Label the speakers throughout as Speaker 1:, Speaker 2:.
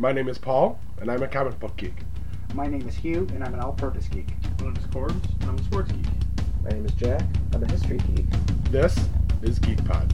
Speaker 1: My name is Paul, and I'm a comic book geek.
Speaker 2: My name is Hugh, and I'm an all-purpose geek.
Speaker 3: My name is Corbs, and I'm a sports geek.
Speaker 4: My name is Jack. I'm a history geek.
Speaker 1: This is Geek Pod.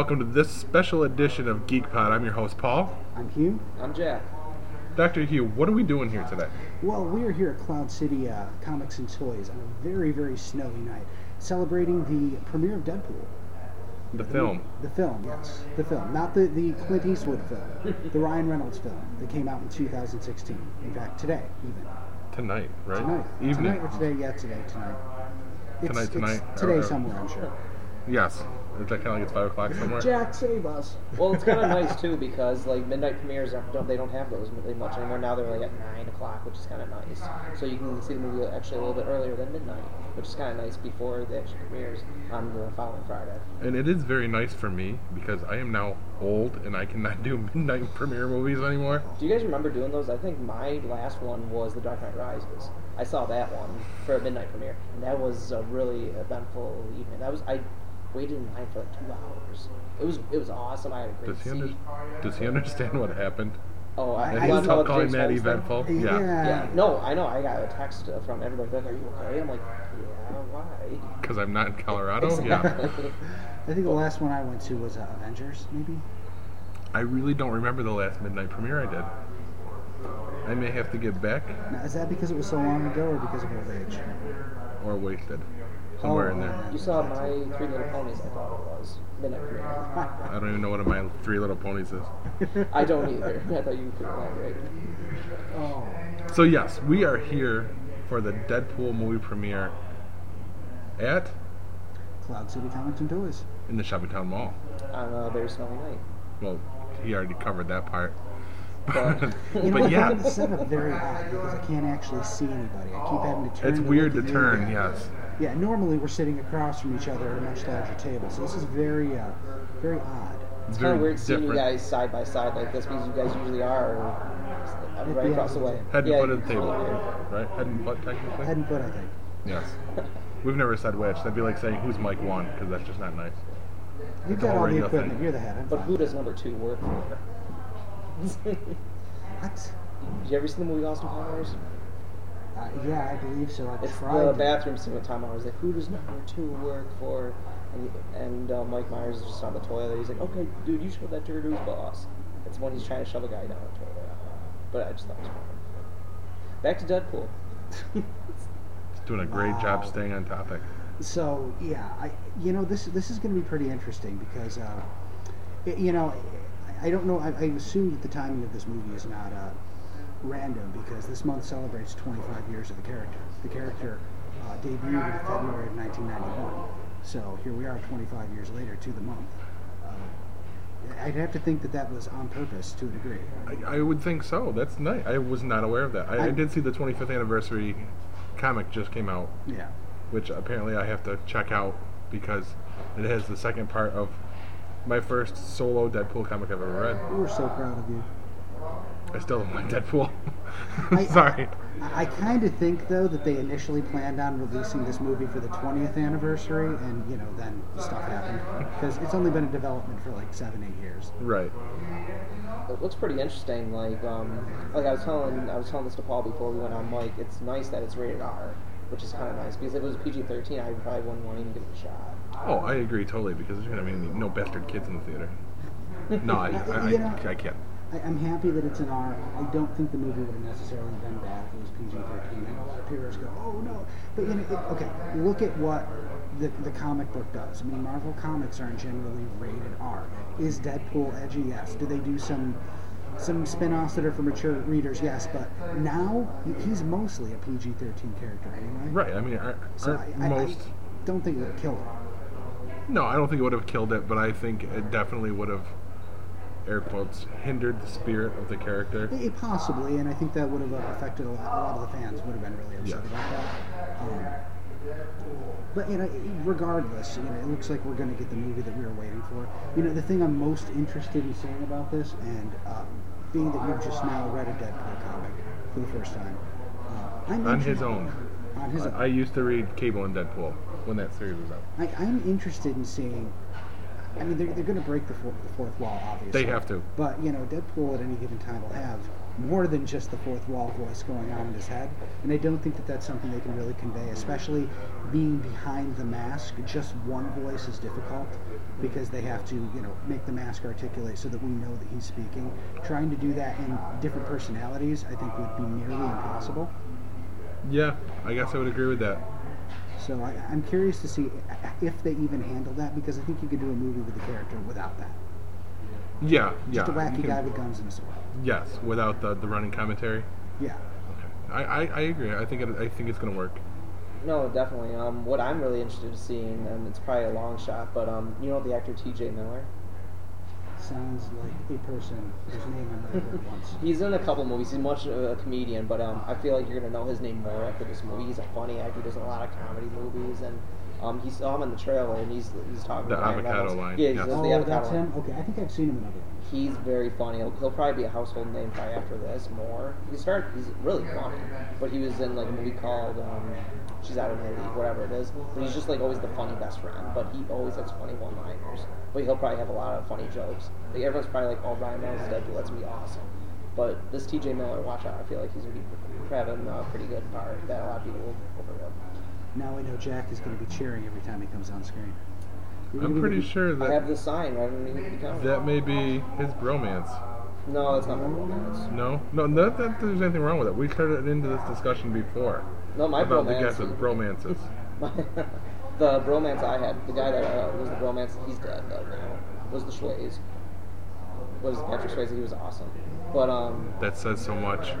Speaker 1: Welcome to this special edition of Geek Pod. I'm your host, Paul.
Speaker 2: I'm Hugh.
Speaker 4: I'm Jack.
Speaker 1: Dr. Hugh, what are we doing here today?
Speaker 2: Well, we are here at Cloud City uh, Comics and Toys on a very, very snowy night, celebrating the premiere of Deadpool.
Speaker 1: The film.
Speaker 2: The film, yes. The film. Not the, the Clint Eastwood film, the Ryan Reynolds film that came out in 2016. In fact, today, even.
Speaker 1: Tonight, right?
Speaker 2: Tonight.
Speaker 1: Evening.
Speaker 2: Tonight or today? Yeah, today, tonight. It's,
Speaker 1: Tonight,
Speaker 2: it's
Speaker 1: tonight,
Speaker 2: Today
Speaker 1: or-
Speaker 2: somewhere, I'm sure.
Speaker 1: Yes. Is that kind of like it's 5 o'clock somewhere?
Speaker 2: Jack, save us.
Speaker 4: Well, it's kind of nice too because like midnight premieres don't they don't have those really much anymore. Now they're like at nine o'clock, which is kind of nice. So you can see the movie actually a little bit earlier than midnight, which is kind of nice before the actual premieres on the following Friday.
Speaker 1: And it is very nice for me because I am now old and I cannot do midnight premiere movies anymore.
Speaker 4: Do you guys remember doing those? I think my last one was The Dark Knight Rises. I saw that one for a midnight premiere, and that was a really eventful evening. That was I waited in line for like two hours. It was it was awesome. I had a great
Speaker 1: Does he,
Speaker 4: seat.
Speaker 1: under- does he understand what happened?
Speaker 4: Oh, I,
Speaker 2: And
Speaker 1: And
Speaker 2: I-
Speaker 4: you
Speaker 1: he's
Speaker 4: wanna know
Speaker 1: still
Speaker 4: what the
Speaker 1: calling
Speaker 4: James
Speaker 1: that eventful?
Speaker 2: Yeah.
Speaker 4: Yeah, no, I know. I got a text uh, from everybody. Like, "Are you okay?" I'm like, "Yeah, why?"
Speaker 1: Because I'm not in Colorado? Yeah.
Speaker 2: I think the last one I went to was uh, Avengers, maybe?
Speaker 1: I really don't remember the last midnight premiere I did. I may have to get back
Speaker 2: Now, is that because it was so long ago or because of old age?
Speaker 1: or wasted. Somewhere in oh, there.
Speaker 4: You saw my Three Little Ponies. I thought it was midnight premiere.
Speaker 1: I don't even know what my Three Little Ponies is.
Speaker 4: I don't either. I thought you could elaborate.
Speaker 2: Oh.
Speaker 1: So yes, we are here for the Deadpool movie premiere at
Speaker 2: Cloud City Comics and Toys.
Speaker 1: in the Shopping Town Mall.
Speaker 4: On a very snowy night.
Speaker 1: Well, he already covered that part.
Speaker 4: But-
Speaker 2: You know,
Speaker 1: but
Speaker 2: I
Speaker 1: yeah,
Speaker 2: find the setup very odd because I can't actually see anybody. I keep having to turn.
Speaker 1: it's
Speaker 2: to
Speaker 1: weird to turn.
Speaker 2: you.
Speaker 1: Yes,
Speaker 2: Yeah, normally we're sitting across from each other at a much larger table, so this is very, uh, very odd.
Speaker 1: it's
Speaker 4: It's kind
Speaker 1: very
Speaker 4: of weird seeing you guys side by side like this because you guys usually are uh, right
Speaker 2: Yeah.
Speaker 4: across the way.
Speaker 1: Head and
Speaker 4: yeah,
Speaker 1: foot at the table, right? Head and foot, technically.
Speaker 2: Head and foot, I think.
Speaker 1: Yes. We've never said which. That'd be like saying who's Mike one, because that's just not nice.
Speaker 2: You've
Speaker 1: It's a
Speaker 2: got
Speaker 1: whole
Speaker 2: all the equipment.
Speaker 1: thing.
Speaker 2: You're the head. I'm
Speaker 4: But
Speaker 2: fine.
Speaker 4: who does number two work for? Did
Speaker 2: What?
Speaker 4: you ever see the movie Austin Powers?
Speaker 2: Uh, yeah, I believe so. I
Speaker 4: It's
Speaker 2: tried.
Speaker 4: the
Speaker 2: to-
Speaker 4: bathroom scene with Tom Howard's like, who does number two work for? And, and uh, Mike Myers is just on the toilet. He's like, okay, dude, you show that to his boss. It's when he's trying to shove a guy down the toilet. But I just thought it was funny. Back to Deadpool.
Speaker 1: It's doing a great job staying on topic.
Speaker 2: So yeah, I you know this this is going to be pretty interesting because uh, y- you know I, don't know. I, I assume that the timing of this movie is not uh, random because this month celebrates 25 years of the character. The character uh, debuted in February of 1991. So here we are, 25 years later to the month. Uh, I'd have to think that that was on purpose to a degree.
Speaker 1: I, I would think so. That's nice. I was not aware of that. I, I
Speaker 2: I-
Speaker 1: did see the 25th anniversary comic just came out,
Speaker 2: Yeah.
Speaker 1: which apparently I have to check out because it has the second part of my first solo Deadpool comic I've ever read.
Speaker 2: We're so proud of you.
Speaker 1: I still don't like Deadpool.
Speaker 2: I-
Speaker 1: Sorry.
Speaker 2: I, I kind of think though that they initially planned on releasing this movie for the 20th anniversary, and you know then stuff happened because it's only been in development for like seven, eight years.
Speaker 1: Right.
Speaker 4: It looks pretty interesting. Like, um, like I was telling, I was telling this to Paul before we went on mic. It's nice that it's rated R, which is kind of nice because if it was PG-13, I probably wouldn't want to even give it a shot.
Speaker 1: Oh, I agree totally because there's gonna be no bastard kids in the theater. No, I, I,
Speaker 2: You know-
Speaker 1: I, I can't.
Speaker 2: I, I'm happy that it's an R. I don't think the movie would have necessarily been bad if it was PG-13. I know a lot of peers go, "Oh no," but you know, it, okay, look at what the, the comic book does. I mean, Marvel comics aren't generally rated R. Is Deadpool edgy? Yes. Do they do some some spin-offs that are for mature readers? Yes. But now he's mostly a PG-13 character anyway.
Speaker 1: Right. I mean, aren't,
Speaker 2: So I,
Speaker 1: most.
Speaker 2: I don't think it would killed him.
Speaker 1: No, I don't think it would have killed it, but I think it definitely would have, air quotes, hindered the spirit of the character.
Speaker 2: It, possibly, and I think that would have affected a lot. A lot of the fans would have been really upset
Speaker 1: Yeah.
Speaker 2: about that. Um, but you know, regardless, you know, it looks like we're going to get the movie that we were waiting for. You know, the thing I'm most interested in seeing about this, and um, being that you've just now read a Deadpool comic for the first time, uh,
Speaker 1: On his own.
Speaker 2: On his own.
Speaker 1: I used to read Cable and Deadpool when that series was out.
Speaker 2: I, I'm interested in seeing. I mean, they're, they're going to break the, four, the fourth wall, obviously.
Speaker 1: They have to.
Speaker 2: But you know, Deadpool at any given time will have more than just the fourth wall voice going on in his head, and I don't think that that's something they can really convey, especially being behind the mask. Just one voice is difficult because they have to, you know, make the mask articulate so that we know that he's speaking. Trying to do that in different personalities, I think, would be nearly impossible.
Speaker 1: Yeah, I guess I would agree with that.
Speaker 2: So I, I'm curious to see if they even handle that because I think you could do a movie with the character without that.
Speaker 1: Yeah, yeah.
Speaker 2: Just a
Speaker 1: you
Speaker 2: wacky
Speaker 1: can-
Speaker 2: guy with guns and a sword.
Speaker 1: Yes, without the, the running commentary.
Speaker 2: Yeah.
Speaker 1: I, I, I agree. I think it, I think it's gonna work.
Speaker 4: No, definitely. Um, what I'm really interested in seeing, and it's probably a long shot, but um, you know the actor T.J. Miller.
Speaker 2: Sounds like a person whose name I have heard once.
Speaker 4: He's in a couple movies. He's much of a comedian, but um, I feel like you're gonna know his name more after this movie. He's a funny actor. He does a lot of comedy movies, and um, he saw him in the trailer, and he's he's talking.
Speaker 1: The
Speaker 4: to Ryan
Speaker 1: avocado
Speaker 4: Reynolds.
Speaker 1: line,
Speaker 4: Yeah, he's
Speaker 1: yes.
Speaker 4: the
Speaker 2: Oh,
Speaker 4: avocado
Speaker 2: that's
Speaker 4: line.
Speaker 2: him. Okay, I think I've seen him in other ones.
Speaker 4: He's very funny. He'll, he'll probably be a household name probably after this more. He started. He's really funny, but he was in like a movie called um, "She's Out of My League," whatever it is. But he's just like always the funny best friend. But he always has funny one-liners. But he'll probably have a lot of funny jokes. Like everyone's probably like, "Oh, Ryan Reynolds is Deadpool. That's gonna be awesome." But this T.J. Miller, watch out. I feel like he's gonna be having a pretty good part that a lot of people will overlook.
Speaker 2: Now I know Jack is going to be cheering every time he comes on screen.
Speaker 1: I'm pretty
Speaker 2: be-
Speaker 1: sure
Speaker 4: I have
Speaker 1: that
Speaker 4: the sign right underneath the counter.
Speaker 1: that may be his bromance.
Speaker 4: No, that's not my romance.
Speaker 1: No, no, not that there's anything wrong with it. We started into this discussion before
Speaker 4: No, my
Speaker 1: about the
Speaker 4: bromance
Speaker 1: guess of
Speaker 4: is-
Speaker 1: bromances.
Speaker 4: the bromance I had, the guy that uh, was the bromance, he's dead though now. Was the Schways. Was Patrick Swayze? He was awesome. But um,
Speaker 1: That says so much.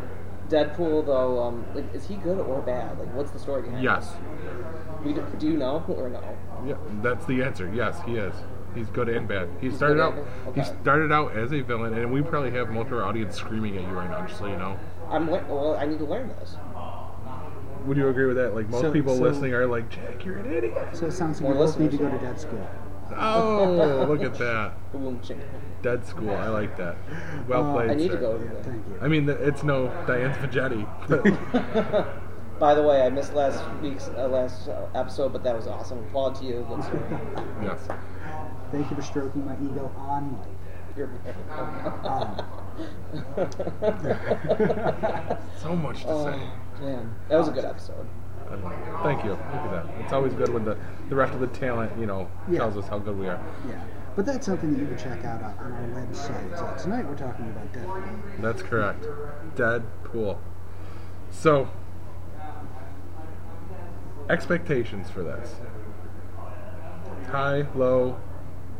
Speaker 4: Deadpool though, um, like, is he good or bad? Like, what's the story behind?
Speaker 1: Yes.
Speaker 4: it? We do, do you know or no?
Speaker 1: Yeah, that's the answer. Yes, he is. He's good and bad. He
Speaker 4: He's
Speaker 1: started out.
Speaker 4: and bad?
Speaker 1: He started out as a villain, and we probably have most of our audience screaming at you right now. Just so you know.
Speaker 4: I'm le- well. I need to learn this.
Speaker 1: Would you agree with that? Like most
Speaker 2: So-
Speaker 1: people
Speaker 2: so-
Speaker 1: listening are like, Jack, you're an idiot.
Speaker 2: So it sounds like
Speaker 4: More
Speaker 2: we both need to go to dead school.
Speaker 1: Oh, look at that. Dead school. I like that. Well
Speaker 2: Uh,
Speaker 1: played,
Speaker 4: I need
Speaker 1: sir.
Speaker 4: to go to
Speaker 2: Yeah,
Speaker 4: the
Speaker 2: thank you.
Speaker 1: I mean, it's no Diane Spaghetti. but-
Speaker 4: By the way, I missed last week's uh, last uh, episode, but that was awesome. Applaud to you. Good story.
Speaker 1: yes.
Speaker 2: Thank you for stroking my ego on mic.
Speaker 4: You're
Speaker 2: Um,
Speaker 1: So much to
Speaker 4: oh
Speaker 1: say.
Speaker 4: man, that was a good episode.
Speaker 1: It. Thank you. Look at that. It's always good when the, the rest of the talent, you know,
Speaker 2: Yeah.
Speaker 1: tells us how good we are.
Speaker 2: yeah. But that's something that you can check out on, our website. Uh, tonight we're talking about Deadpool.
Speaker 1: That's correct. Deadpool. So, expectations for this. High, low,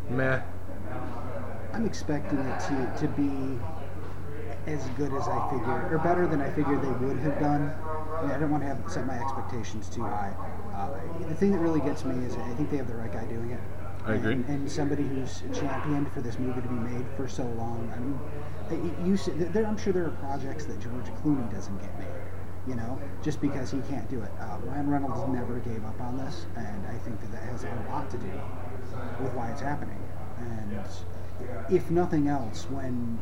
Speaker 1: meh.
Speaker 2: I'm expecting it to, to be as good as I figured, or better than I figured they would have done. I, mean, I don't want to have set my expectations too high. Uh, the thing that really gets me is I think they have the right guy doing it.
Speaker 1: I agree.
Speaker 2: And, and somebody who's championed for this movie to be made for so long. I mean, you, there, I'm sure there are projects that George Clooney doesn't get made. You know, just because he can't do it. Uh, Ryan Reynolds never gave up on this, and I think that that has a lot to do with why it's happening. And if nothing else, when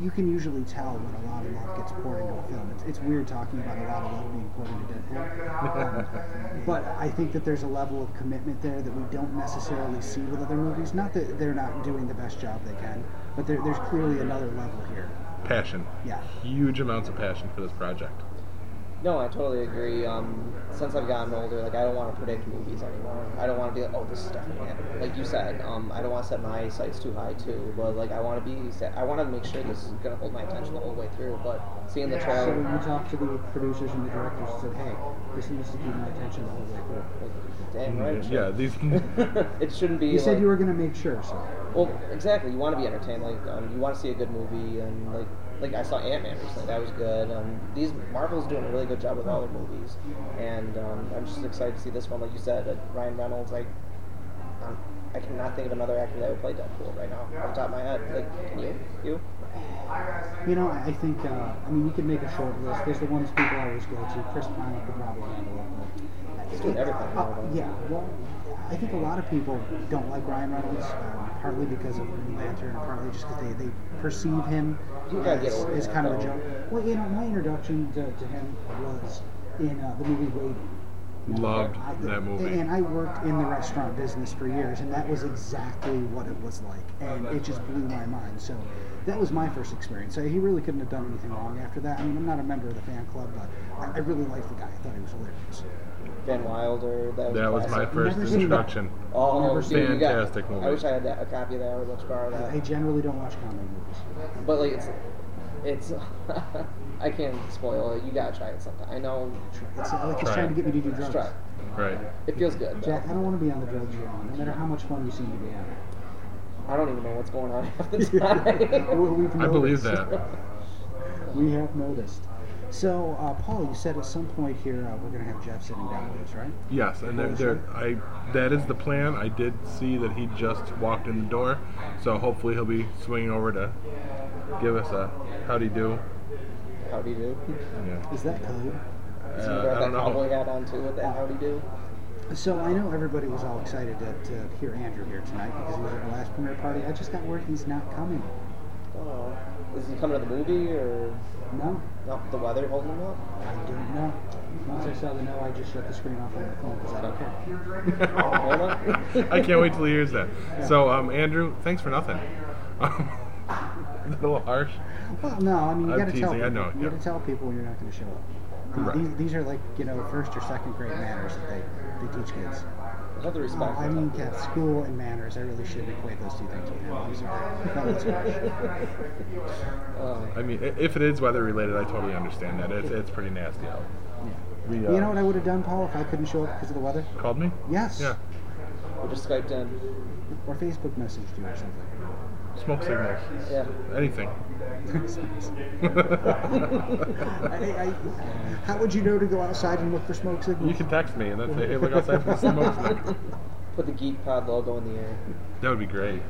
Speaker 2: you can usually tell when a lot of love gets poured into a film. It's, it's weird talking about a lot of love being poured into Deadpool. Um, but I think that there's a level of commitment there that we don't necessarily see with other movies. Not that they're not doing the best job they can, but there, there's clearly another level here.
Speaker 1: Passion.
Speaker 2: Yeah.
Speaker 1: Huge amounts of passion for this project.
Speaker 4: No, I totally agree. Um, since I've gotten older, like I don't want to predict movies anymore. I don't want to be like, oh, this is definitely happening. Like you said, um, I don't want to set my sights too high too. But like I want to be, set- I want to make sure this is gonna hold my attention the whole way through. But seeing the
Speaker 2: So
Speaker 4: trailer,
Speaker 2: when you talked to the producers and the directors and said, hey, this needs to keep my attention the whole way through.
Speaker 4: damn right. it
Speaker 1: Yeah, these.
Speaker 4: it shouldn't be.
Speaker 2: You said you were going to make sure, so.
Speaker 4: Well, exactly. You want to be entertained. Like um, you want to see a good movie, and like like I saw Ant Man recently. That was good. Um, these Marvel's doing a really good job with all their movies, and um, I'm just excited to see this one. Like you said, uh, Ryan Reynolds. Like um, I cannot think of another actor that would play Deadpool right now off the top of my head. Like, can you? You?
Speaker 2: You know, I think, uh, I mean, you could make a short list. There's the ones people always go to. Chris Pine could probably handle it. But
Speaker 4: He's doing everything
Speaker 2: Uh, yeah, well, I think a lot of people don't like Ryan Reynolds, um, partly because of Green Lantern, partly just because they, they perceive him
Speaker 4: You gotta get
Speaker 2: as, as kind of a joke. Well, you know, my introduction to, to him was in uh, the movie Waiting.
Speaker 1: Loved
Speaker 2: I-
Speaker 1: that movie.
Speaker 2: And I worked in the restaurant business for years, and that was exactly what it was like, and it just blew my mind. So that was my first experience. So he really couldn't have done anything wrong after that. I mean, I'm not a member of the fan club, but I, I really liked the guy. I thought he was hilarious.
Speaker 4: Van Wilder. That was,
Speaker 1: That was my first
Speaker 2: Never seen
Speaker 1: introduction.
Speaker 4: Oh,
Speaker 2: Never
Speaker 4: dude,
Speaker 2: seen
Speaker 4: you got-
Speaker 1: Fantastic movie.
Speaker 4: I wish I had that, a copy of that. I would love to borrow that.
Speaker 2: I generally don't watch comedy movies.
Speaker 4: But like it's, it's. I can't spoil it. You gotta try it sometime. I know.
Speaker 2: It's uh, like he's
Speaker 1: Try
Speaker 2: trying
Speaker 1: it.
Speaker 2: to get me to do drugs.
Speaker 4: Just try. it.
Speaker 1: Right.
Speaker 4: It feels good. though.
Speaker 2: Jack, I don't want to be on the drugs you're on, no matter how much fun you seem to be having.
Speaker 4: I don't even know what's going on half the time.
Speaker 2: Well, we've
Speaker 1: I believe
Speaker 2: noticed.
Speaker 1: that.
Speaker 2: We have noticed. So, uh, Paul, you said at some point here uh, we're going to have Jeff sitting down with us, right?
Speaker 1: Yes, and there, there, I that is the plan. I did see that he just walked in the door, so hopefully he'll be swinging over to give us a howdy do.
Speaker 4: Howdy do?
Speaker 1: Yeah.
Speaker 2: Is that code?
Speaker 4: So you
Speaker 1: Uh,
Speaker 4: got
Speaker 1: I
Speaker 4: that
Speaker 1: don't
Speaker 4: cowboy
Speaker 1: know.
Speaker 4: hat on too with that how do do?
Speaker 2: So I know everybody was all excited to, to hear Andrew here tonight because he was at the last premiere party. I just got word he's not coming.
Speaker 4: Oh, is he coming to the movie or
Speaker 2: No,
Speaker 4: no? The weather holding him up?
Speaker 2: I don't know. Once I saw the no, I just shut the screen off on my phone because I don't care.
Speaker 4: Hold on.
Speaker 1: I can't wait till he hears that. So, um, Andrew, thanks for nothing. a little harsh.
Speaker 2: Well, no, I mean you
Speaker 1: I'm
Speaker 2: got to tell
Speaker 1: teasing, I
Speaker 2: people.
Speaker 1: know,
Speaker 2: you
Speaker 1: yeah.
Speaker 2: got to tell people when you're not going to show up.
Speaker 1: Right.
Speaker 2: these, these are like you know first or second grade manners that they, they teach kids.
Speaker 4: I have to
Speaker 2: Uh. I mean, yeah, school and manners. I really shouldn't equate those two things. You I'm sorry. That was harsh.
Speaker 4: Oh.
Speaker 1: I mean, if it is weather related, I totally understand that. It's, it's pretty nasty out. We, uh,
Speaker 2: You know what I would have done, Paul, if I couldn't show up because of the weather?
Speaker 1: Called me?
Speaker 2: Yes.
Speaker 1: Yeah.
Speaker 4: We just skyped in.
Speaker 2: Or Facebook messaged you or something.
Speaker 1: Smoke signals.
Speaker 4: Yeah.
Speaker 1: Anything.
Speaker 2: I, I, how would you know to go outside and look for smoke signals?
Speaker 1: you can text me and then say, hey, look outside for the smoke signal.
Speaker 4: Put the Geek Pod logo in the air.
Speaker 1: That would be great.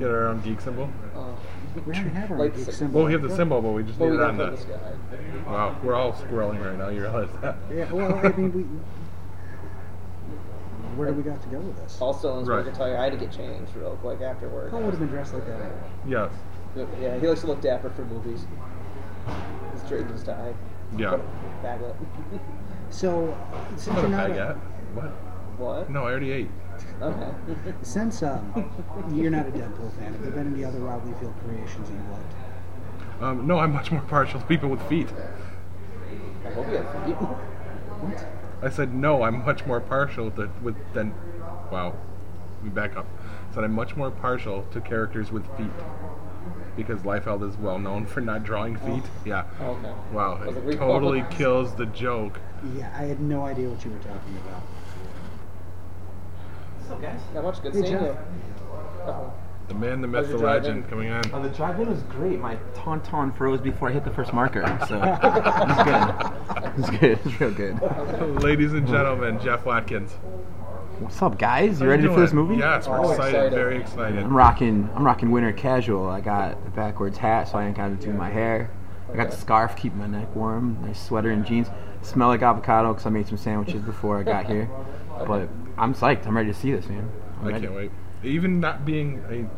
Speaker 1: Get our own geek symbol.
Speaker 4: Oh.
Speaker 2: we already have our
Speaker 4: Like
Speaker 2: geek
Speaker 4: the-
Speaker 2: symbol.
Speaker 1: Well, we have the symbol, but we just
Speaker 4: Well,
Speaker 1: need
Speaker 4: we
Speaker 1: it
Speaker 4: got
Speaker 1: on
Speaker 4: to
Speaker 1: the.
Speaker 4: this guy.
Speaker 1: Wow, we're all scrolling right now. You realize that?
Speaker 2: Yeah, well, I mean, we. Where do we got to go with this?
Speaker 4: Paul still in his
Speaker 1: Right.
Speaker 4: work attire. I had to get changed real quick after work.
Speaker 2: Paul would have been dressed like that. anyway.
Speaker 1: Yes.
Speaker 4: Yeah, he likes to look dapper for movies. He's draped his tie.
Speaker 1: Yeah.
Speaker 4: Baglet.
Speaker 2: So, since
Speaker 1: What
Speaker 2: you're
Speaker 1: a
Speaker 2: not
Speaker 1: baguette? What?
Speaker 4: what?
Speaker 1: No, I already ate.
Speaker 4: Okay.
Speaker 2: since um, you're not a Deadpool fan, have there been any other Liefeld creations you've liked?
Speaker 1: Um, no, I'm much more partial to people with feet.
Speaker 4: I hope you have feet.
Speaker 2: What?
Speaker 1: I said no. I'm much more partial to with than. Wow. Let me back up. I said I'm much more partial to characters with feet because Liefeld is well known for not drawing oh. feet. Yeah.
Speaker 4: Oh, okay.
Speaker 1: Wow.
Speaker 4: I like,
Speaker 1: It
Speaker 4: we-
Speaker 1: totally kills the joke.
Speaker 2: Yeah, I had no idea what you were talking about.
Speaker 5: What's up, guys?
Speaker 4: Not much. Good
Speaker 2: Hey,
Speaker 4: seeing
Speaker 2: Jeff.
Speaker 4: you. Uh-oh.
Speaker 1: The man, the
Speaker 4: How's
Speaker 1: myth, the legend coming on.
Speaker 5: Uh, the drive-in was great. My tauntaun froze before I hit the first marker, so it's good. It's good. It's real good.
Speaker 1: Ladies and gentlemen, Jeff Watkins.
Speaker 5: What's up, guys?
Speaker 1: How
Speaker 5: You ready
Speaker 1: doing?
Speaker 5: for this movie?
Speaker 1: Yes, we're
Speaker 4: Oh,
Speaker 1: excited,
Speaker 4: excited.
Speaker 1: Very excited.
Speaker 5: I'm rocking. I'm rocking winter casual. I got the backwards hat, so I ain't got to do my hair. I got the scarf, keep my neck warm. Nice sweater and jeans. Smell like avocado because I made some sandwiches before I got here. But I'm psyched. I'm ready to see this, man. I'm
Speaker 1: I
Speaker 5: ready.
Speaker 1: can't wait. Even not being a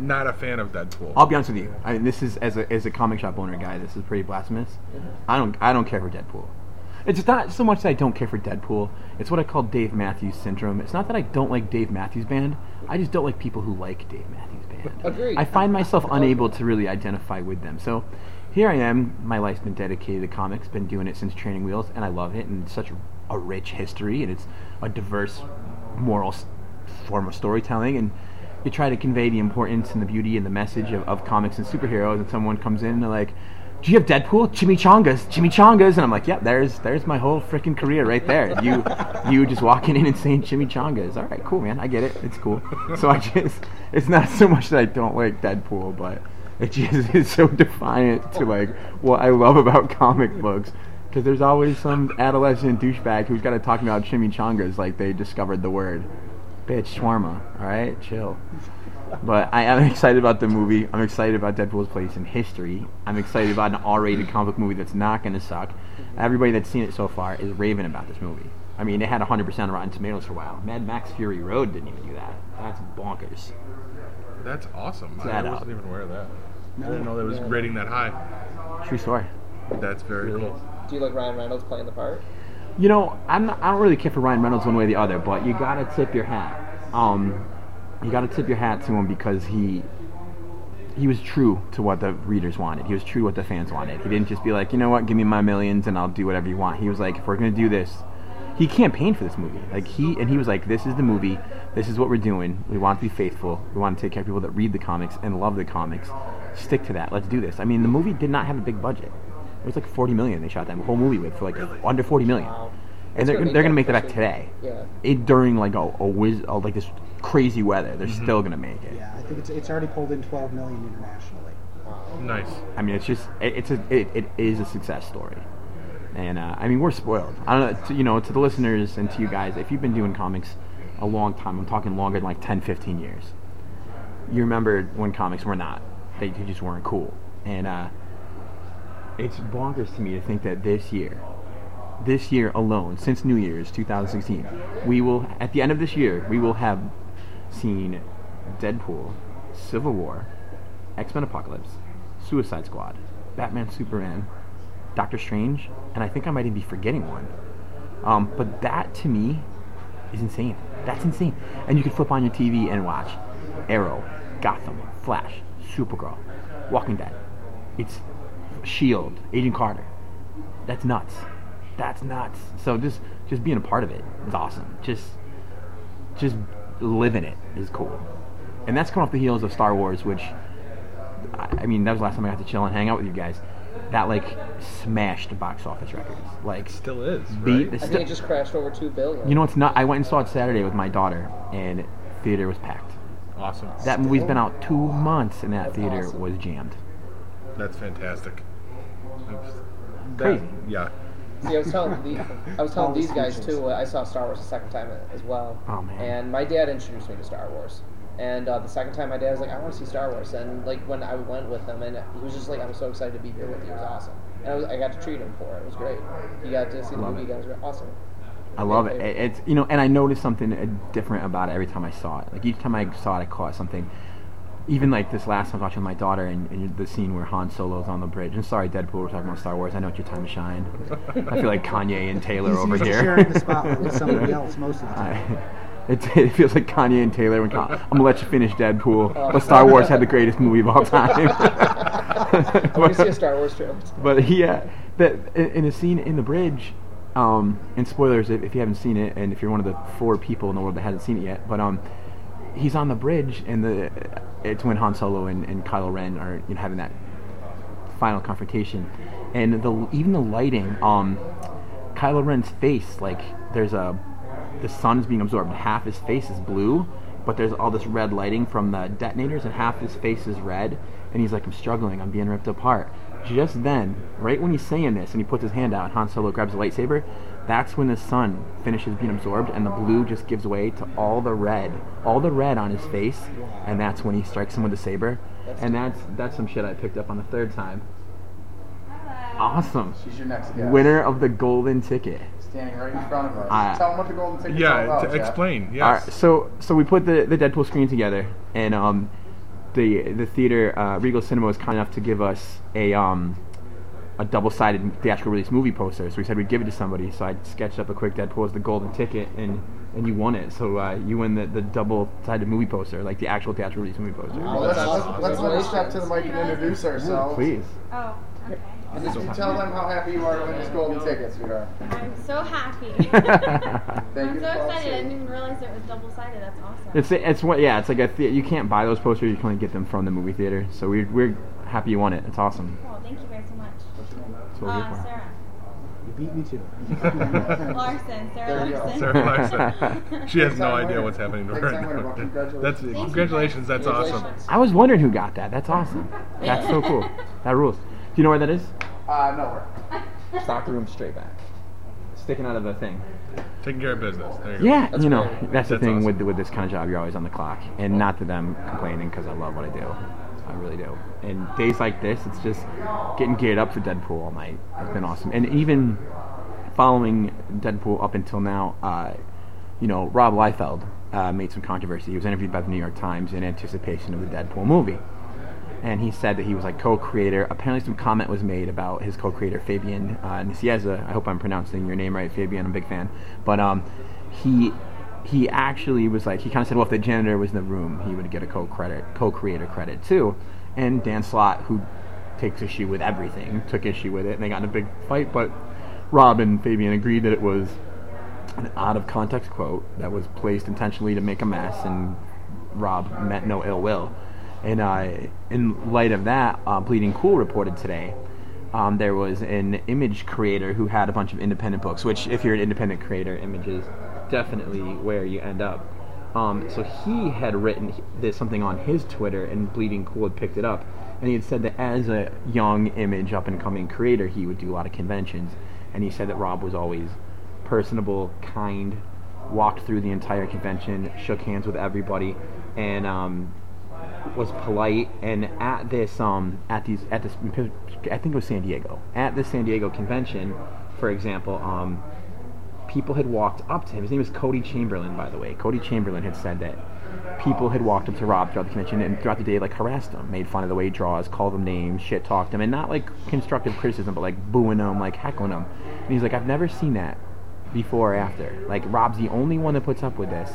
Speaker 1: not a fan of Deadpool.
Speaker 5: I'll be honest with you. I mean, this is as a as a comic shop owner guy. This is pretty blasphemous. I don't I don't care for Deadpool. It's not so much that I don't care for Deadpool. It's what I call Dave Matthews syndrome. It's not that I don't like Dave Matthews Band. I just don't like people who like Dave Matthews Band.
Speaker 4: Agreed.
Speaker 5: I find myself unable to really identify with them. So here I am. My life's been dedicated to comics. Been doing it since Training Wheels, and I love it. And it's such a rich history, and it's a diverse moral form of storytelling. And you try to convey the importance and the beauty and the message of, of comics and superheroes. And someone comes in and they're like, "Do you have Deadpool? Chimichangas, chimichangas." And I'm like, "Yep, there's there's my whole freaking career right there. You you just walking in and saying chimichangas. All right, cool, man. I get it. It's cool." So I just it's not so much that I don't like Deadpool, but it just is so defiant to like what I love about comic books. Because there's always some adolescent douchebag who's got to talk about chimichangas like they discovered the word. Bitch, shawarma. All right, chill. But I am excited about the movie. I'm excited about Deadpool's place in history. I'm excited about an R-rated comic movie that's not going to suck. Everybody that's seen it so far is raving about this movie. I mean, it had 100% on Rotten Tomatoes for a while. Mad Max Fury Road didn't even do that. That's bonkers.
Speaker 1: That's awesome.
Speaker 5: Check
Speaker 1: I
Speaker 5: that
Speaker 1: wasn't
Speaker 5: out.
Speaker 1: even aware of that. I didn't know that was rating that high.
Speaker 5: True story.
Speaker 1: That's very
Speaker 5: Really
Speaker 1: cool.
Speaker 5: is.
Speaker 4: Do you like Ryan Reynolds playing the part?
Speaker 5: You know, I'm not, I don't really care for Ryan Reynolds one way or the other, but you gotta tip your hat. Um, you gotta tip your hat to him because he he was true to what the readers wanted. He was true to what the fans wanted. He didn't just be like, you know what, give me my millions and I'll do whatever you want. He was like, if we're gonna do this, he campaigned for this movie. Like he and he was like, this is the movie. This is what we're doing. We want to be faithful. We want to take care of people that read the comics and love the comics. Stick to that. Let's do this. I mean, the movie did not have a big budget. It was like 40 million they shot that whole movie with for like under 40 million.
Speaker 4: Wow.
Speaker 5: And
Speaker 4: That's
Speaker 5: they're,
Speaker 4: gonna
Speaker 5: they're
Speaker 4: make
Speaker 5: gonna make that
Speaker 4: that
Speaker 5: back today.
Speaker 4: Yeah.
Speaker 5: It during like a, a whiz, uh, like this crazy weather. They're still gonna make it.
Speaker 2: Yeah, I think it's, it's already pulled in 12 million internationally.
Speaker 1: Nice.
Speaker 5: I mean, it's just it, it's a it, it is a success story, and uh, I mean we're spoiled. I don't know, to, you know, to the listeners and to you guys, if you've been doing comics a long time, I'm talking longer than like 10, 15 years. You remember when comics were not, they, they just weren't cool, and uh, it's bonkers to me to think that this year, this year alone, since New Year's 2016, we will at the end of this year we will have seen Deadpool, Civil War, X Men Apocalypse, Suicide Squad, Batman Superman, Doctor Strange, and I think I might even be forgetting one. Um, but that to me is insane. That's insane. And you can flip on your TV and watch Arrow, Gotham, Flash, Supergirl, Walking Dead. It's Shield, Agent Carter. That's nuts. That's nuts. So just just being a part of it is awesome. Just just living it is cool. And that's coming off the heels of Star Wars, which I I mean, that was the last time I got to chill and hang out with you guys. That like smashed box office records. Like
Speaker 1: Still is.
Speaker 5: beat
Speaker 1: right?
Speaker 5: the
Speaker 4: I think it just crashed over two billion.
Speaker 5: You know what's not? I went and saw it Saturday with my daughter, and theater was packed.
Speaker 1: Awesome.
Speaker 5: That movie's been out two months, and that
Speaker 4: That's
Speaker 5: theater
Speaker 4: awesome.
Speaker 5: was jammed.
Speaker 1: That's fantastic. That's-
Speaker 5: Crazy.
Speaker 1: That, yeah.
Speaker 4: See, I was telling the, I was telling
Speaker 2: All
Speaker 4: these guys too. uh, I saw Star Wars the second time as well.
Speaker 5: Oh, man.
Speaker 4: And my dad introduced me to Star Wars. And uh, the second time, my dad was like, "I want to see Star Wars." And like when I went with him, and he was just like, "I'm so excited to be here with you." It was awesome. And I, was, I got to treat him for it. It was great. You got to see the
Speaker 5: Love
Speaker 4: movie.
Speaker 5: it.
Speaker 4: You guys were awesome.
Speaker 5: I love it. It- It's you know, and I noticed something uh, different about it every time I saw it. Like each time I saw it, I caught something. Even like this last time I was watching with my daughter, and, and the scene where Han Solo's on the bridge. And sorry, Deadpool, we're talking about Star Wars. I know it's your time to shine. I feel like Kanye and Taylor
Speaker 2: He's
Speaker 5: over
Speaker 2: usually
Speaker 5: here.
Speaker 2: sharing the spotlight with somebody else most of the time.
Speaker 5: I, it, it feels like Kanye and Taylor. When Con- I'm gonna let you finish Deadpool, but Star Wars had the greatest movie of all time.
Speaker 4: I want to see a Star Wars trailer.
Speaker 5: But yeah, that in in a scene in the bridge, um, and spoilers if, if you haven't seen it, and if you're one of the four people in the world that hasn't seen it yet, but um, he's on the bridge, and the it's when Han Solo and, and Kylo Ren are you know having that final confrontation, and the even the lighting, um, Kylo Ren's face, like there's a the sun's being absorbed, half his face is blue, but there's all this red lighting from the detonators, and half his face is red, and he's like, I'm struggling, I'm being ripped apart. Just then, right when he's saying this, and he puts his hand out, Han Solo grabs a lightsaber, that's when the sun finishes being absorbed, and the blue just gives way to all the red, all the red on his face, and that's when he strikes him with the saber, and that's that's some shit I picked up on the third time. Awesome.
Speaker 6: She's your next guest.
Speaker 5: Winner of the golden ticket.
Speaker 6: Standing right in front of us.
Speaker 5: I-
Speaker 6: Tell them what the golden ticket's all
Speaker 1: Yeah.
Speaker 6: about,
Speaker 1: to
Speaker 6: Jeff.
Speaker 1: explain. Yes.
Speaker 5: All right, so so we put the, the Deadpool screen together, and um, the the theater uh, Regal Cinema was kind enough to give us a um, a double sided theatrical release movie poster. So we said we'd give it to somebody. So I sketched up a quick Deadpool as the golden ticket, and and you won it. So uh, you win the, the double-sided movie poster, like the actual theatrical release movie poster.
Speaker 4: Wow.
Speaker 6: Well, let's, let's,
Speaker 4: awesome.
Speaker 6: let's let us step to the mic and introduce ourselves.
Speaker 5: Please.
Speaker 7: Oh, okay.
Speaker 6: And just tell them how happy you are to win this golden ticket, sweetheart.
Speaker 7: I'm so happy.
Speaker 6: Thank
Speaker 7: I'm
Speaker 6: you
Speaker 7: so
Speaker 6: for all
Speaker 7: excited. I didn't even realize it was double sided. That's awesome.
Speaker 5: It's it's what yeah. It's like a the- you can't buy those posters. You can only get them from the movie theater. So we're we're happy you won it. It's awesome.
Speaker 7: Cool. Thank you guys so much.
Speaker 5: That's what we're
Speaker 7: Uh. Sarah.
Speaker 2: You beat me to it.
Speaker 7: Larson. Sarah
Speaker 6: you.
Speaker 7: Larson.
Speaker 1: Sarah Larson. She has no idea what's happening to her.
Speaker 6: time winner, well, congratulations.
Speaker 1: That's
Speaker 7: Thank you,
Speaker 1: congratulations. That's awesome.
Speaker 5: I was wondering who got that. That's awesome. That's so cool. That rules. Do you know where that is?
Speaker 6: Uh, nowhere.
Speaker 5: Stock the room straight back. Sticking out of the thing.
Speaker 1: Taking care of business. There you.
Speaker 5: Yeah,
Speaker 4: That's
Speaker 5: you know,
Speaker 4: great.
Speaker 5: that's the
Speaker 1: That's
Speaker 5: thing
Speaker 1: awesome.
Speaker 5: with with this kind of job. You're always on the clock, and not that I'm complaining because I love what I do. I really do. And days like this, it's just getting geared up for Deadpool all night. It's been awesome, and even following Deadpool up until now, uh, you know, Rob Liefeld uh, made some controversy. He was interviewed by the New York Times in anticipation of the Deadpool movie. And he said that he was like co-creator. Apparently, some comment was made about his co-creator Fabian uh, Nicieza. I hope I'm pronouncing your name right, Fabian. I'm a big fan. But um, he he actually was like he kind of said, well, if the janitor was in the room, he would get a co-credit co-creator credit too. And Dan Slott, who takes issue with everything, took issue with it, and they got in a big fight. But Rob and Fabian agreed that it was an out of context quote that was placed intentionally to make a mess, and Rob meant no ill will. And uh, in light of that, uh, Bleeding Cool reported today um, there was an image creator who had a bunch of independent books, which, if you're an independent creator, images definitely where you end up. Um, so he had written this something on his Twitter, and Bleeding Cool had picked it up, and he had said that as a young image up and coming creator, he would do a lot of conventions, and he said that Rob was always personable, kind, walked through the entire convention, shook hands with everybody, and um, was polite. And at this, um, at these, at this, I think it was San Diego. At the San Diego convention, for example, um, people had walked up to him. His name is Cody Chamberlain, by the way. Cody Chamberlain had said that people had walked up to Rob throughout the convention and throughout the day, like harassed him, made fun of the way he draws, called him names, shit talked him, and not like constructive criticism, but like booing him, like heckling him. And he's like, I've never seen that before or after. Like Rob's the only one that puts up with this,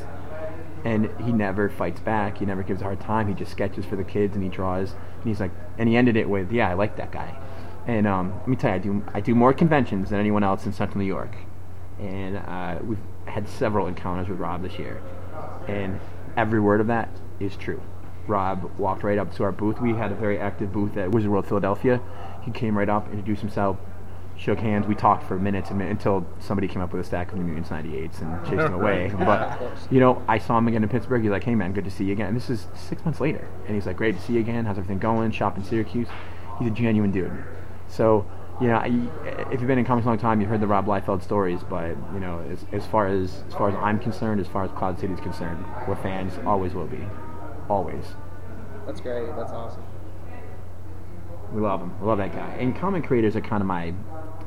Speaker 5: and he never fights back. He never gives a hard time. He just sketches for the kids and he draws. And he's like, and he ended it with, "Yeah, I like that guy." And um, let me tell you, I do I do more conventions than anyone else in Central New York, and uh, we've had several encounters with Rob this year, and every word of that is true. Rob walked right up to our booth. We had a very active booth at Wizard World Philadelphia. He came right up, introduced himself, shook hands. We talked for minutes and minutes until somebody came up with a stack of New Mutants 98s and chased him away. But you know, I saw him again in Pittsburgh. He's like, "Hey man, good to see you again." And this is six months later, and he's like, "Great to see you again. How's everything going? Shop in Syracuse." He's a genuine dude. So you know, if you've been in comics a long time, you've heard the Rob Liefeld stories. But you know, as, as far as as far as I'm concerned, as far as Cloud City is concerned, we're fans. Always will be. Always.
Speaker 4: That's great. That's awesome.
Speaker 5: We love him. We love that guy. And comic creators are kind of my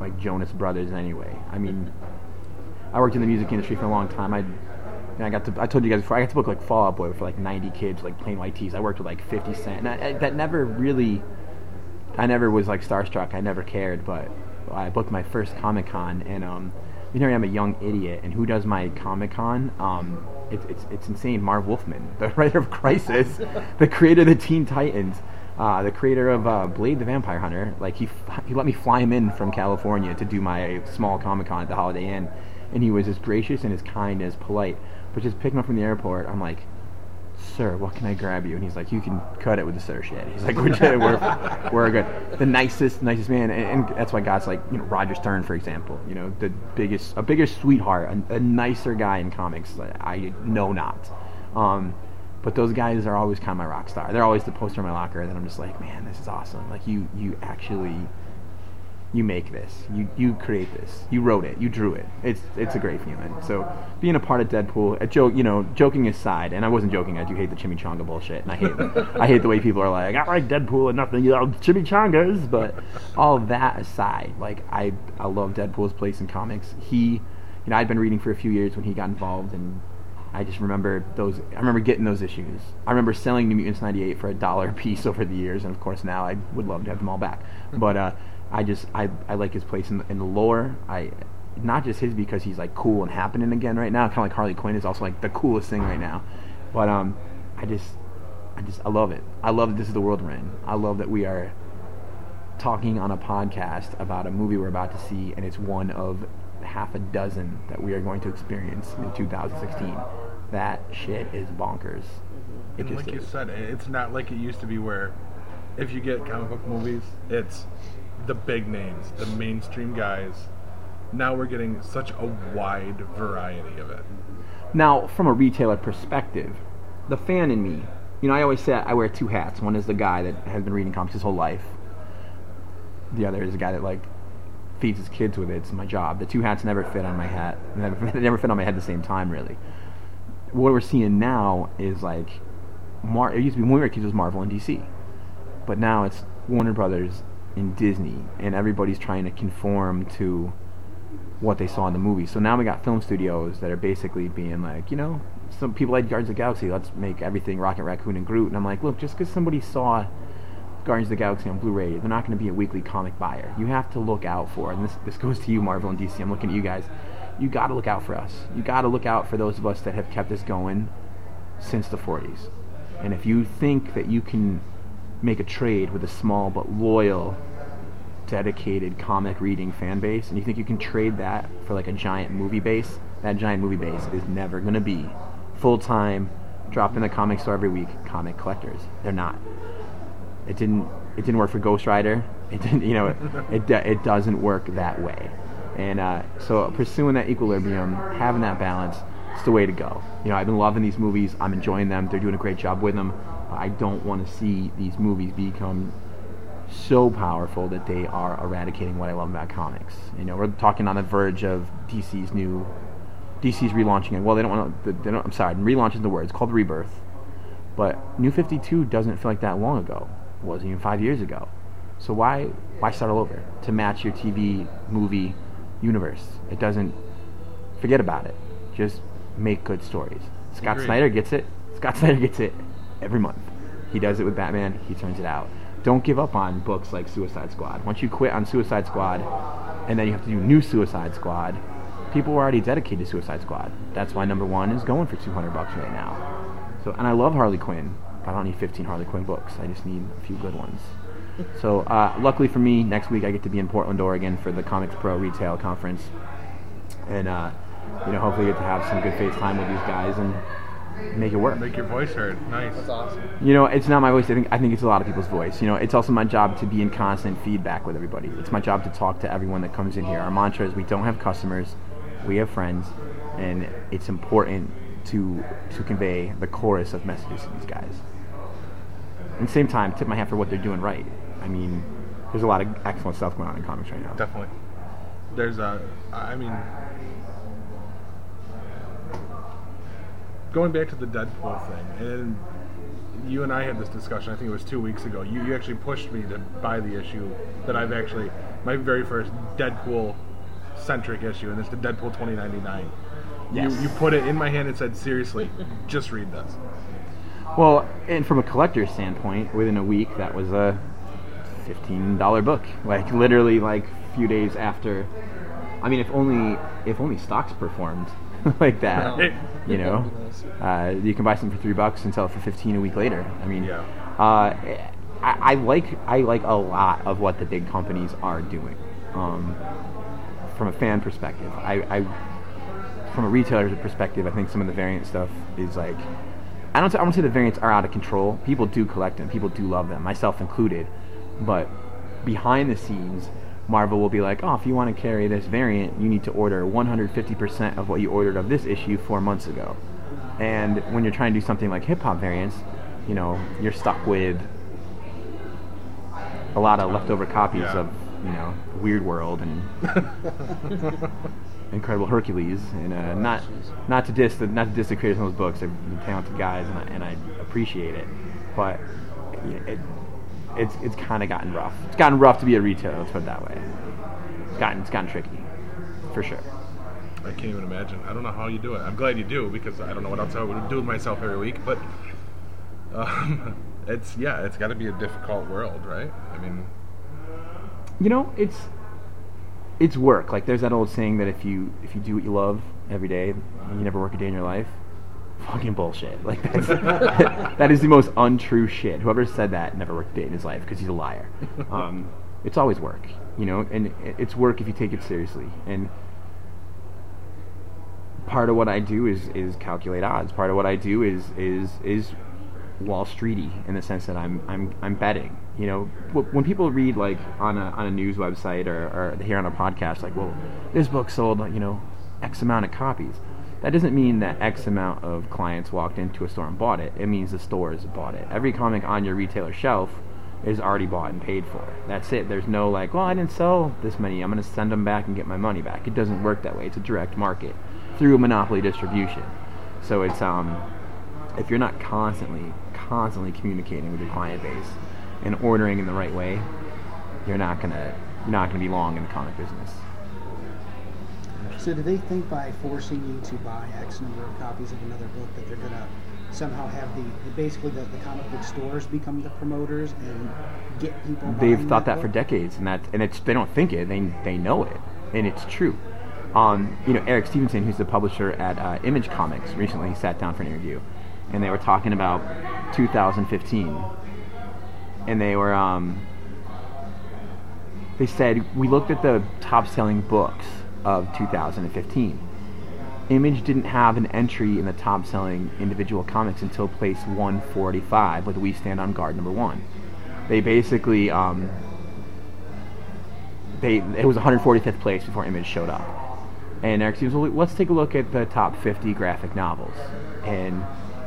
Speaker 5: like Jonas Brothers anyway. I mean, I worked in the music industry for a long time. I and I got to I told you guys before I got to book like Fall Out Boy for like 90 kids like Plain White T's. I worked with like 50 Cent. And I, I, that never really I never was like starstruck. I never cared, but I booked my first Comic Con and um you know I'm a young idiot and who does my Comic Con? Um it's, it's, it's insane. Marv Wolfman, the writer of Crisis, the creator of the Teen Titans, uh, the creator of uh, Blade the Vampire Hunter. Like he, f- he let me fly him in from California to do my small Comic Con at the Holiday Inn, and he was as gracious and as kind as polite. But just picking up from the airport, I'm like, "Sir, what can I grab you?" And he's like, "You can cut it with the sir shit." He's like, "We're we're, we're good." The nicest, nicest man, and, and that's why God's like, you know, Roger Stern, for example, you know, the biggest, a bigger sweetheart, a, a nicer guy in comics. I know not. Um, but those guys are always kind of my rock star. They're always the poster in my locker that I'm just like, man, this is awesome. Like you, you actually, you make this. You you create this. You wrote it. You drew it. It's it's a great feeling. So being a part of Deadpool, a joke, you know, joking aside, and I wasn't joking. I do hate the chimichanga bullshit, and I hate I hate the way people are like, I like Deadpool and nothing, you know, chimichangas. But all that aside, like I I love Deadpool's place in comics. He, you know, I'd been reading for a few years when he got involved, and I just remember those. I remember getting those issues. I remember selling New Mutants '98 for a dollar piece over the years, and of course now I would love to have them all back. But uh, I just I, I like his place in the, in the lore. I not just his because he's like cool and happening again right now. Kind of like Harley Quinn is also like the coolest thing right now. But um, I just, I just, I love it. I love that this is the world we're in. I love that we are talking on a podcast about a movie we're about to see, and it's one of half a dozen that we are going to experience in 2016. That shit is bonkers. It
Speaker 1: And
Speaker 5: just
Speaker 1: like you said, it's not like it used to be where if you get comic book movies, it's the big names, the mainstream guys. Now we're getting such a wide variety of it.
Speaker 5: Now, from a retailer perspective, the fan in me, you know, I always say I wear two hats. One is the guy that has been reading comics his whole life. The other is the guy that like feeds his kids with it. It's my job. The two hats never fit on my hat. Never, they never fit on my head at the same time, really. What we're seeing now is like, Mar- it used to be when we were kids it was Marvel and DC, but now it's Warner Brothers and Disney, and everybody's trying to conform to what they saw in the movie. So now we got film studios that are basically being like, you know, some people like Guardians of the Galaxy, let's make everything Rocket Raccoon and Groot. And I'm like, look, just because somebody saw Guardians of the Galaxy on Blu-ray, they're not going to be a weekly comic buyer. You have to look out for, and this this goes to you, Marvel and DC. I'm looking at you guys. You got to look out for us. You got to look out for those of us that have kept this going since the 40s. And if you think that you can make a trade with a small but loyal dedicated comic reading fan base and you think you can trade that for like a giant movie base, that giant movie base is never going to be full time, drop in the comic store every week comic collectors. They're not. It didn't. It didn't work for Ghost Rider. It didn't. You know, it it, it doesn't work that way. And uh, so pursuing that equilibrium, having that balance, it's the way to go. You know, I've been loving these movies. I'm enjoying them. They're doing a great job with them. I don't want to see these movies become so powerful that they are eradicating what I love about comics. You know, we're talking on the verge of DC's new, DC's relaunching it. Well, they don't want to. They don't. I'm sorry, relaunch is the word. It's called Rebirth. But New 52 doesn't feel like that long ago. It wasn't even five years ago. So why why start all over to match your TV movie universe? It doesn't. Forget about it. Just make good stories. Scott. Snyder gets it. Scott Snyder gets it every month. He does it with Batman. He turns it out. Don't give up on books like Suicide Squad. Once you quit on Suicide Squad, and then you have to do new Suicide Squad, people were already dedicated to Suicide Squad. That's why number one is going for 200 bucks right now. So, and I love Harley Quinn. but I don't need 15 Harley Quinn books. I just need a few good ones. So, uh, luckily for me, next week I get to be in Portland, Oregon for the Comics Pro Retail Conference, and uh, you know, hopefully get to have some good face time with these guys and make it work.
Speaker 1: Make your voice heard. Nice.
Speaker 4: That's awesome.
Speaker 5: You know, it's not my voice. I think I think it's a lot of people's voice. You know, it's also my job to be in constant feedback with everybody. It's my job to talk to everyone that comes in here. Our mantra is we don't have customers, we have friends, and it's important to to convey the chorus of messages to these guys. At the same time, tip my hat for what they're doing right. I mean, there's a lot of excellent stuff going on in comics right now.
Speaker 1: Definitely. There's a. I mean. Going back to the Deadpool thing, and you and I had this discussion. I think it was two weeks ago. You, you actually pushed me to buy the issue that I've actually my very first Deadpool centric issue, and it's the Deadpool 2099.
Speaker 5: Yes.
Speaker 1: You you put it in my hand and said, "Seriously, just read this."
Speaker 5: Well, and from a collector's standpoint, within a week, that was a fifteen dollar book. Like literally, like a few days after. I mean, if only if only stocks performed like that. You know,
Speaker 4: That'd be nice.
Speaker 5: uh, you can buy something for three bucks and sell it for fifteen a week later. I mean,
Speaker 1: Yeah.
Speaker 5: uh, I, I like I like a lot of what the big companies are doing. Um, from a fan perspective, I, I from a retailer's perspective, I think some of the variant stuff is like I don't I don't say the variants are out of control. People do collect them. People do love them, myself included. But behind the scenes, Marvel will be like, "Oh, if you want to carry this variant, you need to order 150% of what you ordered of this issue 4 months ago." And when you're trying to do something like hip hop variants, you know, you're stuck with a lot of leftover copies
Speaker 1: Yeah.
Speaker 5: of, you know, Weird World and Incredible Hercules, and uh, not not to diss the not to diss the creators of those books. They're talented guys, and I, and I appreciate it. But it, it's it's kind of gotten rough. It's gotten rough to be a retailer. Let's put it that way. It's gotten it's gotten tricky, for sure.
Speaker 1: I can't even imagine. I don't know how you do it. I'm glad you do because I don't know what else I would do with myself every week. But um, it's yeah, it's got to be a difficult world, right? I mean,
Speaker 5: You know, it's it's work. Like there's that old saying that if you if you do what you love every day, you never work a day in your life. Fucking bullshit. Like that's that is the most untrue shit. Whoever said that never worked a day in his life because he's a liar. Um, it's always work, you know, and it's work if you take it seriously. And part of what I do is is calculate odds. Part of what I do is is is Wall Streety in the sense that I'm I'm I'm betting. You know, when people read like on a on a news website or, or hear on a podcast like, well, this book sold you know X amount of copies. That doesn't mean that X amount of clients walked into a store and bought it. It means the stores bought it. Every comic on your retailer shelf is already bought and paid for. That's it. There's no like, well, I didn't sell this many. I'm going to send them back and get my money back. It doesn't work that way. It's a direct market through monopoly distribution. So it's um, if you're not constantly, constantly communicating with your client base and ordering in the right way, you're not gonna, you're not gonna be long in the comic business.
Speaker 2: So do they think by forcing you to buy X number of copies of another book that they're gonna somehow have the basically the, the comic book stores become the promoters and get people?
Speaker 5: They've thought that for decades, and that, and it's they don't think it, they they know it, and it's true. Um, you know, Eric Stephenson, who's the publisher at uh, Image Comics, recently sat down for an interview, and they were talking about 2015, and they were um, they said we looked at the top-selling books of 2015. Image didn't have an entry in the top-selling individual comics until place 145 with We Stand on Guard number one. They basically um, they it was 145th place before Image showed up. And Eric Stevens, well, let's take a look at the top 50 graphic novels. And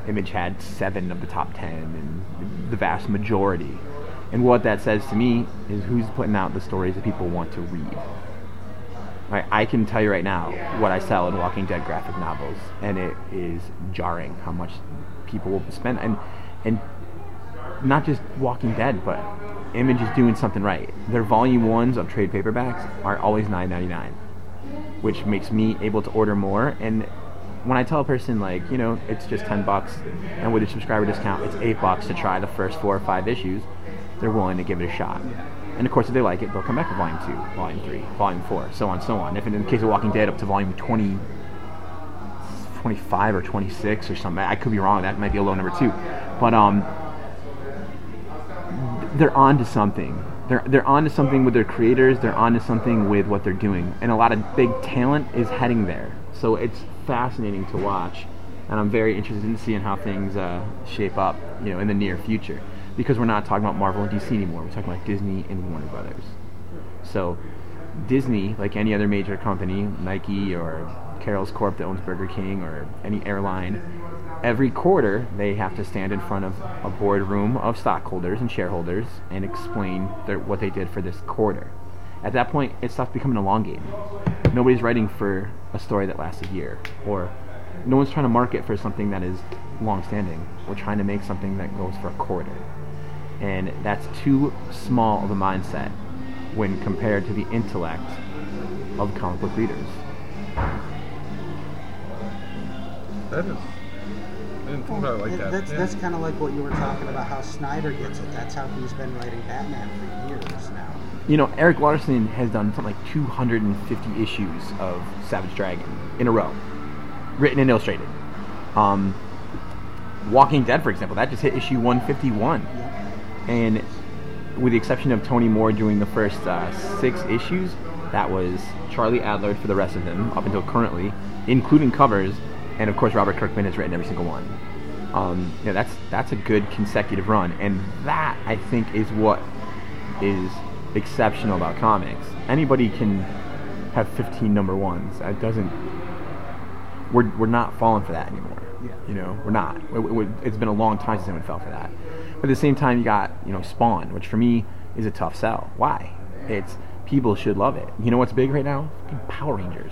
Speaker 5: Image had seven of the top 10, and the vast majority. And what that says to me is who's putting out the stories that people want to read. I can tell you right now what I sell in Walking Dead graphic novels, and it is jarring how much people will spend. And and not just Walking Dead, but Image is doing something right. Their volume ones of trade paperbacks are always nine ninety nine, which makes me able to order more. And when I tell a person like, you know, it's just ten bucks, and with a subscriber discount, it's eight bucks to try the first four or five issues, they're willing to give it a shot. And of course, if they like it, they'll come back to volume two, volume three, volume four, so on, so on. If in the case of Walking Dead, up to volume 20, 25 or 26 or something. I could be wrong. That might be a low number too. But um, they're on to something. They're they're on to something with their creators. They're on to something with what they're doing, and a lot of big talent is heading there. So it's fascinating to watch, and I'm very interested in seeing how things uh, shape up, you know, in the near future. Because we're not talking about Marvel and DC anymore. We're talking about Disney and Warner Brothers. So Disney, like any other major company, Nike or Carrols Corp that owns Burger King or any airline, every quarter they have to stand in front of a boardroom of stockholders and shareholders and explain their, what they did for this quarter. At that point, it stops becoming a long game. Nobody's writing for a story that lasts a year, or no one's trying to market for something that is long-standing. We're trying to make something that goes for a quarter, and that's too small of a mindset when compared to the intellect of comic book readers.
Speaker 1: That is. I didn't think about like that.
Speaker 2: That's
Speaker 1: yeah.
Speaker 2: that's kind of like what you were talking about. How Snyder gets it. That's how he's been writing Batman for years now.
Speaker 5: You know, Eric Watterson has done something like 250 issues of Savage Dragon in a row, written and illustrated. Um, Walking Dead, for example, that just hit issue 151, and with the exception of Tony Moore doing the first uh, six issues, that was Charlie Adlard for the rest of them up until currently, including covers, and of course Robert Kirkman has written every single one. Um, you know, that's that's a good consecutive run, and that I think is what is exceptional about comics. Anybody can have 15 number ones. That doesn't. We're we're not falling for that anymore.
Speaker 2: Yeah.
Speaker 5: You know, we're not. It, it, it's been a long time since anyone fell for that. But at the same time, you got you know Spawn, which for me is a tough sell. Why? It's people should love it. You know what's big right now? Power Rangers.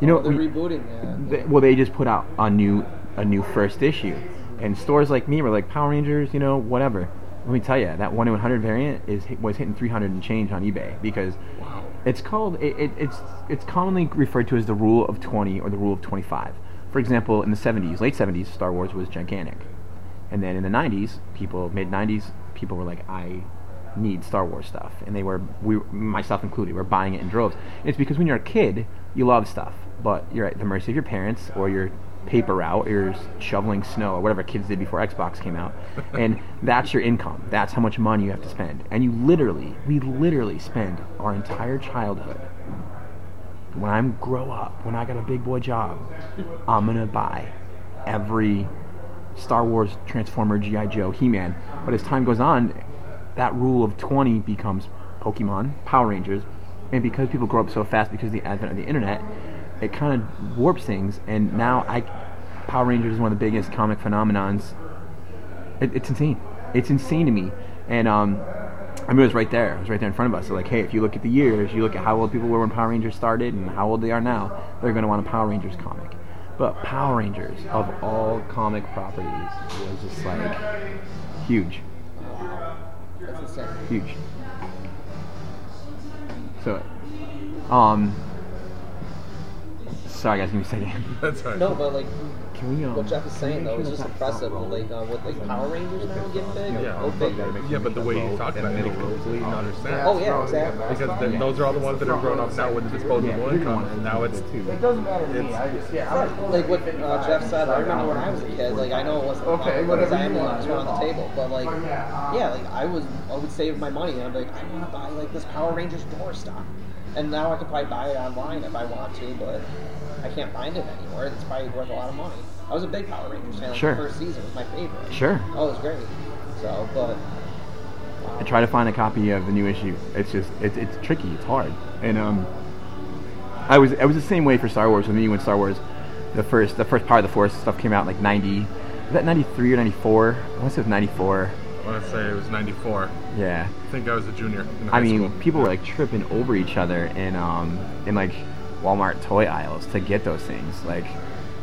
Speaker 5: You know, oh,
Speaker 4: They're
Speaker 5: we-
Speaker 4: rebooting that.
Speaker 5: they, well, they just put out a new a new first issue, and stores like me were like Power Rangers, you know, whatever. Let me tell you, that one in 100 variant is was hitting 300 and change on eBay because it's called it, it, it's it's commonly referred to as the rule of 20 or the rule of 25. For example, in the 70s, late 70s, Star Wars was gigantic, and then in the 90s, people mid 90s, people were like, I need Star Wars stuff, and they were we myself included were buying it in droves. And it's because when you're a kid, you love stuff, but you're at the mercy of your parents or your paper route or you're shoveling snow or whatever kids did before Xbox came out, and that's your income. That's how much money you have to spend, and you literally, we literally spend our entire childhood. When I grow up, when I got a big boy job, I'm gonna buy every Star Wars, Transformer, GI Joe, He-Man. But as time goes on, that rule of 20 becomes Pokemon, Power Rangers, and because people grow up so fast because of the advent of the internet, it kind of warps things. And now I, Power Rangers is one of the biggest comic phenomenons. It, it's insane. It's insane to me. And um, I mean, it was right there. It was right there in front of us. So like, hey, if you look at the years, you look at how old people were when Power Rangers started and how old they are now, they're going to want a Power Rangers comic. But Power Rangers, of all comic properties, was just like huge, huge. So, um, sorry guys, give me a second.
Speaker 1: That's right.
Speaker 4: No, but like
Speaker 5: Can we um?
Speaker 4: what Jeff is saying though is just impressive. Like uh, with like Power Rangers now getting big.
Speaker 1: Yeah.
Speaker 4: Oh, big.
Speaker 1: Yeah, but the way he's talking about it makes me completely understand.
Speaker 4: Oh yeah, exactly.
Speaker 1: Because th- those are all the ones that are grown up now with the disposable income, and now it's
Speaker 6: It doesn't matter to me. I just, yeah. I'm,
Speaker 4: Like what uh, Jeff said, I remember when I was a kid. Like I know it wasn't
Speaker 6: Okay,
Speaker 4: because
Speaker 6: whatever
Speaker 4: I
Speaker 6: you
Speaker 4: had
Speaker 6: want.
Speaker 4: just on the table, but like yeah, like I was, I would save my money and I'd be like, I want to buy like this Power Rangers door stock, and now I can probably buy it online if I want to, but I can't find it anymore. It's probably worth a lot of money. I was a big Power Rangers fan. Like,
Speaker 5: Sure.
Speaker 4: The first season was my favorite.
Speaker 5: Sure.
Speaker 4: Oh, it was great. So, but
Speaker 5: I try to find a copy of the new issue. It's just it's it's tricky. It's hard. And um, I was I was the same way for Star Wars with me when Star Wars, the first the first part of the Force stuff came out in like ninety, was that ninety three or ninety four? I want to say it was ninety four.
Speaker 1: I want to say it was 94.
Speaker 5: Yeah.
Speaker 1: I think I was a junior in
Speaker 5: I mean,
Speaker 1: school.
Speaker 5: people were like tripping over each other in um in like Walmart toy aisles to get those things. Like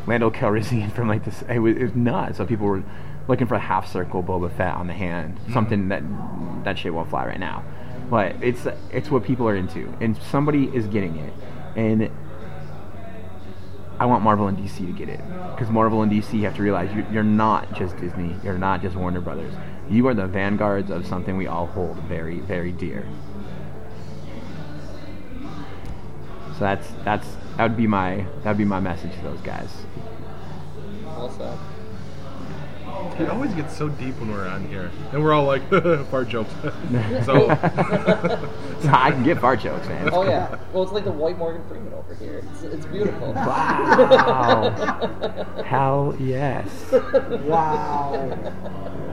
Speaker 5: Lando Calrissian from like this, it was, it was nuts. So people were looking for a half circle Boba Fett on the hand, mm-hmm. something that that shit won't fly right now. But it's it's what people are into, and somebody is getting it, and I want Marvel and DC to get it because Marvel and DC have to realize you, you're not just Disney, you're not just Warner Brothers. You are the vanguards of something we all hold very, very dear. So that's that's that would be my that would be my message to those guys.
Speaker 4: also,
Speaker 1: He always gets so deep when we're on here, and we're all like fart jokes. so
Speaker 5: I can get fart jokes, man.
Speaker 4: oh yeah. Well, it's like the white Morgan Freeman over here. It's, it's beautiful.
Speaker 5: Wow. Hell yes.
Speaker 2: Wow.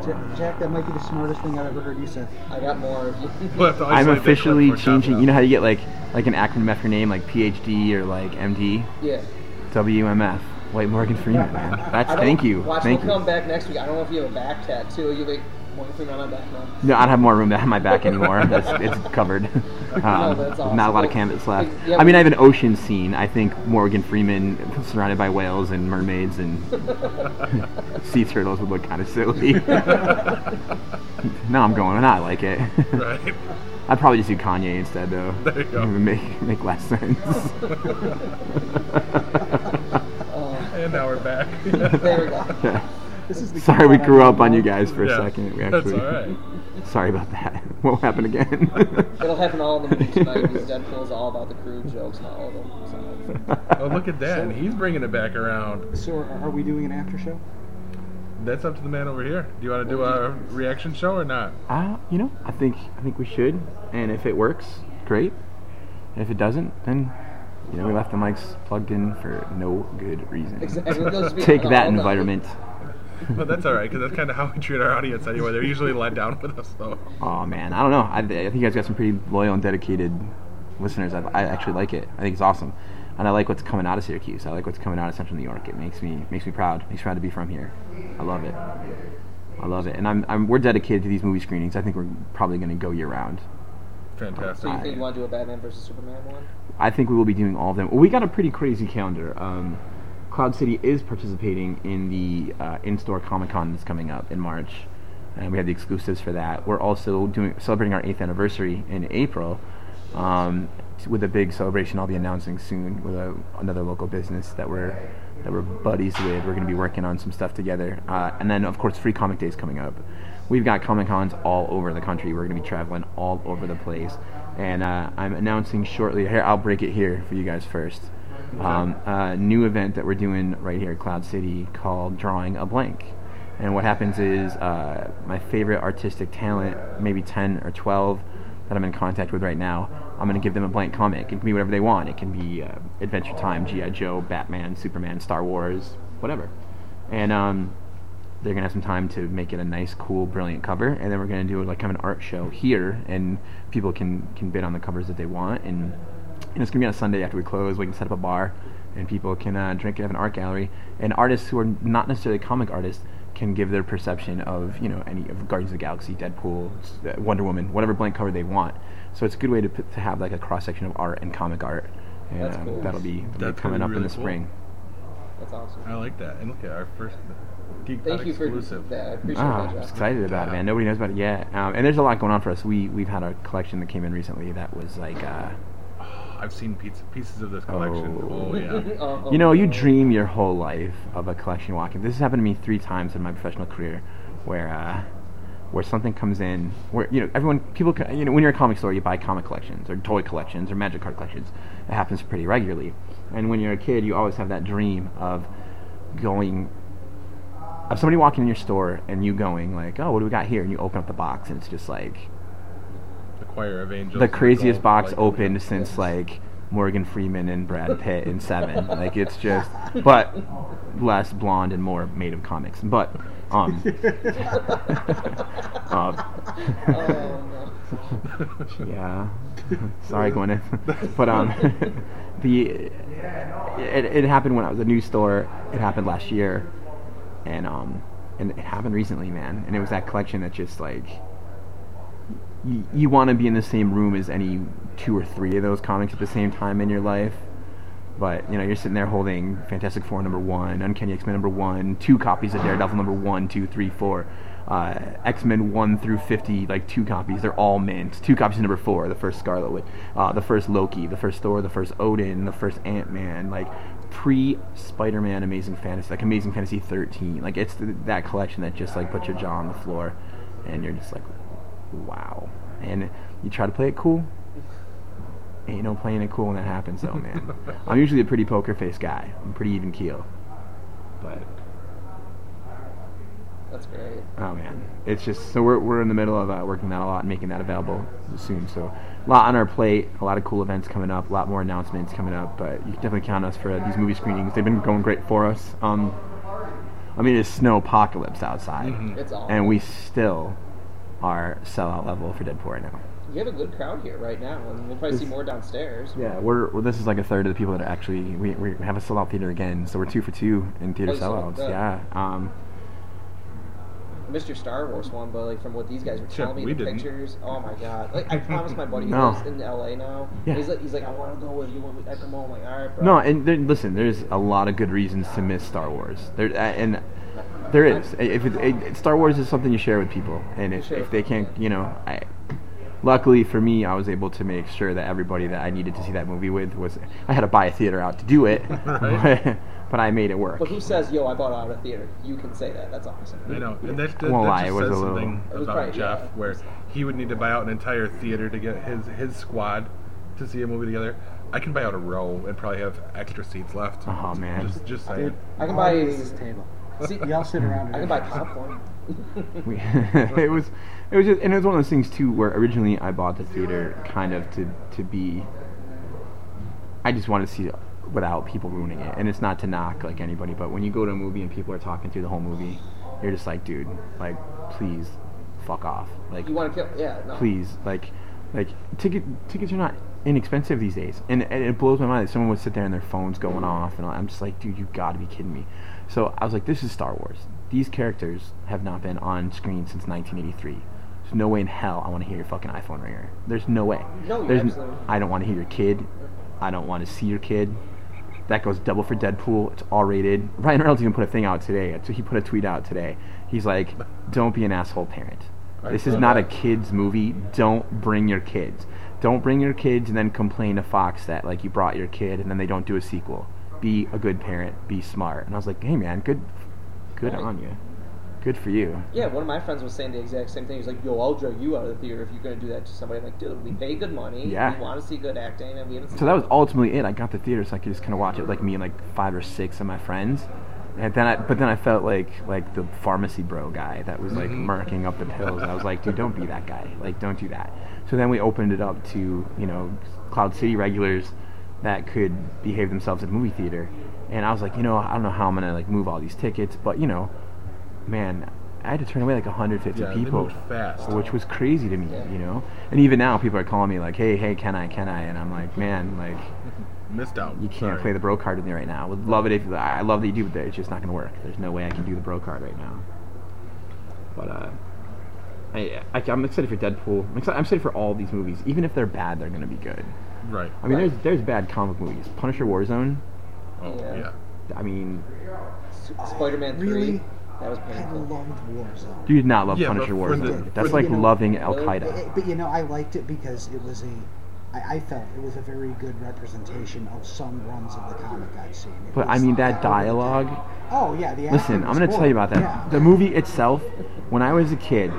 Speaker 2: Ja- Jack, that might be the smartest thing I've ever heard you say.
Speaker 4: I got more
Speaker 1: we'll
Speaker 5: I'm
Speaker 1: isolate that clip
Speaker 5: officially changing. You know how you get like like an acronym after your name, like PhD or like MD,
Speaker 4: yeah.
Speaker 5: WMF, White Morgan Freeman, man. That's
Speaker 4: I don't-
Speaker 5: thank you,
Speaker 4: Watch,
Speaker 5: thank
Speaker 4: we'll
Speaker 5: you.
Speaker 4: come back next week. I don't know if you have a back tattoo. You like Morgan Freeman on my back now.
Speaker 5: No, I don't have more room to have my back anymore. It's, it's covered. Um,
Speaker 4: that's awesome.
Speaker 5: Not a lot of canvas left.
Speaker 4: yeah,
Speaker 5: I mean, I have an ocean scene. I think Morgan Freeman surrounded by whales and mermaids and sea turtles would look kind of silly. no, I'm going. No, I like it.
Speaker 1: Right.
Speaker 5: I'd probably just do Kanye instead, though.
Speaker 1: There you go.
Speaker 5: It would make make less sense.
Speaker 1: And now we're back.
Speaker 4: There we go.
Speaker 5: Yeah.
Speaker 2: This is the
Speaker 5: Sorry, we grew up on you guys for
Speaker 1: Yeah,
Speaker 5: a second. We
Speaker 1: that's
Speaker 5: actually.
Speaker 1: all right.
Speaker 5: Sorry about that. What happen again?
Speaker 4: It'll happen all in the movie tonight. These Deadpool's all about the crew jokes, not all of them. So.
Speaker 1: Oh, look at that. And he's bringing it back around.
Speaker 2: So, are are we doing an after show?
Speaker 1: That's up to the man over here. Do you want to do a reaction show or not?
Speaker 5: Uh, you know, I think I think we should, and if it works, great. And if it doesn't, then you know we left the mics plugged in for no good reason.
Speaker 4: Exactly. They'll just be
Speaker 5: Take that, environment.
Speaker 1: But that's all right because that's kind of how we treat our audience anyway. They're usually let down with us, though.
Speaker 5: Oh man, I don't know. I, I think you guys got some pretty loyal and dedicated listeners. I, I actually like it. I think it's awesome, and I like what's coming out of Syracuse. I like what's coming out of Central New York. It makes me makes me proud. Makes me proud to be from here. I love it. I love it, and I'm, I'm we're dedicated to these movie screenings. I think we're probably going to go year round.
Speaker 1: Fantastic.
Speaker 4: So you think you want to do a Batman versus Superman one?
Speaker 5: I think we will be doing all of them. Well, we got a pretty crazy calendar. Um, Cloud City is participating in the uh, in-store Comic Con that's coming up in March, and we have the exclusives for that. We're also doing celebrating our eighth anniversary in April, um, with a big celebration. I'll be announcing soon with a, another local business that we're that we're buddies with. We're going to be working on some stuff together, uh, and then of course Free Comic Day is coming up, we've got Comic Cons all over the country. We're going to be traveling all over the place, and uh, I'm announcing shortly. Here, I'll break it here for you guys first. Um, a new event that we're doing right here at Cloud City called Drawing a Blank. And what happens is uh, my favorite artistic talent, maybe 10 or 12 that I'm in contact with right now, I'm going to give them a blank comic. It can be whatever they want. It can be uh, Adventure Time, G.I. Joe, Batman, Superman, Star Wars, whatever. And um, they're going to have some time to make it a nice, cool, brilliant cover. And then we're going to do like kind of an art show here, and people can, can bid on the covers that they want. And, and it's going to be on a Sunday after we close. We can set up a bar, and people can uh, drink and have an art gallery. And artists who are not necessarily comic artists can give their perception of you know any of Guardians of the Galaxy, Deadpool, uh, Wonder Woman, whatever blank cover they want. So it's a good way to put, to have like a cross section of art and comic art. And
Speaker 4: That's
Speaker 5: um,
Speaker 4: cool.
Speaker 5: that'll be, that'll be
Speaker 1: That's
Speaker 5: coming
Speaker 1: gonna
Speaker 5: up
Speaker 1: be
Speaker 5: in the
Speaker 1: cool.
Speaker 5: spring.
Speaker 4: That's awesome.
Speaker 1: I like that. And look at our first Geek
Speaker 4: Thank
Speaker 1: Pod
Speaker 4: you for
Speaker 1: exclusive.
Speaker 4: that. I appreciate
Speaker 5: Ah,
Speaker 4: that,
Speaker 5: I'm excited about it, man. Nobody knows about it yet. Um, and there's a lot going on for us. We we've had a collection that came in recently that was like, uh,
Speaker 1: I've seen pizza, pieces of this collection.
Speaker 5: Oh.
Speaker 1: Oh, yeah.
Speaker 4: Uh,
Speaker 5: you know, you dream your whole life of a collection walking. This has happened to me three times in my professional career, where uh, where something comes in, where you know everyone, people, you know, when you're a comic store, you buy comic collections or toy collections or magic card collections. It happens pretty regularly. And when you're a kid, you always have that dream of going of somebody walking in your store and you going like, "Oh, what do we got here?" And you open up the box and it's just like
Speaker 1: The Choir of Angels.
Speaker 5: the craziest
Speaker 1: gold,
Speaker 5: box
Speaker 1: like-
Speaker 5: opened since like Morgan Freeman and Brad Pitt in Seven. like it's just, but less blonde and more made of comics. But um, um,
Speaker 4: Oh,
Speaker 5: yeah. Sorry, Gwyneth. but um, the it, it happened when I was a new store. It happened last year, and um, and it happened recently, man. And it was that collection that just like you, you want to be in the same room as any two or three of those comics at the same time in your life. But you know, you're sitting there holding Fantastic Four number one, Uncanny X Men number one, two copies of Daredevil number one, two, three, four, uh, X Men one through fifty, like two copies. They're all mint. Two copies of number four, the first Scarlet Witch, uh, the first Loki, the first Thor, the first Odin, the first Ant Man, like pre Spider Man Amazing Fantasy, like Amazing Fantasy thirteen. Like it's th- that collection that just like puts your jaw on the floor, and you're just like, wow. And you try to play it cool, ain't no playing it cool when that happens though, man. I'm usually a pretty poker face guy. I'm pretty even keel. But
Speaker 4: That's great.
Speaker 5: oh man, it's just so we're we're in the middle of uh, working that a lot and making that available soon. So a lot on our plate, a lot of cool events coming up, a lot more announcements coming up. But you can definitely count us for uh, these movie screenings. They've been going great for us. Um, I mean, it's snow apocalypse outside,
Speaker 1: Mhm.
Speaker 4: It's awesome.
Speaker 5: and we still are sellout level for Deadpool right now.
Speaker 4: You have a good crowd here right now, and we'll probably see more downstairs.
Speaker 5: Yeah, we're, we're this is like a third of the people that are actually we, we have a sellout theater again, so we're two for two in theater
Speaker 4: Oh,
Speaker 5: sellouts.
Speaker 4: that.
Speaker 5: Yeah, um,
Speaker 4: I missed your Star Wars one, but like from what these guys were
Speaker 1: Sure,
Speaker 4: telling me,
Speaker 1: we
Speaker 4: the
Speaker 1: didn't.
Speaker 4: pictures. Oh my god! Like I promised my buddy who
Speaker 5: No.
Speaker 4: lives in LA now.
Speaker 5: Yeah.
Speaker 4: He's like, he's like, I want to go with you. When we, I come home, like, all right, bro.
Speaker 5: no, and there, listen, there's a lot of good reasons to miss Star Wars. There uh, and there is. If it, it, Star Wars is something you share with people, and if,
Speaker 4: Sure.
Speaker 5: if they can't, you know, I. Luckily for me, I was able to make sure that everybody that I needed to see that movie with was. I had to buy a theater out to do it,
Speaker 1: Right.
Speaker 5: but I made it work.
Speaker 4: But who says, yo, I bought out a theater? You can say that. That's awesome.
Speaker 1: I know, and that, that,
Speaker 5: won't
Speaker 1: that
Speaker 5: lie,
Speaker 1: just
Speaker 5: it was
Speaker 1: says
Speaker 5: a little-
Speaker 1: something
Speaker 4: It was
Speaker 1: about
Speaker 4: probably-
Speaker 1: Jeff,
Speaker 4: yeah.
Speaker 1: where he would need to buy out an entire theater to get his his squad to see a movie together. I can buy out a row and probably have extra seats left.
Speaker 5: Oh, man.
Speaker 1: just just
Speaker 2: Dude.
Speaker 4: I can
Speaker 2: all
Speaker 4: buy-
Speaker 2: I need is this table.
Speaker 4: See,
Speaker 2: Y'all sit around.
Speaker 4: I can buy popcorn.
Speaker 5: we, it was it was just and it was one of those things too where originally I bought the theater kind of to to be I just wanted to see it without people ruining it. And it's not to knock like anybody but when you go to a movie and people are talking through the whole movie you're just like dude like please fuck off. Like
Speaker 4: You want to kill? Yeah, no.
Speaker 5: please like like ticket tickets are not inexpensive these days. And, and it blows my mind that someone would sit there and their phones going off and i'm just like dude you gotta be kidding me. So i was like this is star wars. These characters have not been on screen since 1983 there's no way in hell i want to hear your fucking iphone ringer there's no way.
Speaker 4: No,
Speaker 5: there's n- i don't want to hear your kid. I don't want to see your kid that goes double for Deadpool. It's R rated. Ryan Reynolds even put a thing out today. So he put a tweet out today. He's like, "Don't be an asshole parent. This is not a kids movie. Don't bring your kids. Don't bring your kids and then complain to Fox that like you brought your kid and then they don't do a sequel. Be a good parent. Be smart." And I was like, "Hey man, good, good on you." Good for you.
Speaker 4: Yeah, one of my friends was saying the exact same thing. He's like, "Yo, I'll drag you out of the theater if you're gonna do that to somebody." I'm like, "Dude, we pay good money.
Speaker 5: Yeah.
Speaker 4: We want to see good acting, and we haven't."
Speaker 5: So that was ultimately it. I got the theater so I could just kind of watch it like me and like five or six of my friends. And then I, but then I felt like like the pharmacy bro guy that was like
Speaker 1: mm-hmm.
Speaker 5: marking up the pills. I was like, dude, don't be that guy. Like, don't do that. So then we opened it up to you know Cloud City regulars that could behave themselves at movie theater. And I was like, you know, I don't know how I'm gonna like move all these tickets, but you know, man, I had to turn away like 150
Speaker 1: Yeah, they
Speaker 5: people,
Speaker 1: moved fast.
Speaker 5: which was crazy to me,
Speaker 4: Yeah.
Speaker 5: you know. And even now, people are calling me like, hey, hey, can I, can I? And I'm like, man, like.
Speaker 1: Missed out.
Speaker 5: You can't
Speaker 1: Sorry.
Speaker 5: play the bro card with me right now. Would love it if I love that you do, but it's just not gonna work. There's no way I can do the bro card right now. But uh, I, I I'm excited for Deadpool. I'm excited, I'm excited for all these movies. Even if they're bad, they're gonna be good.
Speaker 1: Right.
Speaker 5: I mean,
Speaker 4: Right.
Speaker 5: there's there's bad comic movies. Punisher Warzone.
Speaker 1: Oh
Speaker 4: Yeah.
Speaker 1: yeah.
Speaker 5: I mean,
Speaker 4: Spider-Man
Speaker 2: really?
Speaker 4: Three. That was
Speaker 2: I
Speaker 4: painful.
Speaker 2: loved Warzone.
Speaker 5: you did not love
Speaker 1: Yeah, but
Speaker 5: Punisher
Speaker 1: for the-
Speaker 5: Warzone.
Speaker 1: for
Speaker 5: That's
Speaker 1: the-
Speaker 5: like
Speaker 2: you know,
Speaker 5: loving Al
Speaker 4: really?
Speaker 5: Qaeda.
Speaker 2: But, but you know, I liked it because it was a. I, I felt it was a very good representation of some runs of the comic I've seen. It
Speaker 5: But I
Speaker 2: was
Speaker 5: mean that
Speaker 2: over the
Speaker 5: dialogue.
Speaker 2: Oh yeah, the
Speaker 5: Listen,
Speaker 2: acting
Speaker 5: I'm
Speaker 2: was
Speaker 5: gonna tell you about that.
Speaker 2: Yeah.
Speaker 5: The movie itself, when I was a kid,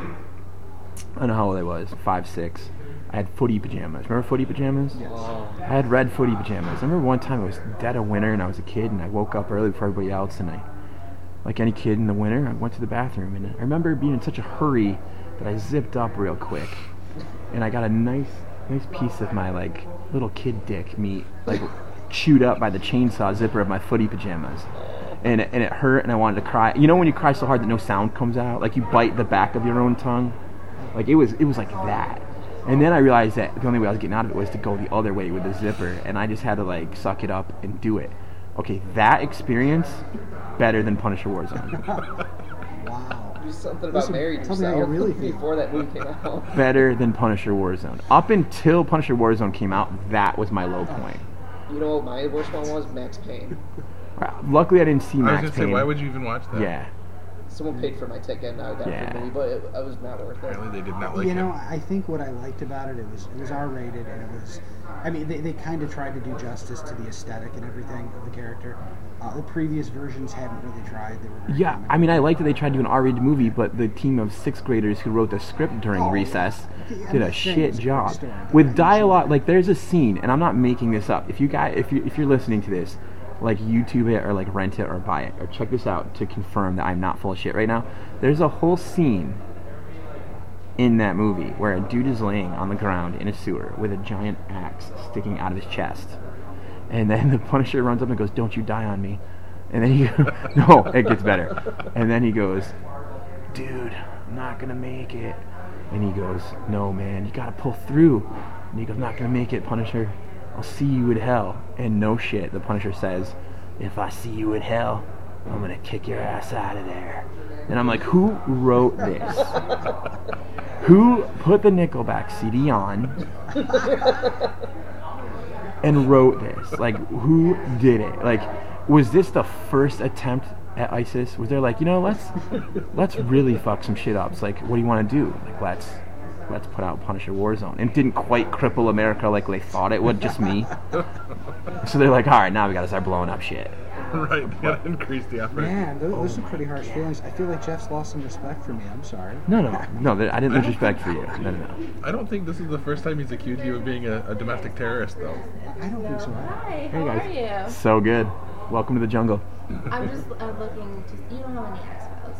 Speaker 5: I don't know how old I was, five, six. I had footy pajamas. Remember footy pajamas?
Speaker 2: Yes.
Speaker 5: I had red footy pajamas. I remember one time it was dead of winter and I was a kid and I woke up early before everybody else and I, like any kid in the winter, I went to the bathroom and I remember being in such a hurry that I zipped up real quick and I got a nice, nice piece of my like little kid dick meat like chewed up by the chainsaw zipper of my footy pajamas. And it, and it hurt and I wanted to cry. You know when you cry so hard that no sound comes out, like you bite the back of your own tongue. Like it was, it was like that. And then I realized that the only way I was getting out of it was to go the other way with the zipper, and I just had to like suck it up and do it. Okay, that experience better than Punisher Warzone.
Speaker 2: Wow.
Speaker 4: do something about
Speaker 2: Listen,
Speaker 4: married
Speaker 2: tell me how
Speaker 4: yourself
Speaker 2: you really
Speaker 4: before that movie came out.
Speaker 5: better than Punisher Warzone. Up until Punisher Warzone came out, that was my low point.
Speaker 4: You know what my worst one was? Max Payne.
Speaker 5: Luckily, I didn't see
Speaker 1: I was
Speaker 5: Max
Speaker 1: gonna say,
Speaker 5: Payne.
Speaker 1: why would you even watch that?
Speaker 5: Yeah,
Speaker 4: Someone paid for my ticket and I got
Speaker 5: Yeah.
Speaker 4: for the movie, but it, it was not worth it.
Speaker 1: Apparently, they did not like
Speaker 2: you
Speaker 1: it.
Speaker 2: know, I think what I liked about it, it was it was R rated and it was, I mean, they, they kind of tried to do justice to the aesthetic and everything of the character. Uh, the previous versions hadn't really tried. They were
Speaker 5: yeah. I mean, I liked that they tried to do an R-rated movie, but the team of sixth graders who wrote the script during
Speaker 2: Oh,
Speaker 5: recess
Speaker 2: yeah. Yeah,
Speaker 5: did a shit
Speaker 2: it's a
Speaker 5: job
Speaker 2: story, but I
Speaker 5: with
Speaker 2: just-
Speaker 5: dialogue. Like, there's a scene, and I'm not making this up. If you guys, if you if you're listening to this, like YouTube it or like rent it or buy it or check this out to confirm that I'm not full of shit right now. There's a whole scene in that movie where a dude is laying on the ground in a sewer with a giant axe sticking out of his chest. And then the Punisher runs up and goes, Don't you die on me. And then he goes, No, it gets better. And then he goes, Dude, I'm not gonna make it. And he goes, No man, you gotta pull through. And he goes, Not gonna make it, Punisher. I'll see you in hell. And no shit, the Punisher says, If I see you in hell, I'm gonna kick your ass out of there. And I'm like, who wrote this? who put the Nickelback CD on and wrote this? Like, who did it? Like, was this the first attempt at ISIS? Was there like, you know, let's let's really fuck some shit up? It's like, what do you want to do? Like, let's let's put out Punisher Warzone. And it didn't quite cripple America like they thought it would, just me. so they're like, all right, now we gotta start blowing up shit.
Speaker 1: right. They gotta increase the effort.
Speaker 2: Man, those, those are pretty harsh feelings. I feel like Jeff's lost some respect for me. I'm sorry.
Speaker 5: No, no, no. I didn't lose respect for you. No, no, no.
Speaker 1: I don't think this is the first time he's accused you of being a, a domestic terrorist, though.
Speaker 2: I don't think so. either.
Speaker 7: Hi,
Speaker 5: Hey
Speaker 7: how are you?
Speaker 5: So good. Welcome to the jungle.
Speaker 7: I'm just uh, looking to. You know how many X Files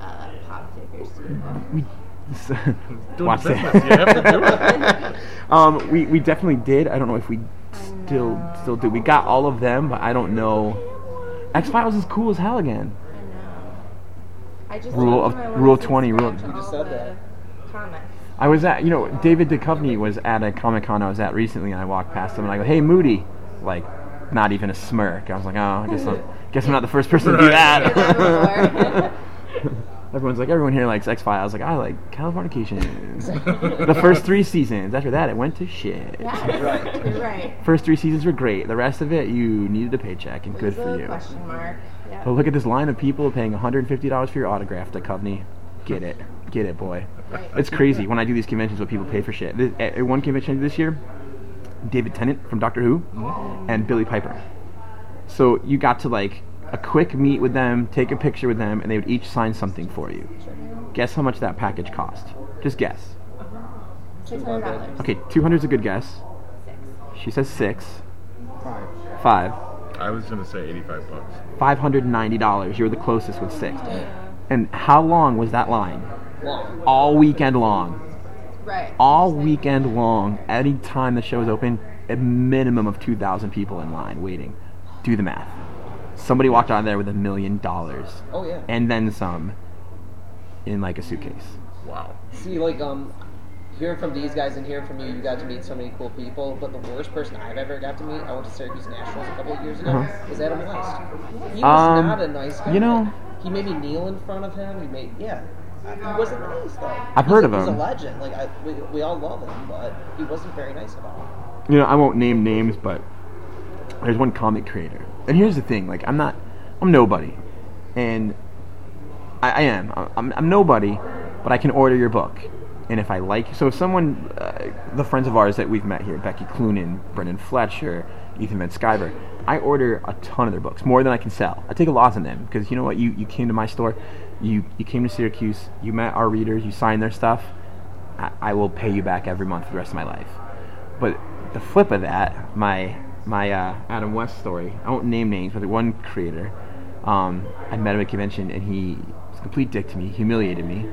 Speaker 7: uh, pop figures do you have?
Speaker 5: We
Speaker 1: Doing
Speaker 5: watch that.
Speaker 1: you have to do it.
Speaker 5: um, we we definitely did. I don't know if we still
Speaker 7: know.
Speaker 5: still do. We got all of them, but I don't know. X Files is cool as hell again.
Speaker 7: I know. I just
Speaker 5: Rule
Speaker 7: told
Speaker 5: of-
Speaker 7: him I wanna
Speaker 5: rule 20, rule-
Speaker 4: You just said that.
Speaker 7: the
Speaker 5: I was at, you know, David Duchovny was at a Comic Con I was at recently, and I walked past him and I go, "Hey, Moody," like, not even a smirk. I was like, "Oh, I guess I'm, guess I'm not the first person to do
Speaker 7: that
Speaker 5: that."
Speaker 7: before.
Speaker 5: Everyone's like, everyone here likes X Files. Like, I like Californication. the first three seasons. After that, it went to shit.
Speaker 7: yeah,
Speaker 4: Right.
Speaker 7: You're right.
Speaker 5: First three seasons were great. The rest of it, you needed a paycheck, and good for you.
Speaker 7: Question mark. Yeah.
Speaker 5: But look at this line of people paying $150 for your autograph, Duchovny. Get it. Get it, boy.
Speaker 7: Right.
Speaker 5: It's crazy when I do these conventions what people pay for shit. This, at at one convention this year, David Tennant from Doctor Who oh. and Billie Piper. So you got to like a quick meet with them, take a picture with them, and they would each sign something for you. Guess how much that package cost? Just guess.
Speaker 7: Six hundred dollars.
Speaker 5: Okay, 200 is a good guess.
Speaker 7: Six.
Speaker 5: She says six.
Speaker 2: Five.
Speaker 5: Five.
Speaker 1: I was gonna say 85 bucks.
Speaker 5: $590. You were the closest with six. And how long was that line?
Speaker 4: Long.
Speaker 5: All weekend long.
Speaker 7: Right.
Speaker 5: All weekend long. Any time the show is open, a minimum of 2,000 people in line waiting. Do the math. Somebody walked out of there with a million dollars.
Speaker 4: Oh yeah.
Speaker 5: And then some in like a suitcase.
Speaker 1: Wow.
Speaker 4: See, like, um, hearing from these guys and hearing from you, you got to meet so many cool people. But the worst person I've ever got to meet, I went to Syracuse Nationals a couple of years ago,
Speaker 5: Uh-huh.
Speaker 4: was Adam West. He was
Speaker 5: Um,
Speaker 4: not a nice guy.
Speaker 5: you know-
Speaker 4: he made me kneel in front of him. He made, yeah. He wasn't nice though.
Speaker 5: I've
Speaker 4: He's
Speaker 5: heard
Speaker 4: a-
Speaker 5: of him.
Speaker 4: He's a legend. Like I, we, we all love him, but he wasn't very nice at all.
Speaker 5: you know, I won't name names, but there's one comic creator. And here's the thing: like, I'm not, I'm nobody, and I, I am. I'm, I'm nobody, but I can order your book, and if I like, so if someone, uh, the friends of ours that we've met here, Becky Cloonan, Brenden Fletcher, Ethan Van Sciver, I order a ton of their books, more than I can sell. I take a loss on them because you know what? You you came to my store, you you came to Syracuse, you met our readers, you signed their stuff. I, I will pay you back every month for the rest of my life. But the flip of that, my my uh, Adam West story. I won't name names, but one creator, um, I met him at a convention and he was a complete dick to me, humiliated me.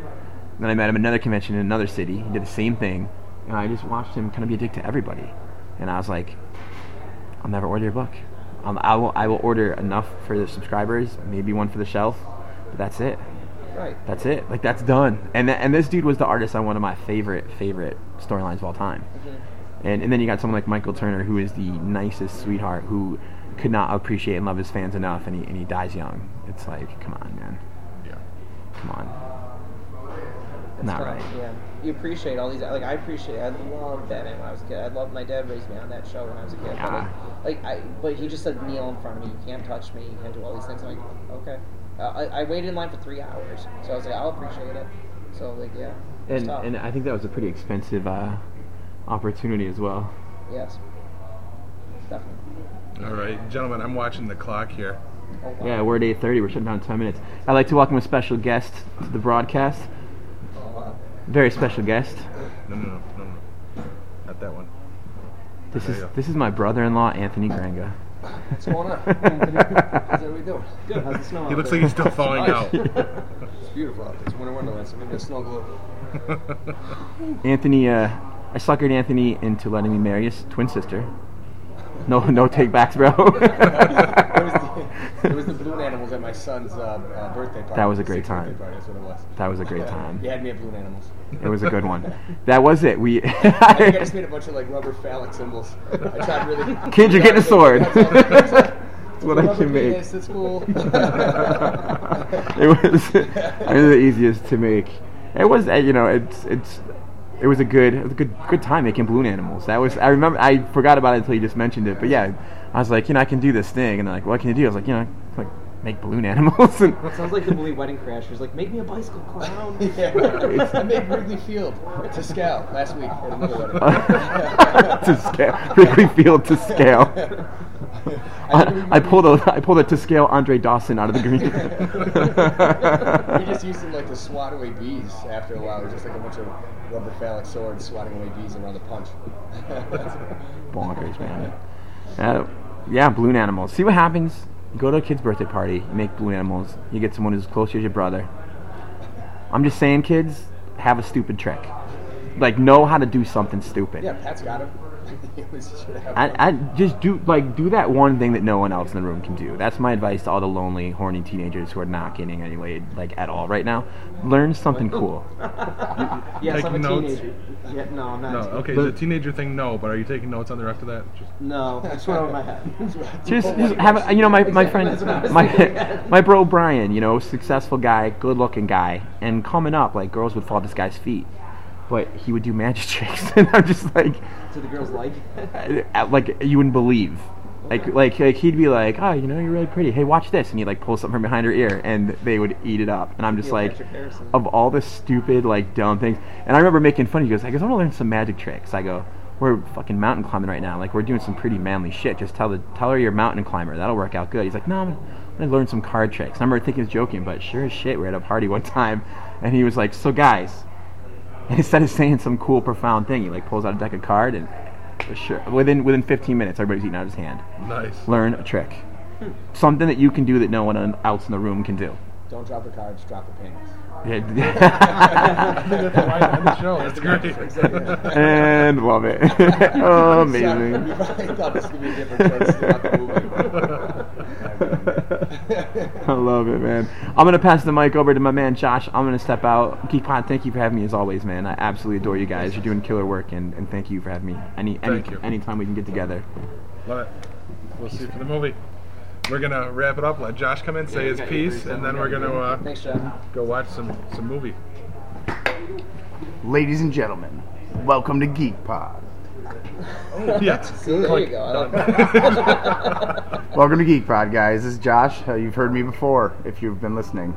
Speaker 5: Then I met him at another convention in another city. He did the same thing, and I just watched him kind of be a dick to everybody. And I was like, I'll never order your book. Um, I will I will order enough for the subscribers, maybe one for the shelf, but that's it.
Speaker 4: Right.
Speaker 5: That's it. Like that's done. And th- and this dude was the artist on one of my favorite favorite storylines of all time. And and then you got someone like Michael Turner, who is the nicest sweetheart, who could not appreciate and love his fans enough, and he and he dies young. It's like, come on, man,
Speaker 1: Yeah.
Speaker 5: come on.
Speaker 4: It's
Speaker 5: Not
Speaker 4: tough,
Speaker 5: right.
Speaker 4: Yeah. You appreciate all these. Like I appreciate. I loved Batman when I was a kid. I loved my dad raised me on that show when I was a kid. But
Speaker 5: Yeah.
Speaker 4: like, like I, but he just said kneel in front of me. You can't touch me. You can't do all these things. I'm like, okay. Uh, I, I waited in line for three hours, so I was like, I'll appreciate it. So like, yeah.
Speaker 5: And
Speaker 4: tough.
Speaker 5: and I think that was a pretty expensive uh, opportunity as well.
Speaker 4: yes. Definitely.
Speaker 1: All right, gentlemen, I'm watching the clock here.
Speaker 4: Oh, wow.
Speaker 5: Yeah, we're at 8:30. We're shutting down in 10 minutes. I'd like to welcome a special guest to the broadcast.
Speaker 4: Oh, wow.
Speaker 5: Very special guest.
Speaker 1: No, no, no, no, no. Not that one.
Speaker 5: This
Speaker 1: There
Speaker 5: is this is my brother-in-law Anthony Granga.
Speaker 6: What's going on? How's everybody doing?
Speaker 4: Good. How's the snow?
Speaker 1: He looks
Speaker 4: there?
Speaker 1: like he's still falling out.
Speaker 6: It's beautiful out there. It's winter wonderland, so maybe a snow globe.
Speaker 5: Anthony, uh, I suckered Anthony into letting me marry his twin sister. No, no take backs, bro.
Speaker 6: It was, the, it was the balloon animals at my son's uh, uh, birthday party.
Speaker 5: That was a great time.
Speaker 6: Party, that's what it was.
Speaker 5: that was a great time.
Speaker 6: You had me at balloon animals.
Speaker 5: It was a good one. That was it. We.
Speaker 6: I think I just made a bunch of like rubber phallic symbols. I tried really.
Speaker 5: Kids, you're getting a sword.
Speaker 6: That's that's
Speaker 5: what I can make.
Speaker 6: It's cool.
Speaker 5: it was I mean, the easiest to make. It was uh, you know it's it's it was a good it was a good good time making balloon animals. That was I remember I forgot about it until you just mentioned it. But yeah, I was like you know I can do this thing and they're like what can you do? I was like you know like make balloon animals and
Speaker 4: It sounds like the movie Wedding Crashers. Like, make me a bicycle clown.
Speaker 6: yeah. I made Wrigley Field to scale last week at another wedding.
Speaker 5: to scale Wrigley Field to scale. I, I pulled a I pulled a to scale Andre Dawson out of the green.
Speaker 6: we just used them like to swat away bees after a while. It was just like a bunch of rubber phallic swords swatting away bees around the punch.
Speaker 5: bonkers, man. Uh, yeah, balloon animals. See what happens. You go to a kid's birthday party, you make balloon animals, you get someone who's as close to as your brother. I'm just saying, kids, have a stupid trick. Like, know how to do something stupid.
Speaker 6: yeah, Pat's got him.
Speaker 5: I, I just do like do that one thing that no one else in the room can do. That's my advice to all the lonely, horny teenagers who are not getting any laid like at all right now. Learn something cool.
Speaker 4: yes,
Speaker 1: Taking
Speaker 4: I'm a
Speaker 1: notes?
Speaker 4: teenager. Yeah, no, I'm not.
Speaker 1: No, okay,
Speaker 5: But-
Speaker 1: the teenager thing, no, but are you taking notes on the rest of that? Just,
Speaker 4: No, I just went over my head.
Speaker 5: just, just have a, you know my, my friend
Speaker 4: That's what I was
Speaker 5: my my bro Brian you know successful guy good looking guy and coming up like girls would fall at this guy's feet but he would do magic tricks and I'm just like
Speaker 4: Do the girls like?
Speaker 5: uh, like you wouldn't believe. Like like like he'd be like oh you know you're really pretty. Hey watch this. And he'd like pull something from behind her ear and they would eat it up. And I'm just like
Speaker 4: Harrison.
Speaker 5: of all the stupid like dumb things. And I remember making fun of him. he goes I guess I want to learn some magic tricks. I go we're fucking mountain climbing right now. Like we're doing some pretty manly shit. Just tell the tell her you're a mountain climber. That'll work out good. He's like no I'm, gonna learn some card tricks. I remember thinking he was joking, but sure as shit, we are at a party one time, and he was like, "So guys," and instead of saying some cool, profound thing, he like pulls out a deck of card and sure within within 15 minutes, everybody's eating out of his hand.
Speaker 1: Nice.
Speaker 5: Learn a trick, something that you can do that no one else in the room can do.
Speaker 6: Don't drop the cards, drop the pennies.
Speaker 5: Yeah.
Speaker 1: that's the line on the show. That's great.
Speaker 5: and love it. oh,
Speaker 6: Sorry,
Speaker 5: amazing.
Speaker 6: you thought this would be a different choice throughout the movie.
Speaker 5: I love it, man. I'm gonna pass the mic over to my man Josh. I'm gonna step out. Geekpod, thank you for having me as always, man. I absolutely adore you guys. You're doing killer work, and, and thank you for having me. Any any
Speaker 1: Thank you.
Speaker 5: anytime we can get together.
Speaker 1: Love it. We'll see you for the movie. We're gonna wrap it up. Let Josh come in, say his piece, and then we're gonna uh,
Speaker 4: Thanks,
Speaker 1: go watch some some movie.
Speaker 8: Ladies and gentlemen, welcome to Geek Pod.
Speaker 1: Yeah.
Speaker 4: See, there you go. I like that.
Speaker 8: Welcome to Geek Pod, guys. This is Josh. Uh, you've heard me before if you've been listening.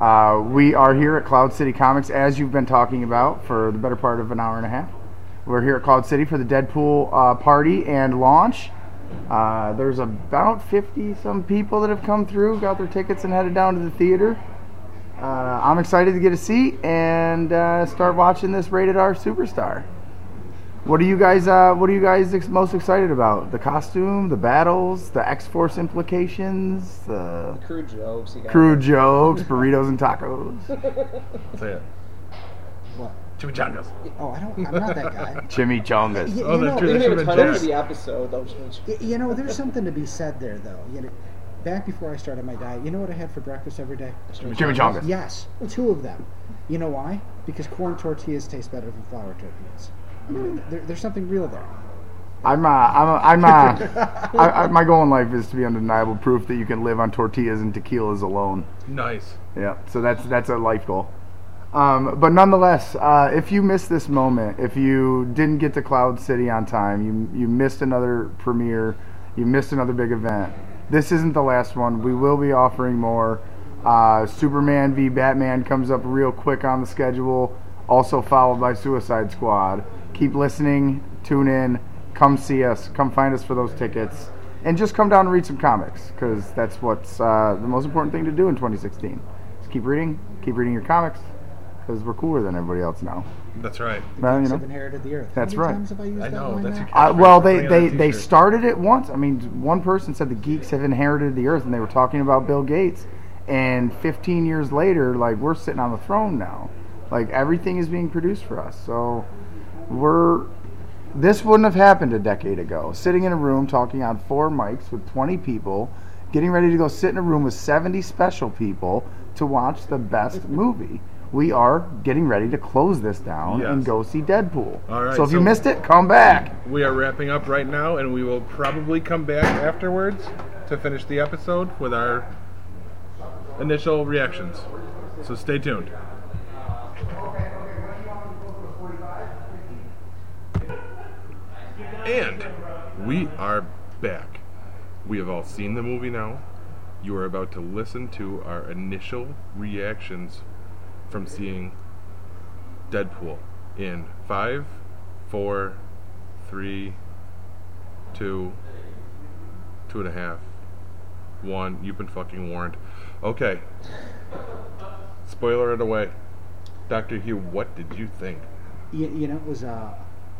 Speaker 8: Uh, we are here at Cloud City Comics, as you've been talking about for the better part of an hour and a half. We're here at Cloud City for the Deadpool uh, party and launch. Uh, there's about 50 some people that have come through, got their tickets, and headed down to the theater. Uh, I'm excited to get a seat and uh, start watching this rated R superstar. What are you guys? Uh, what are you guys ex- most excited about? The costume, the battles, the X Force implications, the
Speaker 4: Crew jokes. You got
Speaker 8: crew jokes, burritos and tacos,
Speaker 1: Say it.
Speaker 2: What?
Speaker 1: Chimichangas.
Speaker 2: Oh, I don't. I'm not that guy.
Speaker 8: chimichangas.
Speaker 2: You,
Speaker 1: Oh,
Speaker 2: you
Speaker 1: that's
Speaker 2: know,
Speaker 1: true.
Speaker 4: We
Speaker 1: That
Speaker 4: didn't
Speaker 1: should've
Speaker 4: title for the episode, though.
Speaker 2: y- You know, there's something to be said there, though. You know, back before I started my diet, you know what I had for breakfast every day?
Speaker 8: Chimichangas.
Speaker 2: Yes, two of them. You know why? Because corn tortillas taste better than flour tortillas. I mean, there, there's something real there.
Speaker 8: I'm uh, I'm uh, I'm uh, I, I, my goal in life is to be undeniable proof that you can live on tortillas and tequilas alone.
Speaker 1: Nice.
Speaker 8: Yeah, so that's that's a life goal. Um, but nonetheless, uh, if you missed this moment, if you didn't get to Cloud City on time, you you missed another premiere, you missed another big event. This isn't the last one. We will be offering more. Uh, Superman v Batman comes up real quick on the schedule, also followed by Suicide Squad. Keep listening, tune in, come see us, come find us for those tickets, and just come down and read some comics because that's what's uh, the most important thing to do in 2016. Just keep reading, keep reading your comics because we're cooler than everybody else now.
Speaker 1: That's right.
Speaker 8: Well, you know.
Speaker 2: have inherited the earth.
Speaker 8: That's
Speaker 2: How many
Speaker 8: right.
Speaker 2: times have I used
Speaker 1: I
Speaker 2: that
Speaker 1: know,
Speaker 2: line
Speaker 1: that's
Speaker 2: now?
Speaker 1: your
Speaker 8: Uh, well, they, they, they started it once. I mean, one person said the geeks have inherited the earth, and they were talking about Bill Gates. And 15 years later, like we're sitting on the throne now. Like everything is being produced for us. So we're this wouldn't have happened a decade ago. Sitting in a room talking on four mics with 20 people, getting ready to go sit in a room with 70 special people to watch the best movie. We are getting ready to close this down and go see Deadpool.
Speaker 1: All right,
Speaker 8: so if you missed it, come back.
Speaker 1: We are wrapping up right now, and we will probably come back afterwards to finish the episode with our initial reactions. So stay tuned. And we are back. We have all seen the movie now. You are about to listen to our initial reactions from seeing Deadpool in five, four, three, two, two and a half, one. You've been fucking warned. Okay. Spoiler it away. Dr. Hugh, what did you think?
Speaker 2: You, you know, it was. Uh,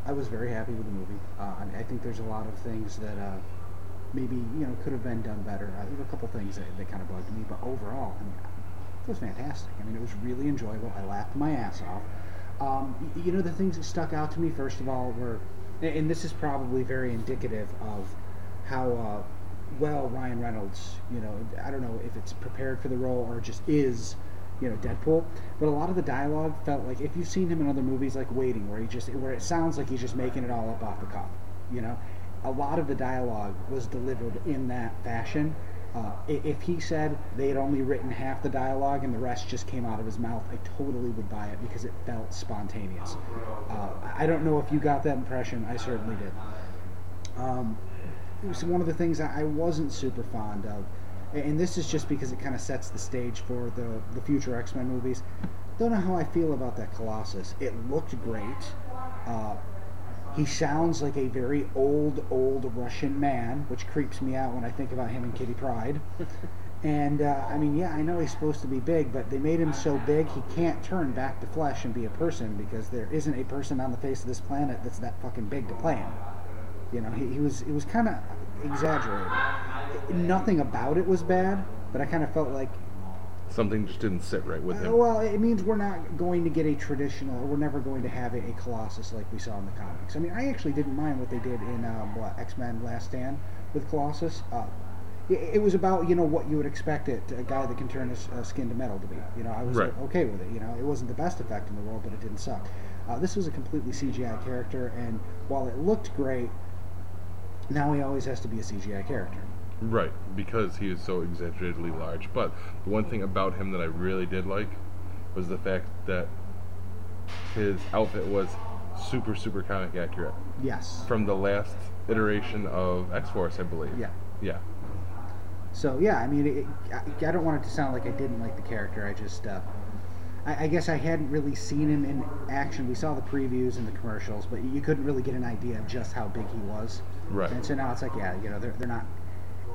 Speaker 2: I was very happy with the movie. Uh, I, mean, I think there's a lot of things that uh, maybe you know could have been done better. Uh, there were a couple things that, that kind of bugged me, but overall, I mean, it was fantastic. I mean, it was really enjoyable. I laughed my ass off. Um, you know, the things that stuck out to me first of all were, and this is probably very indicative of how uh, well Ryan Reynolds. You know, I don't know if it's prepared for the role or just is you know Deadpool. But a lot of the dialogue felt like if you've seen him in other movies like Waiting, where he just where it sounds like he's just making it all up off the cuff. You know, a lot of the dialogue was delivered in that fashion. Uh, if he said they had only written half the dialogue and the rest just came out of his mouth, I totally would buy it because it felt spontaneous. Uh, I don't know if you got that impression. I certainly did. Um, it was one of the things I wasn't super fond of, and this is just because it kind of sets the stage for the the future X Men movies. Don't know how I feel about that Colossus. It looked great. Uh, he sounds like a very old, old Russian man, which creeps me out when I think about him and Kitty Pryde. And uh, I mean, yeah, I know he's supposed to be big, but they made him so big he can't turn back to flesh and be a person because there isn't a person on the face of this planet that's that fucking big to play him. You know, he, he was it was kind of exaggerated. Nothing about it was bad, but I kind of felt like
Speaker 1: Something just didn't sit right with
Speaker 2: uh,
Speaker 1: him.
Speaker 2: well, it means we're not going to get a traditional, or we're never going to have a, a Colossus like we saw in the comics. I mean, I actually didn't mind what they did in um, what X Men Last Stand with Colossus. Uh, it, it was about you know what you would expect it a guy that can turn his uh, skin to metal to be. You know, I was
Speaker 1: Right.
Speaker 2: okay with it. You know, it wasn't the best effect in the world, but it didn't suck. Uh, this was a completely CGI character, and while it looked great, now he always has to be a CGI character.
Speaker 1: Right, because he is so exaggeratedly large. But the one thing about him that I really did like was the fact that his outfit was super, super comic accurate.
Speaker 2: Yes.
Speaker 1: From the last iteration of X Force, I believe.
Speaker 2: Yeah.
Speaker 1: Yeah.
Speaker 2: So yeah, I mean, it, I, I don't want it to sound like I didn't like the character. I just, uh, I, I guess I hadn't really seen him in action. We saw the previews and the commercials, but you couldn't really get an idea of just how big he was.
Speaker 1: Right.
Speaker 2: And so now it's like, yeah, you know, they're, they're not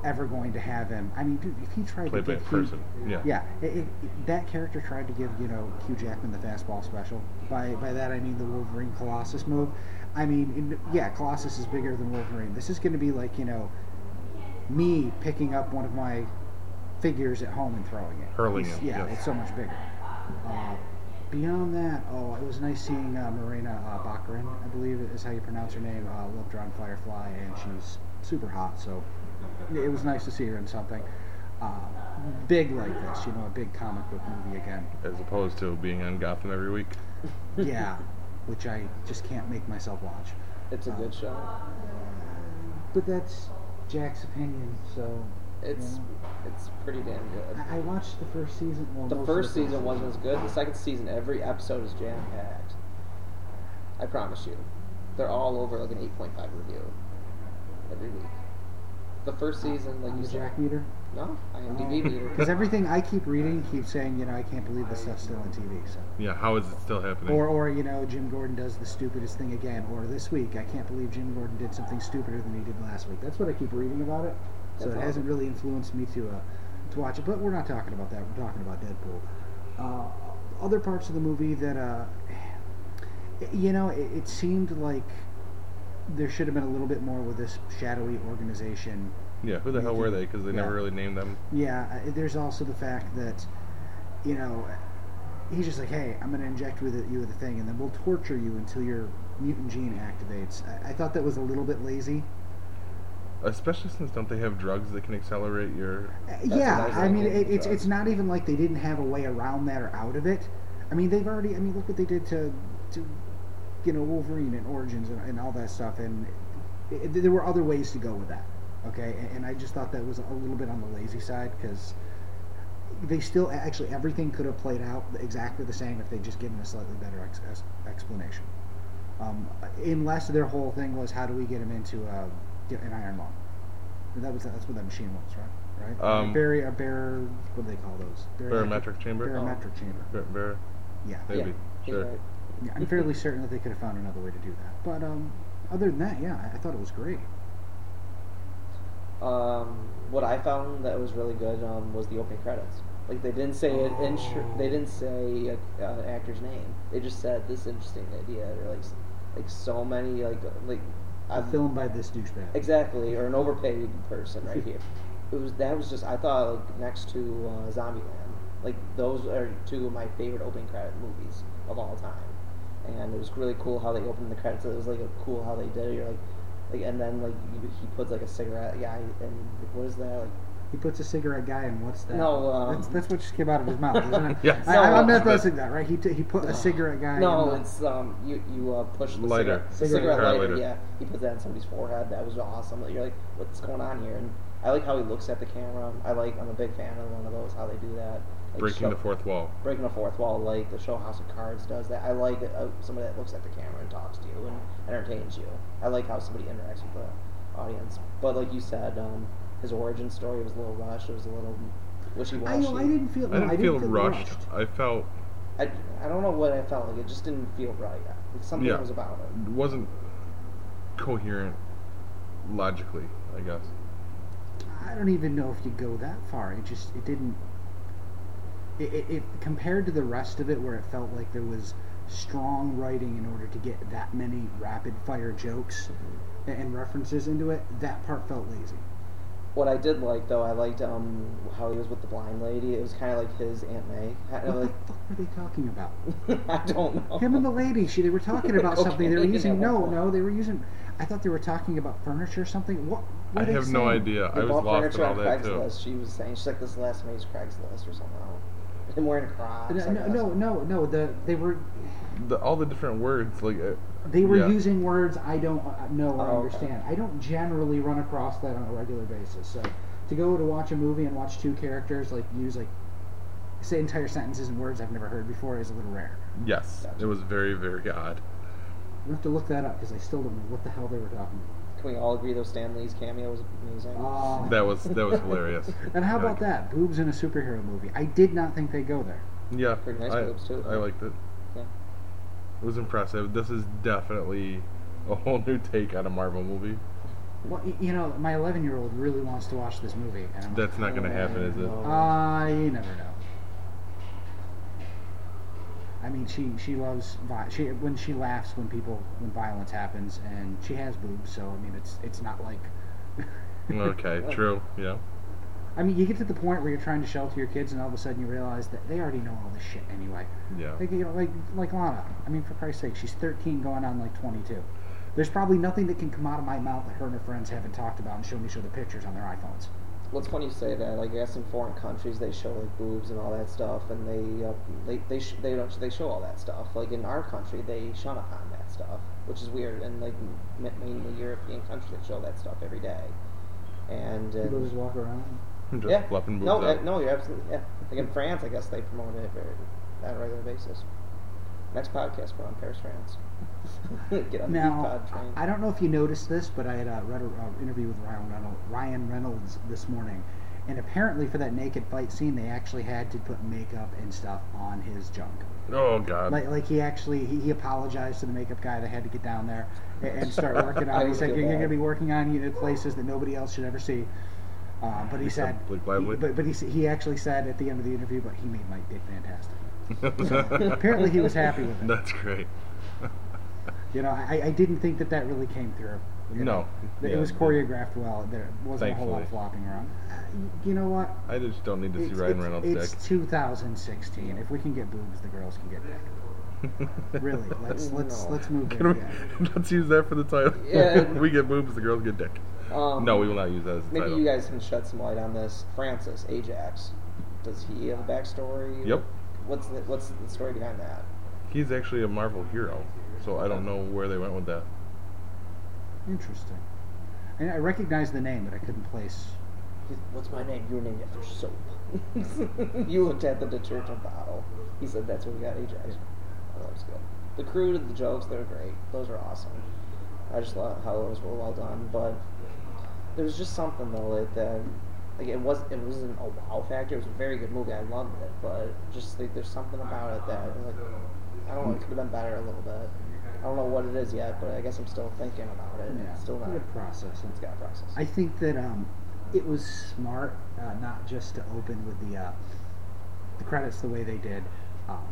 Speaker 2: ever going to have him. I mean, dude, if he tried
Speaker 1: Played
Speaker 2: to
Speaker 1: by
Speaker 2: give Hugh-
Speaker 1: person. Yeah.
Speaker 2: yeah, it, it, that character tried to give you know Hugh Jackman the fastball special. By by that I mean the Wolverine Colossus move. I mean, in, yeah, Colossus is bigger than Wolverine. This is going to be like you know me picking up one of my figures at home and throwing it.
Speaker 1: Hurling
Speaker 2: It's-
Speaker 1: it,
Speaker 2: Yeah,
Speaker 1: yes.
Speaker 2: it's so much bigger. Uh, beyond that, oh, it was nice seeing uh, Morena uh, Baccarin, I believe is how you pronounce her name. Uh, loved her on Firefly, and she's super hot. So it was nice to see her in something uh, big like this. You know, a big comic book movie again.
Speaker 1: As opposed to being on Gotham every week.
Speaker 2: yeah, which I just can't make myself watch.
Speaker 4: It's a good show.
Speaker 2: But that's Jack's opinion, so.
Speaker 4: It's
Speaker 2: you
Speaker 4: it's pretty damn good.
Speaker 2: I, I watched the first season. Well,
Speaker 4: The first
Speaker 2: the
Speaker 4: season wasn't as good. The second season, every episode is jam packed. I promise you, they're all over like an 8.5 review every week. The first season, like
Speaker 2: I'm
Speaker 4: you
Speaker 2: a
Speaker 4: said,
Speaker 2: Jack meter.
Speaker 4: no, IMDb oh. meter.
Speaker 2: Because everything I keep reading keeps saying, you know, I can't believe this stuff's still on TV. So.
Speaker 1: Yeah, how is it still happening?
Speaker 2: Or, or you know, Jim Gordon does the stupidest thing again. Or this week, I can't believe Jim Gordon did something stupider than he did last week. That's what I keep reading about it. So
Speaker 4: That's
Speaker 2: it hasn't
Speaker 4: awesome.
Speaker 2: really influenced me to uh, to watch it. But we're not talking about that. We're talking about Deadpool. Uh, other parts of the movie that, uh, you know, it, it seemed like there should have been a little bit more with this shadowy organization.
Speaker 1: yeah, who the hell were they? Because they never really named them.
Speaker 2: Yeah, uh, there's also the fact that, you know, he's just like, hey, I'm going to inject with it, you with a thing, and then we'll torture you until your mutant gene activates. I, I thought that was a little bit lazy.
Speaker 1: Especially since don't they have drugs that can accelerate your?
Speaker 2: Uh, yeah,
Speaker 4: I
Speaker 2: mean, it, it's it's not even like they didn't have a way around that or out of it. I mean, they've already. I mean, look what they did to, to you know, Wolverine and Origins and, and all that stuff, and it, there were other ways to go with that. Okay, and, and I just thought that was a little bit on the lazy side because they still actually everything could have played out exactly the same if they just given a slightly better ex- ex- explanation. Um, unless their whole thing was how do we get him into uh, get an Iron Lung? That was that's what that machine was, right? Right.
Speaker 1: Um,
Speaker 2: a barrier, a bear. What do they call those?
Speaker 1: Barometric chamber?
Speaker 2: Barometric chamber.
Speaker 1: Bar- bar-
Speaker 2: Yeah.
Speaker 1: maybe.
Speaker 4: yeah,
Speaker 1: sure.
Speaker 4: right.
Speaker 2: yeah. I'm fairly certain that they could have found another way to do that. But um, other than that, yeah, I, I thought it was great.
Speaker 4: Um, what I found that was really good um, was the opening credits. Like they didn't say it, intr- they didn't say a, uh, an actor's name. They just said this interesting idea. Or like, like so many like like
Speaker 2: A film by this douchebag.
Speaker 4: exactly or an overpaid person right here. It was that was just I thought like next to uh, Zombieland. Like those are two of my favorite opening credit movies of all time. And it was really cool how they opened the credits. It was like cool how they did it. You're like, like and then like you, he puts like a cigarette guy and like, what is that like
Speaker 2: He puts a cigarette guy in what's that?
Speaker 4: No, um,
Speaker 2: that's, that's what just came out of his mouth, isn't it?
Speaker 1: Yes.
Speaker 2: I,
Speaker 4: No,
Speaker 2: I'm not
Speaker 4: uh,
Speaker 2: that, right? He, t- he put a cigarette guy.
Speaker 4: No,
Speaker 2: in the,
Speaker 4: it's um you you uh, push the
Speaker 1: Lighter.
Speaker 4: cigarette, the
Speaker 2: Cigarette
Speaker 4: cigarette
Speaker 1: lighter.
Speaker 4: lighter.
Speaker 1: Lighter.
Speaker 4: Yeah, he put that on somebody's forehead. That was awesome. You're like, what's going on here? And I like how he looks at the camera. I like. I'm a big fan of one of those. How they do that. Like
Speaker 1: Breaking
Speaker 4: show-
Speaker 1: the fourth wall.
Speaker 4: breaking the fourth wall, like the show House of Cards does that. I like uh, somebody that looks at the camera and talks to you and entertains you. I like how somebody interacts with the audience. But like you said, um, his origin story was a little rushed. It was a little wishy
Speaker 2: I,
Speaker 4: washy.
Speaker 2: know, I didn't feel.
Speaker 1: I
Speaker 2: no,
Speaker 1: didn't feel rushed.
Speaker 2: rushed.
Speaker 1: I felt
Speaker 4: I, I don't know what I felt like. It just didn't feel right. Like something
Speaker 1: Yeah.
Speaker 4: was about it.
Speaker 1: it wasn't coherent logically. I guess.
Speaker 2: I don't even know if you go that far. It just it didn't. It, it, it compared to the rest of it, where it felt like there was strong writing in order to get that many rapid fire jokes mm-hmm. and, and references into it. That part felt lazy.
Speaker 4: What I did like though, I liked um how he was with the blind lady. It was kind of like his Aunt May. Kind
Speaker 2: What
Speaker 4: like
Speaker 2: the fuck were they talking about?
Speaker 4: I don't know.
Speaker 2: Him and the lady. She they were talking about something. They were using
Speaker 4: at
Speaker 2: no, no. They were using. I thought they were talking about furniture or something. What?
Speaker 1: I
Speaker 2: what are they
Speaker 1: have no
Speaker 2: saying?
Speaker 1: idea. I
Speaker 4: They
Speaker 1: was lost
Speaker 4: furniture
Speaker 1: in all
Speaker 4: on
Speaker 1: that too.
Speaker 4: She was saying she's like this last May's Craigslist or something. Him wearing Crocs.
Speaker 2: No,
Speaker 4: I
Speaker 2: no,
Speaker 4: guess.
Speaker 2: no, no, no. The they were
Speaker 1: The, all the different words, like uh,
Speaker 2: they were
Speaker 1: Yeah.
Speaker 2: using words I don't uh, know or
Speaker 4: Oh, okay.
Speaker 2: understand. I don't generally run across that on a regular basis. So to go to watch a movie and watch two characters like use like say entire sentences and words I've never heard before is a little rare.
Speaker 1: yes, it was very very odd.
Speaker 2: We have to look that up because I still don't know what the hell they were talking
Speaker 4: Can we all agree though Stan Lee's cameo was amazing?
Speaker 2: about. Oh.
Speaker 1: That was that was hilarious.
Speaker 2: And how
Speaker 1: Yeah.
Speaker 2: about that? Boobs in a superhero movie. I did not think they'd go there.
Speaker 1: Yeah,
Speaker 4: Pretty nice
Speaker 1: I,
Speaker 4: boobs, too.
Speaker 1: I liked it.
Speaker 4: Yeah.
Speaker 1: It was impressive. This is definitely a whole new take on a Marvel movie.
Speaker 2: Well, you know, my 11 year old really wants to watch this movie. And I'm
Speaker 1: That's not going to happen, is it?
Speaker 4: no.
Speaker 2: Uh, you never know. I mean, she she loves vi- she when she laughs when people when violence happens, and she has boobs, so I mean, it's it's not like.
Speaker 1: Okay, true. Yeah.
Speaker 2: I mean, you get to the point where you're trying to shelter your kids, and all of a sudden you realize that they already know all this shit anyway.
Speaker 1: Yeah.
Speaker 2: Like you know, like like Lana. I mean, for Christ's sake, she's 13, going on like 22. There's probably nothing that can come out of my mouth that her and her friends haven't talked about and shown me show the pictures on their iPhones.
Speaker 4: Well, it's funny you say that. Like, I guess in foreign countries they show like boobs and all that stuff, and they uh, they they sh- they don't they show all that stuff. Like in our country, they shun upon that stuff, which is weird. And like m- mainly European countries, they show that stuff every day. And uh,
Speaker 2: People just walk around.
Speaker 1: Just
Speaker 4: yeah,
Speaker 1: fluffing boobs
Speaker 4: no, uh,
Speaker 1: out.
Speaker 4: no, you're absolutely yeah. Like in France, I guess they promote it very, on a regular basis. Next podcast, we're on Paris, France. Get on the
Speaker 2: Now,
Speaker 4: pod train.
Speaker 2: I don't know if you noticed this, but I had uh, read an uh, interview with Ryan Reynolds, Ryan Reynolds this morning, and apparently for that naked fight scene, they actually had to put makeup and stuff on his junk.
Speaker 1: Oh God.
Speaker 2: Like, like he actually he, he apologized to the makeup guy that had to get down there and, and start working on. He
Speaker 4: would
Speaker 2: said you're, you're going to be working on you know, places that nobody else should ever see. Uh, but he
Speaker 1: He said
Speaker 2: said, but but he he actually said at the end of the interview, but he made my dick fantastic. apparently he was happy with it.
Speaker 1: That's great.
Speaker 2: You know, I, I didn't think that that really came through. you
Speaker 1: No.
Speaker 2: know. That It
Speaker 1: Yeah.
Speaker 2: was choreographed well. There wasn't a whole lot of flopping around. Uh, You know what?
Speaker 1: I just don't need to see
Speaker 2: It's,
Speaker 1: Ryan
Speaker 2: it's-
Speaker 1: Reynolds'
Speaker 2: it's
Speaker 1: dick.
Speaker 2: 2016. If we can get boobs, the girls can get dick. Really? Let's let's
Speaker 4: No.
Speaker 2: let's move
Speaker 1: Can
Speaker 2: there.
Speaker 1: we, let's use that for the title.
Speaker 4: Yeah.
Speaker 1: we get boobs, the girls get dick.
Speaker 4: Um,
Speaker 1: no, we will not use that as the
Speaker 4: Maybe
Speaker 1: title.
Speaker 4: you guys can shed some light on this. Francis Ajax, does he have a backstory?
Speaker 1: Yep.
Speaker 4: What's the what's the story behind that?
Speaker 1: He's actually a Marvel hero, so I don't know where they went with that.
Speaker 2: Interesting. And I recognize the name, but I couldn't place.
Speaker 4: What's my name? You're named after soap. you looked at the detergent bottle. He said that's where we got Ajax. Oh, that was good. The crew, and the jokes, they're great. Those are awesome. I just thought how those were well done, but there was just something though like that. Like it was, it wasn't a wow factor. It was a very good movie. I loved it, but just like there's something about it that like I don't know. It could have been better a little bit. I don't know what it is yet, but I guess I'm still thinking about it.
Speaker 2: Yeah,
Speaker 4: It's still not.
Speaker 2: good process.
Speaker 4: It's got a process.
Speaker 2: I think that um, it was smart uh, not just to open with the uh, the credits the way they did, um,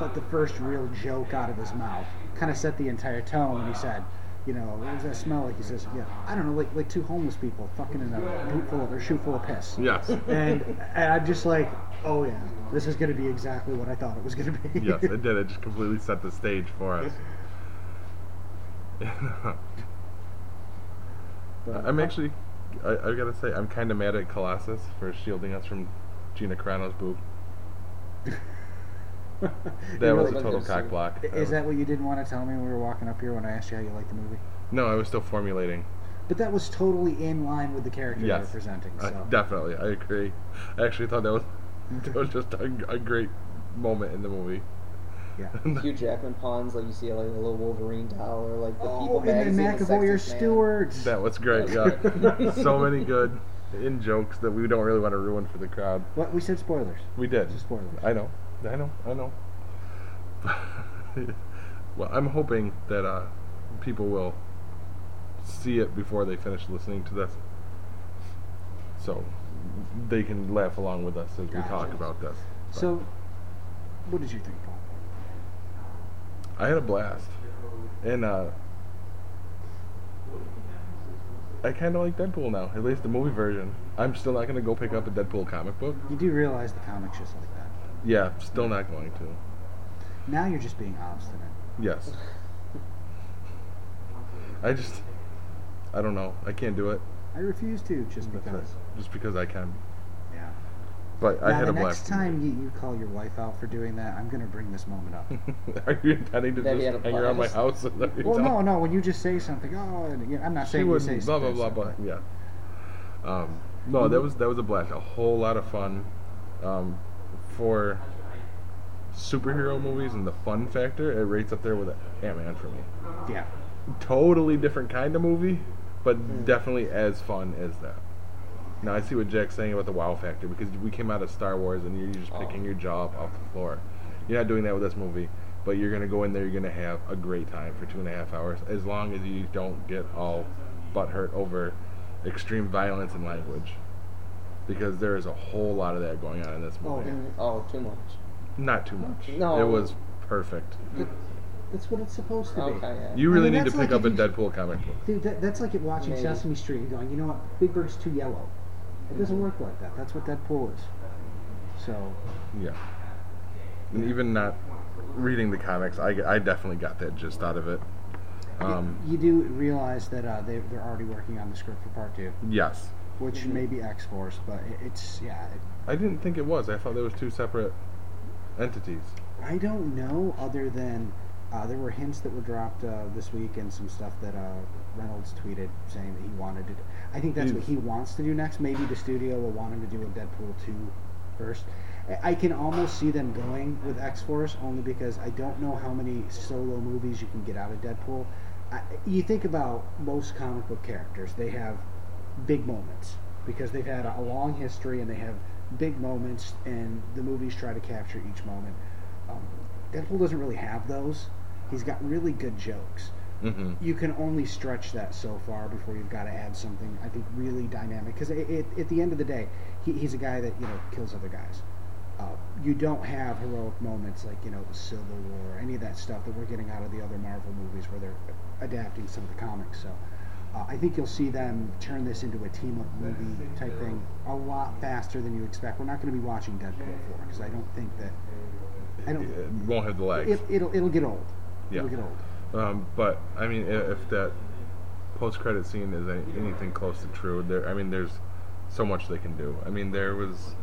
Speaker 2: but the first real joke out of his mouth kind of set the entire tone when he said, you know, what does that smell like? He says, yeah, I don't know, like like two homeless people fucking in a boot full of or shoe full of piss.
Speaker 1: Yes.
Speaker 2: And, and I'm just like, oh yeah, this is going to be exactly what I thought it was going to be.
Speaker 1: yes, it did. It just completely set the stage for us. I'm actually, I, I gotta say, I'm kind of mad at Colossus for shielding us from Gina Carano's boob. That was a total
Speaker 4: good
Speaker 1: cock block.
Speaker 2: Is that what you didn't want to tell me when we were walking up here when I asked you how you liked the movie?
Speaker 1: No, I was still formulating.
Speaker 2: But that was totally in line with the character they
Speaker 1: Yes,
Speaker 2: were presenting.
Speaker 1: I-
Speaker 2: So.
Speaker 1: definitely, I agree. I actually thought that was that was just a, a great moment in the movie.
Speaker 2: yeah.
Speaker 4: Hugh Jackman pawns like you see like a little Wolverine doll or like the
Speaker 2: Oh,
Speaker 4: People
Speaker 2: and then
Speaker 4: magazine. the
Speaker 2: McAvoy or
Speaker 4: Sexiest Man.
Speaker 2: Stewart.
Speaker 1: That was great. Yeah, so many good in jokes that we don't really want to ruin for the crowd.
Speaker 2: What we said spoilers.
Speaker 1: We did.
Speaker 2: Just spoilers.
Speaker 1: I know. I know. I know. well, I'm hoping that uh, people will see it before they finish listening to this. so they can laugh along with us as we talk about this. But
Speaker 2: So, what did you think, Paul?
Speaker 1: I had a blast, and uh, I kind of like Deadpool now. At least the movie version. I'm still not gonna go pick up a Deadpool comic book.
Speaker 2: You do realize the comic's just like that.
Speaker 1: Yeah, still not going to.
Speaker 2: Now you're just being obstinate.
Speaker 1: Yes. I just, I don't know. I can't do it.
Speaker 2: I refuse to just
Speaker 1: That's
Speaker 2: because.
Speaker 1: it. Just because I can.
Speaker 2: Yeah.
Speaker 1: But I
Speaker 2: now,
Speaker 1: had
Speaker 2: the
Speaker 1: a blast.
Speaker 2: next time you, you call your wife out for doing that, I'm going to bring this moment up.
Speaker 1: Are you intending to
Speaker 4: That he
Speaker 1: just
Speaker 4: had a
Speaker 1: hang around my
Speaker 4: blast.
Speaker 1: house? Is that what
Speaker 2: well,
Speaker 1: telling-
Speaker 2: no, no. When you just say something, oh, and, you know, I'm not
Speaker 1: She
Speaker 2: saying you say
Speaker 1: wouldn't. Blah blah
Speaker 2: something,
Speaker 1: blah blah.
Speaker 2: but-
Speaker 1: Yeah. Um, no, that was that was a blast. A whole lot of fun. Um, for superhero movies and the fun factor, it rates up there with Ant Man for me.
Speaker 2: Yeah.
Speaker 1: Totally different kind of movie, but
Speaker 2: Hmm.
Speaker 1: definitely as fun as that. Now I see what Jack's saying about the wow factor because we came out of Star Wars and you're just picking your jaw up off the floor. You're not doing that with this movie, but you're gonna go in there. You're gonna have a great time for two and a half hours, as long as you don't get all butthurt over extreme violence and language, because there is a whole lot of that going on in this
Speaker 2: Oh,
Speaker 1: movie.
Speaker 4: Mm, Oh, too much.
Speaker 1: Not too much.
Speaker 4: No.
Speaker 1: it was perfect.
Speaker 2: That's what it's supposed to be.
Speaker 4: Okay, yeah.
Speaker 1: You
Speaker 2: I
Speaker 1: really
Speaker 2: mean,
Speaker 1: need to pick
Speaker 2: like
Speaker 1: up a Deadpool comic book.
Speaker 2: Dude, that, that's like it watching
Speaker 4: Maybe.
Speaker 2: Sesame Street and going, you know what, Big Bird's too yellow. It doesn't work like that. That's what Deadpool is. So,
Speaker 1: Yeah. And even not reading the comics, I, I definitely got that gist out of it. Um,
Speaker 2: you do realize that uh, they, they're already working on the script for part two,
Speaker 1: yes.
Speaker 2: Which may be X Force, but it, it's, yeah. It,
Speaker 1: I didn't think it was. I thought there was two separate entities.
Speaker 2: I don't know, other than uh, there were hints that were dropped uh, this week and some stuff that uh, Reynolds tweeted saying that he wanted to. Do. I think that's what he wants to do next. Maybe the studio will want him to do a Deadpool 2 first. I- I can almost see them going with X Force only because I don't know how many solo movies you can get out of Deadpool. I, you think about most comic book characters, they have big moments because they've had a long history and they have big moments, and the movies try to capture each moment. Um, Deadpool doesn't really have those. He's got really good jokes.
Speaker 1: hmm
Speaker 2: You can only stretch that so far before you've got to add something, I think, really dynamic. Because at the end of the day, he, he's a guy that you know kills other guys. Uh, you don't have heroic moments like you know the Civil War, or any of that stuff that we're getting out of the other Marvel movies where they're adapting some of the comics. So uh, I think you'll see them turn this into a team up movie type thing a lot faster than you expect. We're not going to be watching Deadpool four because I don't think that I don't.
Speaker 1: It won't have the legs.
Speaker 2: It, it'll it'll get old.
Speaker 1: Yeah.
Speaker 2: It'll get old.
Speaker 1: Um, but I mean, if that post-credit scene is anything close to true, there. I mean, there's so much they can do. I mean, there was.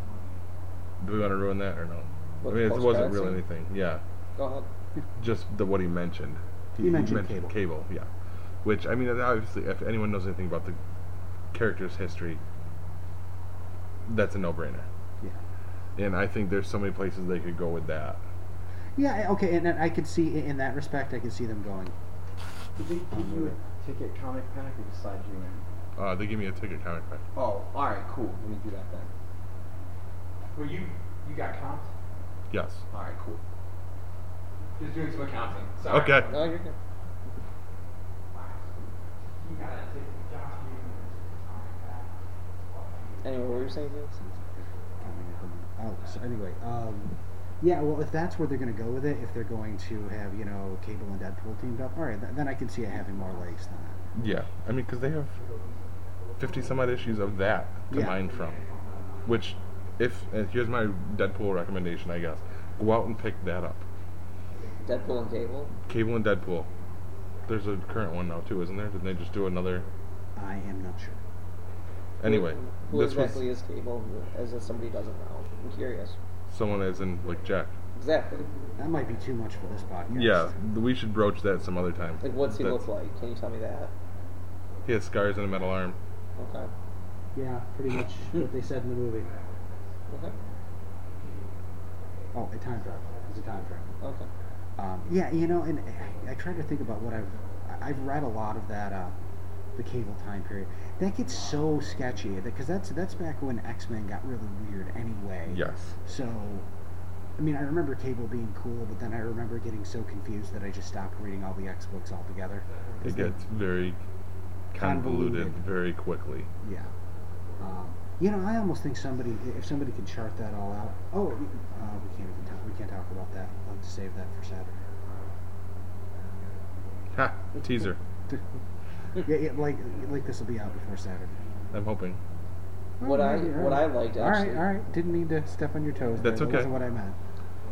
Speaker 1: Do we want to ruin that or no?
Speaker 4: What,
Speaker 1: I mean, it wasn't really
Speaker 4: scene?
Speaker 1: anything. Yeah,
Speaker 4: Go ahead.
Speaker 1: just the what he mentioned.
Speaker 2: He mentioned Cable.
Speaker 1: Cable, yeah. Which I mean, obviously, if anyone knows anything about the character's history, that's a no-brainer.
Speaker 2: Yeah.
Speaker 1: And I think there's so many places they could go with that.
Speaker 2: Yeah, okay, and, and I could see in that respect, I could see them going.
Speaker 5: Did they give you a ticket comic pack or just slide you in?
Speaker 1: Uh, they give me a ticket comic pack.
Speaker 5: Oh, all right, cool. Let me do that then. Well, you you got comped.
Speaker 1: Yes.
Speaker 5: All right, cool. Just doing some accounting. Sorry.
Speaker 1: Okay.
Speaker 4: No, you're good.
Speaker 5: You got a ticket, Josh.
Speaker 4: Anyway, what were you saying,
Speaker 2: Oh, so anyway, um, yeah. Well, if that's where they're going to go with it, if they're going to have you know Cable and Deadpool teamed up, all right, th- then I can see it having more legs than that.
Speaker 1: Yeah, I mean, because they have fifty some odd issues of that to
Speaker 2: Yeah.
Speaker 1: mine from. Which, if and here's my Deadpool recommendation, I guess, go out and pick that up.
Speaker 4: Deadpool and Cable.
Speaker 1: Cable and Deadpool. There's a current one now too, isn't there? Didn't they just do another?
Speaker 2: I am not sure.
Speaker 1: Anyway,
Speaker 4: who
Speaker 1: this
Speaker 4: exactly
Speaker 1: was
Speaker 4: is Cable? As if somebody doesn't know. I'm curious.
Speaker 1: someone as in like Jack.
Speaker 4: Exactly.
Speaker 2: That might be too much for this podcast.
Speaker 1: Yeah, we should broach that some other time.
Speaker 4: Like, what's he
Speaker 1: That's-
Speaker 4: look like? Can you tell me that?
Speaker 1: He has scars and a metal arm.
Speaker 4: Okay.
Speaker 2: Yeah, pretty much what they said in the movie.
Speaker 4: Okay.
Speaker 2: Oh, a time travel. It's a time travel.
Speaker 4: Okay.
Speaker 2: Um, yeah, you know, and I, try to think about what I've I've read a lot of that uh, the cable time period. That gets so sketchy because that's that's back when X Men got really weird anyway.
Speaker 1: Yes.
Speaker 2: So, I mean, I remember cable being cool, but then I remember getting so confused that I just stopped reading all the X books altogether.
Speaker 1: It gets very convoluted,
Speaker 2: Convoluted.
Speaker 1: very quickly.
Speaker 2: yeah. Um, You know, I almost think somebody, if somebody could chart that all out. Oh, uh, we can't even talk. We can't talk about that. I'll have to save that for Saturday.
Speaker 1: Ha! Teaser.
Speaker 2: yeah, yeah, like like this will be out before Saturday.
Speaker 1: I'm hoping.
Speaker 4: What I- what I liked,
Speaker 2: All right,
Speaker 4: actually-
Speaker 2: all right. Didn't mean to step on your toes.
Speaker 1: That's
Speaker 2: there. That
Speaker 1: okay.
Speaker 2: wasn't what I meant.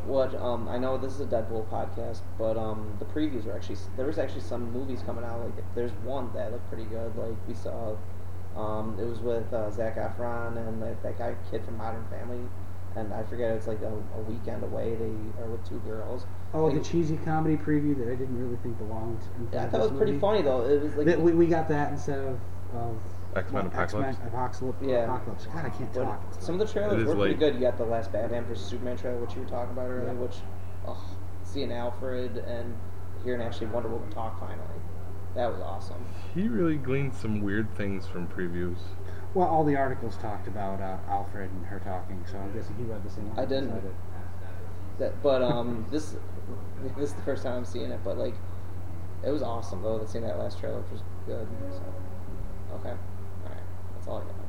Speaker 4: What um I know this is a Deadpool podcast, but um the previews were actually there was actually some movies coming out. Like there's one that looked pretty good. Like we saw, um it was with uh, Zac Efron and that, that guy kid from Modern Family, and I forget it's like a, a weekend away. They are with two girls.
Speaker 2: Oh,
Speaker 4: Like,
Speaker 2: the cheesy comedy preview that I didn't really think belonged. In
Speaker 4: Yeah, I thought it was
Speaker 2: this
Speaker 4: pretty funny though. It was like
Speaker 2: That we, we got that instead of, of
Speaker 1: X-Men Apocalypse?
Speaker 2: Apocalypse.
Speaker 4: Yeah.
Speaker 2: Apocalypse. God, I can't
Speaker 4: But
Speaker 2: talk.
Speaker 4: Some of the trailers
Speaker 1: It is
Speaker 4: were pretty
Speaker 1: late.
Speaker 4: good. You got the last Batman vs Superman trailer, which you were talking about earlier,
Speaker 2: Yeah.
Speaker 4: which, oh, seeing Alfred and hearing actually Wonder Woman talk finally, that was awesome.
Speaker 1: He really gleaned some weird things from previews.
Speaker 2: Well, all the articles talked about uh, Alfred and her talking, so I'm guessing he read the same.
Speaker 4: I didn't.
Speaker 2: did.
Speaker 4: That, but um, this this is the first time I'm seeing it, but like, it was awesome though. That Seeing that last trailer, which was good. So, okay, all right, that's all I got.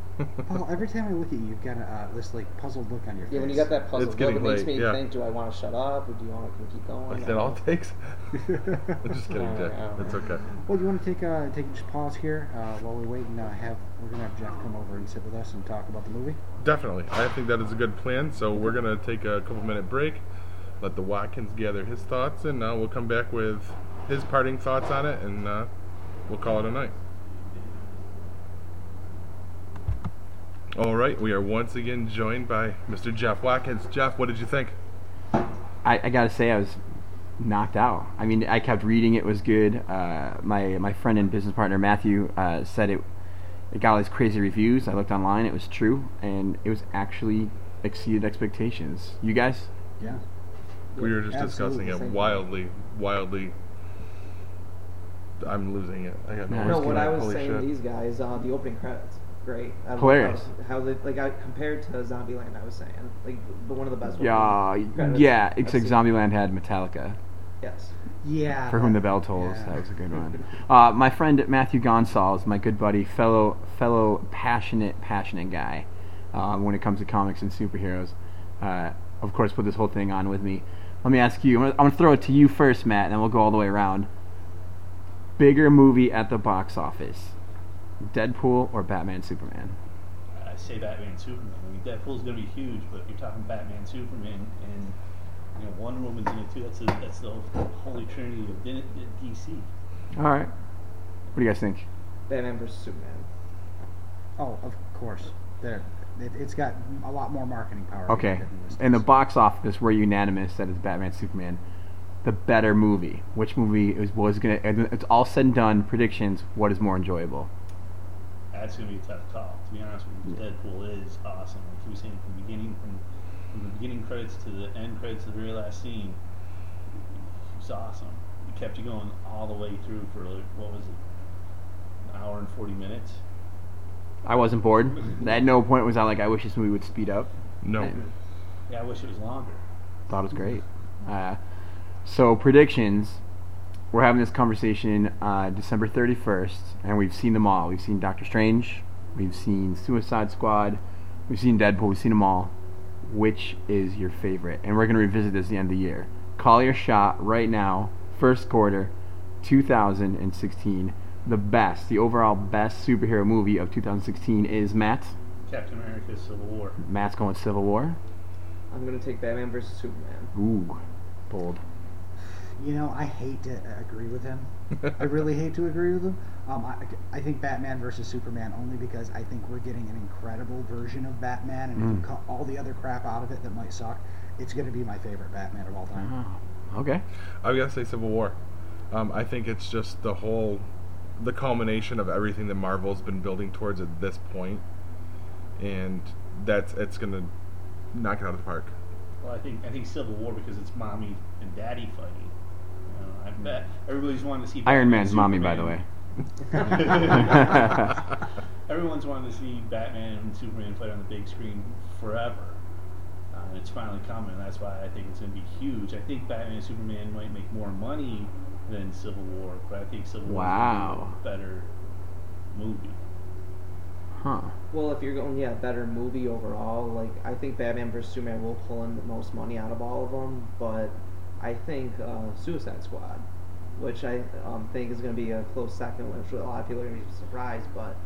Speaker 2: Paul, every time I look at you, you've got a, uh, this like puzzled look on your face.
Speaker 4: Yeah, when you got that puzzle,
Speaker 1: It's
Speaker 4: look,
Speaker 1: getting
Speaker 4: it makes
Speaker 1: late,
Speaker 4: me
Speaker 1: yeah.
Speaker 4: think: Do I want to shut up, or do you want to keep going?
Speaker 1: Is
Speaker 4: I
Speaker 1: that all
Speaker 4: don't
Speaker 1: it takes? I'm just kidding,
Speaker 4: All right,
Speaker 1: Jack.
Speaker 4: all right.
Speaker 1: It's okay.
Speaker 2: Well, do you want to take uh, take just pause here uh, while we wait and uh, have we're gonna have Jeff come over and sit with us and talk about the movie.
Speaker 1: Definitely. I think that is a good plan. So we're going to take a couple minute break, let the Watkins gather his thoughts, and uh, we'll come back with his parting thoughts on it, and uh, we'll call it a night. All right, we are once again joined by Mr. Jeff Watkins. Jeff, what did you think?
Speaker 5: I, I gotta say I was knocked out. I mean, I kept reading; it was good. Uh, my my friend and business partner Matthew uh, said it. It got all these crazy reviews. I looked online; it was true, and it was actually exceeded expectations. You guys?
Speaker 2: Yeah.
Speaker 1: We were just
Speaker 2: Absolutely
Speaker 1: discussing it wildly, wildly. I'm losing it. I got no
Speaker 4: No, what. I was
Speaker 1: Holy
Speaker 4: saying
Speaker 1: shit.
Speaker 4: these guys, uh, the opening credits, great. I
Speaker 5: Hilarious.
Speaker 4: How, how they like I compared to Zombieland, I was saying like the one of the best.
Speaker 5: Yeah,
Speaker 4: opening credits
Speaker 5: yeah.
Speaker 4: I've
Speaker 5: Except
Speaker 4: seen.
Speaker 5: Zombieland had Metallica.
Speaker 4: Yes.
Speaker 2: Yeah.
Speaker 5: For whom the bell tolls.
Speaker 2: yeah.
Speaker 5: That was a good one. Uh, my friend Matthew Gonsalves, my good buddy, fellow fellow passionate passionate guy, uh, when it comes to comics and superheroes, uh, of course, put this whole thing on with me. Let me ask you. I'm gonna, I'm gonna throw it to you first, Matt, and then we'll go all the way around. Bigger movie at the box office, Deadpool or Batman Superman?
Speaker 3: I say Batman Superman. I mean, Deadpool's going to be huge, but you're talking Batman Superman, and you know Wonder Woman's in it too. That's the that's the holy trinity of DC.
Speaker 5: All right. What do you guys think?
Speaker 4: Batman vs Superman.
Speaker 2: Oh, of course. There. It, it's got a lot more marketing power.
Speaker 5: Okay.
Speaker 2: than this
Speaker 5: In the box office, we're unanimous that it's Batman Superman. The better movie. Which movie is, was gonna? It's all said and done. Predictions. What is more enjoyable?
Speaker 3: That's going to be a tough call. To be honest with you, Deadpool is awesome. Like you were saying from the beginning, from, from the beginning credits to the end credits, to the very last scene, it's awesome. It kept you going all the way through for like, what was it, an hour and forty minutes.
Speaker 5: I wasn't bored. At no point was I like, I wish this movie would speed up.
Speaker 1: No.
Speaker 5: I
Speaker 3: Yeah, I wish it was longer.
Speaker 5: thought it was great. Uh, so predictions. We're having this conversation uh, December 31st, and we've seen them all. We've seen Doctor Strange. We've seen Suicide Squad. We've seen Deadpool. We've seen them all. Which is your favorite? And we're going to revisit this at the end of the year. Call your shot right now. First quarter, 2016. The best, the overall best superhero movie of 2016 is Matt.
Speaker 3: Captain America: Civil War.
Speaker 5: Matt's going Civil War.
Speaker 4: I'm gonna take Batman vs Superman.
Speaker 5: Ooh, bold.
Speaker 2: You know, I hate to uh, agree with him. I really hate to agree with him. Um, I, I think Batman versus Superman only because I think we're getting an incredible version of Batman, and if
Speaker 5: Mm.
Speaker 2: you cut all the other crap out of it that might suck, it's going to be my favorite Batman of all time.
Speaker 5: Oh, okay.
Speaker 1: I've gotta say Civil War. Um, I think it's just the whole, the culmination of everything that Marvel's been building towards at this point, and that's it's gonna knock it out of the park.
Speaker 3: Well, I think I think Civil War because it's mommy and daddy fighting. You know, I bet everybody's wanting to see
Speaker 5: Iron Man's mommy, by the way.
Speaker 3: Everyone's wanting to see Batman and Superman fight on the big screen forever. Uh, and it's finally coming. That's why I think it's going to be huge. I think Batman and Superman might make more money than Civil War, but I think Civil War
Speaker 5: Wow.
Speaker 3: is be a better movie.
Speaker 5: Huh.
Speaker 4: Well, if you're going, yeah, better movie overall. Like I think Batman vs Superman will pull in the most money out of all of them, but I think uh, Suicide Squad, which I um, think is going to be a close second, which a lot of people are going to be surprised, but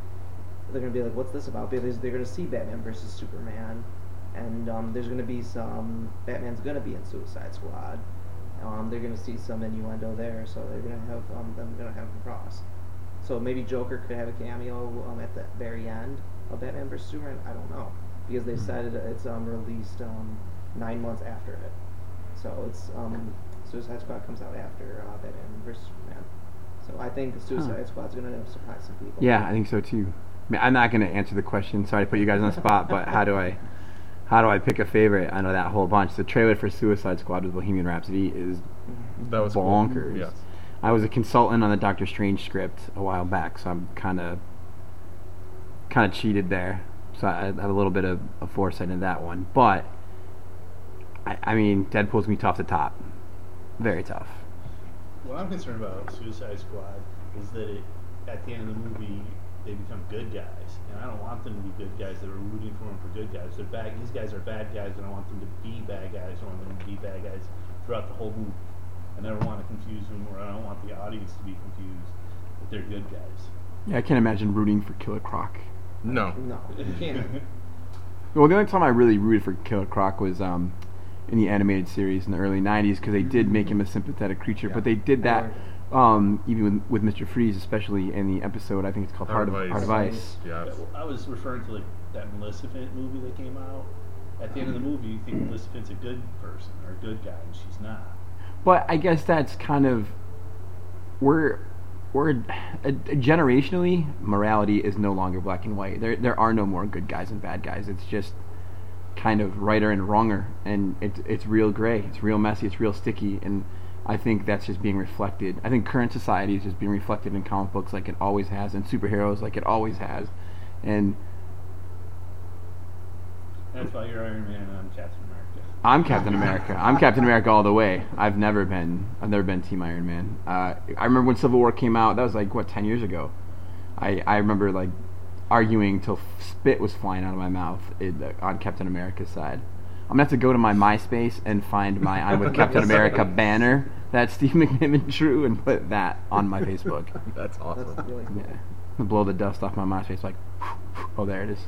Speaker 4: they're going to be like, "What's this about?" Because they're going to see Batman versus Superman, and um, there's going to be some Batman's going to be in Suicide Squad. Um, they're going to see some innuendo there, so they're going to have um, them going to have them cross. So maybe Joker could have a cameo um, at the very end of Batman vs Superman. I don't know because they said it, it's um, released um, nine months after it. So it's um, Suicide Squad comes out after uh, Batman vs Superman. So I think Suicide Squad's gonna surprise some people.
Speaker 5: Yeah, I think so too. I mean, I'm not going to answer the question. Sorry to put you guys on the spot, but how do I, how do I pick a favorite? I know that whole bunch. The trailer for Suicide Squad with Bohemian Rhapsody is
Speaker 1: That was cool.
Speaker 5: bonkers.
Speaker 1: Yes.
Speaker 5: I was a consultant on the Doctor Strange script a while back, so I'm kind of, kind of cheated there. So I have a little bit of, of foresight in that one. But, I, I mean, Deadpool's gonna be tough to top. Very tough.
Speaker 3: What I'm concerned about Suicide Squad is that it, at the end of the movie, they become good guys, and I don't want them to be good guys that are rooting for them for good guys. They're bad. These guys are bad guys, and I want them to be bad guys. I want them to be bad guys throughout the whole movie. I never want to confuse them, or I don't want the audience to be confused that they're good guys.
Speaker 5: Yeah, I can't imagine rooting for Killer Croc.
Speaker 1: No.
Speaker 4: No, you can't.
Speaker 5: Well, the only time I really rooted for Killer Croc was um, in the animated series in the early '90s because they did make him a sympathetic creature. But they did that um, even with, with Mr. Freeze, especially in the episode. I think it's called Heart, of, Heart of Ice.
Speaker 1: Yes.
Speaker 3: I was referring to like that Maleficent movie that came out. At the end of the movie, you think Maleficent's a good person or a good guy, and she's not.
Speaker 5: But I guess that's kind of we're we're uh, generationally morality is no longer black and white. There there are no more good guys and bad guys. It's just kind of righter and wronger, and it's it's real gray. It's real messy. It's real sticky, and I think that's just being reflected. I think current society is just being reflected in comic books like it always has, and superheroes like it always has, and
Speaker 3: That's why you're Iron Man and I'm Captain America.
Speaker 5: I'm Captain America. I'm Captain America all the way. I've never been. I've never been Team Iron Man. Uh, I remember when Civil War came out. That was like what ten years ago. I I remember like arguing till spit was flying out of my mouth in, on Captain America's side. I'm gonna have to go to my MySpace and find my I'm with Captain America banner that Steve McNiven drew and put that on my Facebook.
Speaker 1: That's awesome.
Speaker 4: That's really cool.
Speaker 5: Yeah, And blow the dust off my MySpace. Like, oh, there it is.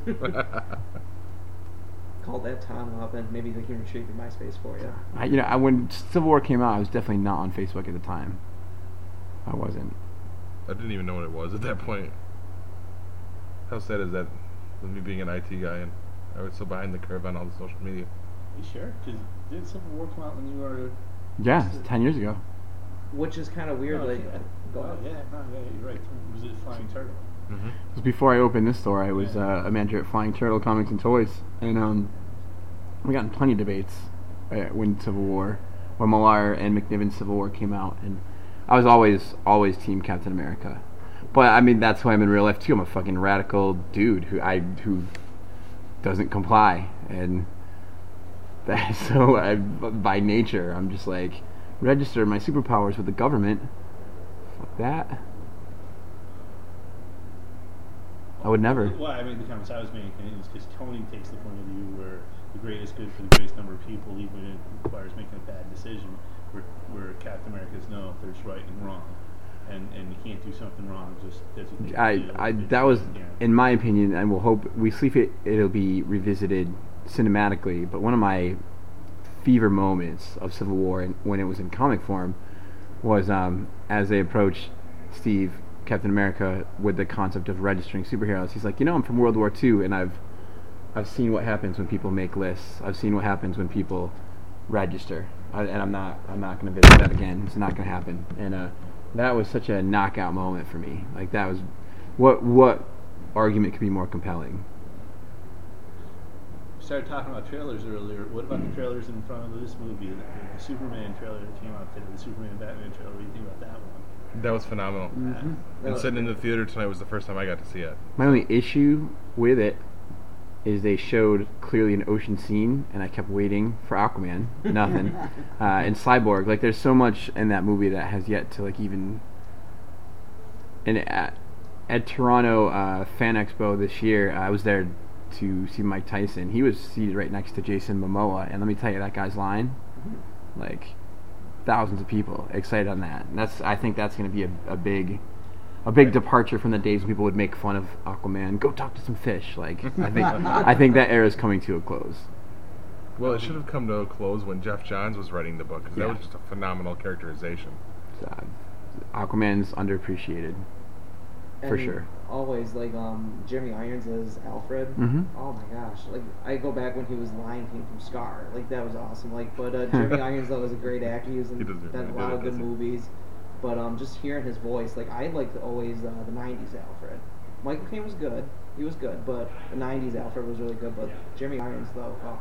Speaker 4: Call that Tom up and maybe they can retrieve your MySpace for you.
Speaker 5: I, you know, I, when Civil War came out, I was definitely not on Facebook at the time. I wasn't.
Speaker 1: I didn't even know what it was at that point. How sad is that? With me being an IT guy and I was so behind the curve on all the social media.
Speaker 3: You sure? Because did Civil War come out when you were?
Speaker 5: Yeah, it's ten years ago.
Speaker 4: Which is kind of weird.
Speaker 3: No,
Speaker 4: like,
Speaker 3: yeah.
Speaker 4: go
Speaker 3: Oh,
Speaker 4: ahead.
Speaker 3: yeah, no, yeah, you're right. Was it Flying Turtle?
Speaker 1: Mm-hmm.
Speaker 5: It was before I opened this store. I was uh, a manager at Flying Turtle Comics and Toys, and um, we got in plenty of debates uh, when Civil War, when Millar and McNiven's Civil War came out, and I was always always Team Captain America. But I mean, that's who I'm in real life too. I'm a fucking radical dude who I who doesn't comply, and that so I, by nature I'm just like register my superpowers with the government. Fuck that. I would never.
Speaker 3: Well, I mean, the comments I was making is because Tony takes the point of view where the greatest good for the greatest number of people, even if it requires making a bad decision, where, where Captain America's no, there's right and wrong. And, and you can't do something wrong just designate
Speaker 5: I, I that was,
Speaker 3: can.
Speaker 5: in my opinion, and we'll hope we see if it it'll be revisited cinematically. But one of my fever moments of Civil War, and when it was in comic form, was um, as they approached Steve Captain America with the concept of registering superheroes. He's like, you know, I'm from World War II, and I've I've seen what happens when people make lists. I've seen what happens when people register, I, and I'm not I'm not going to visit that again. It's not going to happen. And uh, that was such a knockout moment for me. Like that was what what argument could be more compelling?
Speaker 3: We started talking about trailers earlier. What about the trailers in front of this movie? The, the Superman trailer that came out today, the Superman Batman trailer. What do you think about that one?
Speaker 1: That was phenomenal.
Speaker 5: Mm-hmm.
Speaker 1: And sitting in the theater tonight was the first time I got to see it.
Speaker 5: My only issue with it is they showed clearly an ocean scene, and I kept waiting for Aquaman. Nothing. uh, and Cyborg, like there's so much in that movie that has yet to like even. And uh, at Toronto uh, Fan Expo this year, I was there to see Mike Tyson. He was seated right next to Jason Momoa, and let me tell you, that guy's line, like thousands of people excited on that. And that's I think that's going to be a, a big, a big departure from the days when people would make fun of Aquaman. Go talk to some fish. Like I think I think that era is coming to a close.
Speaker 1: Well, it should have come to a close when Geoff Johns was writing the book because
Speaker 5: Yeah.
Speaker 1: that was just a phenomenal characterization.
Speaker 5: Uh, Aquaman's underappreciated. For
Speaker 4: And
Speaker 5: sure.
Speaker 4: Always like um Jeremy Irons as Alfred.
Speaker 5: Mhm.
Speaker 4: Oh my gosh! Like I go back when he was Lion King from Scar. Like that was awesome. Like but uh, Jeremy Irons though was a great actor. He was in
Speaker 1: He
Speaker 4: done
Speaker 1: he
Speaker 4: a lot of good
Speaker 1: doesn't he?
Speaker 4: Movies. But um just hearing his voice, like I liked always uh, the '90s Alfred. Michael Caine was good. He was good, but the '90s Alfred was really good. But Jeremy Irons though, oh,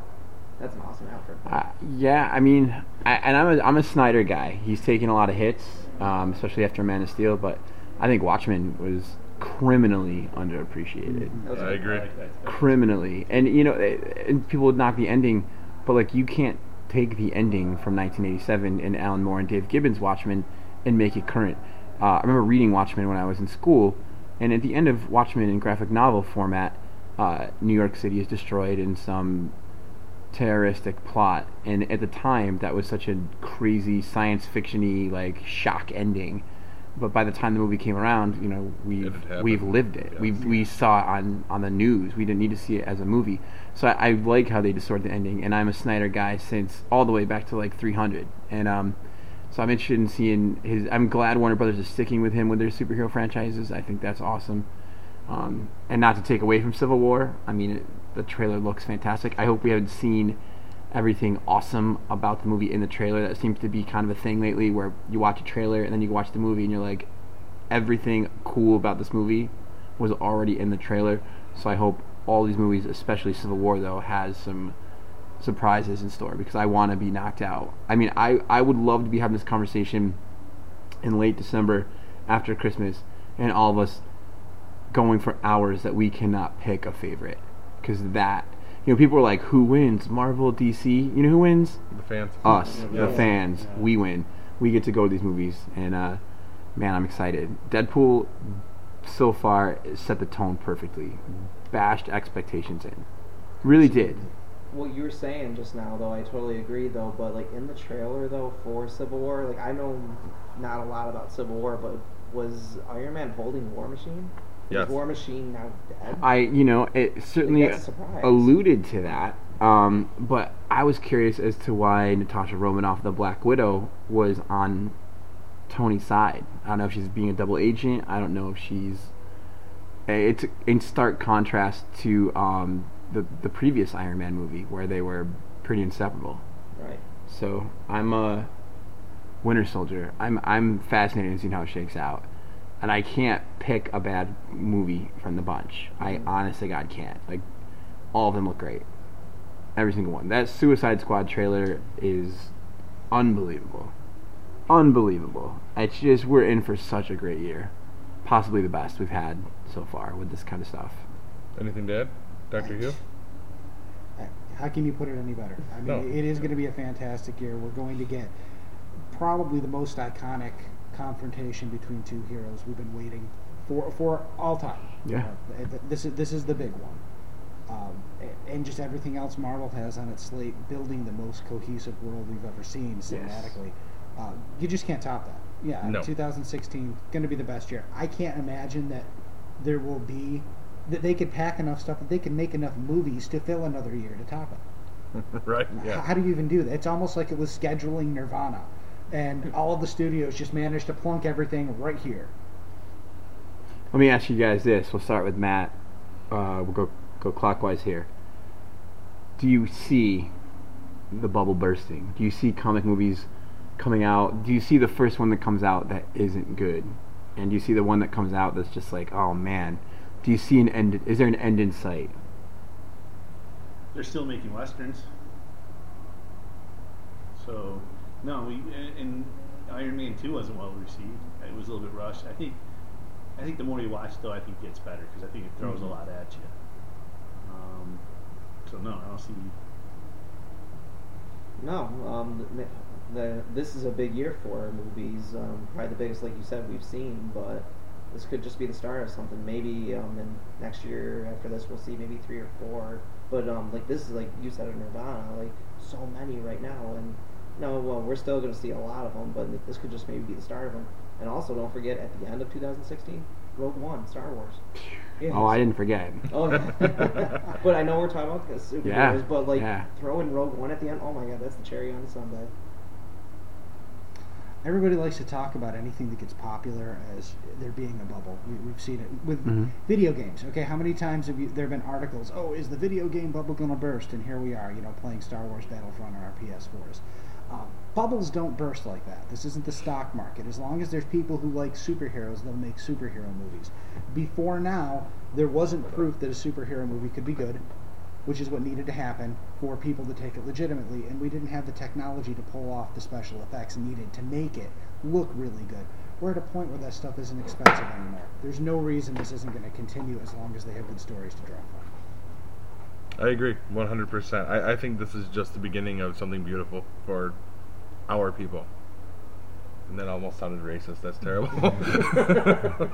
Speaker 4: that's an awesome Alfred.
Speaker 5: Uh, yeah, I mean, I, and I'm a, I'm a Snyder guy. He's taking a lot of hits, um, especially after Man of Steel. But I think Watchmen was criminally underappreciated.
Speaker 4: That was
Speaker 1: I
Speaker 4: a-
Speaker 1: agree.
Speaker 5: Criminally, and you know, eh, and people would knock the ending, but like you can't take the ending from 1987 and Alan Moore and Dave Gibbons Watchmen and make it current. Uh, I remember reading Watchmen when I was in school, and at the end of Watchmen in graphic novel format, uh, New York City is destroyed in some terroristic plot. And at the time that was such a crazy science fictiony like shock ending. But by the time the movie came around you know we've we've lived it.
Speaker 1: Yes.
Speaker 5: we we saw it on on the news. We didn't need to see it as a movie. So I, I like how they distorted the ending and I'm a Snyder guy since all the way back to like 300 and um so I'm interested in seeing his I'm glad Warner Brothers is sticking with him with their superhero franchises I think that's awesome um, and not to take away from Civil War, I mean, it, the trailer looks fantastic. I hope we haven't seen everything awesome about the movie in the trailer. That seems to be kind of a thing lately where you watch a trailer and then you watch the movie and you're like, everything cool about this movie was already in the trailer. So I hope all these movies, especially Civil War, though, has some surprises in store because I want to be knocked out. I mean, I, I would love to be having this conversation in late December after Christmas and all of us going for hours that we cannot pick a favorite. Because that you know people are like who wins? Marvel dc you know who wins?
Speaker 1: The fans.
Speaker 5: us
Speaker 3: Yeah.
Speaker 5: the fans.
Speaker 3: Yeah.
Speaker 5: we win. We get to go to these movies and uh man i'm excited. Deadpool so far set the tone perfectly. Bashed expectations in. Really did
Speaker 4: what you were saying just now, though, I totally agree, though. But like in the trailer, though, for Civil War, like I know not a lot about Civil War, but was Iron Man holding War Machine?
Speaker 1: Yes.
Speaker 4: Is War Machine now dead?
Speaker 5: I, you know, it certainly
Speaker 4: that's a surprise.
Speaker 5: alluded to that. Um, but I was curious as to why Natasha Romanoff, the Black Widow, was on Tony's side. I don't know if she's being a double agent. I don't know if she's. It's in stark contrast to um, the the previous Iron Man movie where they were pretty inseparable.
Speaker 4: right.
Speaker 5: So I'm a Winter Soldier. I'm I'm fascinated in seeing how it shakes out, and I can't pick a bad movie from the bunch. I mm-hmm. honestly, God, can't. Like all of them look great, every single one. That Suicide Squad trailer is unbelievable, unbelievable. It's just we're in for such a great year, possibly the best we've had so far with this kind of stuff.
Speaker 1: Anything to add, Doctor Hugh?
Speaker 2: How can you put it any better? I mean,
Speaker 1: No.
Speaker 2: it is going to be a fantastic year. We're going to get probably the most iconic confrontation between two heroes we've been waiting for for all time.
Speaker 5: Yeah.
Speaker 2: Uh, This is this is the big one. Um, and just everything else Marvel has on its slate, building the most cohesive world we've ever seen cinematically. Uh, you just can't top that. Yeah,
Speaker 1: No.
Speaker 2: 2016 going to be the best year. I can't imagine that there will be that they could pack enough stuff that they could make enough movies to fill another year to top it.
Speaker 1: right?
Speaker 2: H-
Speaker 1: Yeah.
Speaker 2: How do you even do that? It's almost like it was scheduling Nirvana, and all of the studios just managed to plunk everything right here.
Speaker 5: Let me ask you guys this. We'll start with Matt. Uh, we'll go go clockwise here. Do you see the bubble bursting? Do you see comic movies coming out? Do you see the first one that comes out that isn't good? And do you see the one that comes out that's just like, oh man? Do you see an end? Is there an end in sight?
Speaker 3: They're still making westerns. So, no, we and, and Iron Man Two wasn't well received. It was a little bit rushed. I think, I think the more you watch, though, I think it gets better because I think it throws a lot at you. Um, so no, I don't see.
Speaker 4: No, um, the, the this is a big year for movies. Um, probably the biggest, like you said, we've seen. But this could just be the start of something. Maybe um, in next year after this, we'll see maybe three or four. But um, like this is like you said in Nirvana, like so many right now, and no, well, we're still going to see a lot of them, but this could just maybe be the start of them. And also, don't forget at the end of 2016, Rogue One, Star Wars. Yeah,
Speaker 5: Oh, I didn't forget.
Speaker 4: Oh, but I know we're talking about the superheroes,
Speaker 5: Yeah,
Speaker 4: but like
Speaker 5: yeah.
Speaker 4: throw in Rogue One at the end. Oh my God, that's the cherry on the sundae.
Speaker 2: Everybody likes to talk about anything that gets popular as there being a bubble. We, we've seen it with
Speaker 5: Mhm.
Speaker 2: video games. Okay, how many times have you, there been articles? Oh, is the video game bubble going to burst? And here we are, you know, playing Star Wars Battlefront on our PS4s. Um, bubbles don't burst like that. This isn't the stock market. As long as there's people who like superheroes, they'll make superhero movies. Before now, there wasn't proof that a superhero movie could be good, which is what needed to happen for people to take it legitimately. And we didn't have the technology to pull off the special effects needed to make it look really good. We're at a point where that stuff isn't expensive anymore. There's no reason this isn't going to continue as long as they have good stories to draw from.
Speaker 1: I agree, 100%. I, I think this is just the beginning of something beautiful for our people. And that almost sounded racist. That's terrible.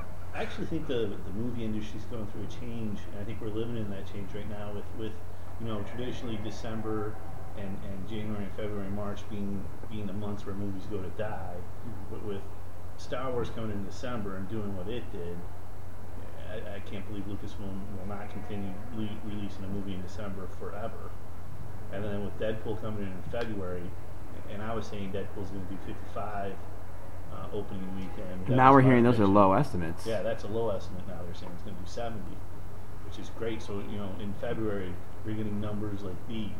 Speaker 3: I actually think the the movie industry is going through a change, and I think we're living in that change right now. With with you know traditionally December and, and January and February and March being being the months where movies go to die, mm-hmm. but with Star Wars coming in December and doing what it did, I, I can't believe Lucasfilm will not continue le- releasing a movie in December forever. And then with Deadpool coming in in February, and I was saying Deadpool's going to do 55 uh, opening weekend. That
Speaker 5: now we're hearing those are low estimates.
Speaker 3: Yeah, that's a low estimate now. They're saying it's going to be 70, which is great. So, you know, in February, we're getting numbers like these.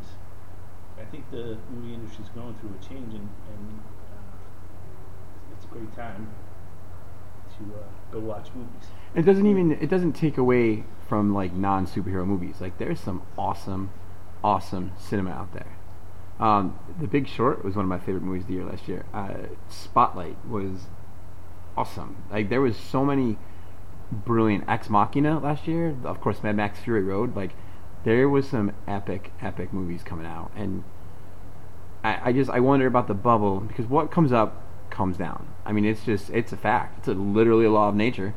Speaker 3: I think the movie industry is going through a change, and, and uh, it's a great time to uh, go watch movies.
Speaker 5: It doesn't even it doesn't take away from like non superhero movies. Like there's some awesome, awesome cinema out there. Um, the Big Short was one of my favorite movies of the year last year. Uh, Spotlight was awesome. Like there was so many brilliant Ex Machina last year. Of course, Mad Max Fury Road. Like there was some epic, epic movies coming out, and I, I just I wonder about the bubble because what comes up comes down. I mean, it's just it's a fact. It's a, literally a law of nature,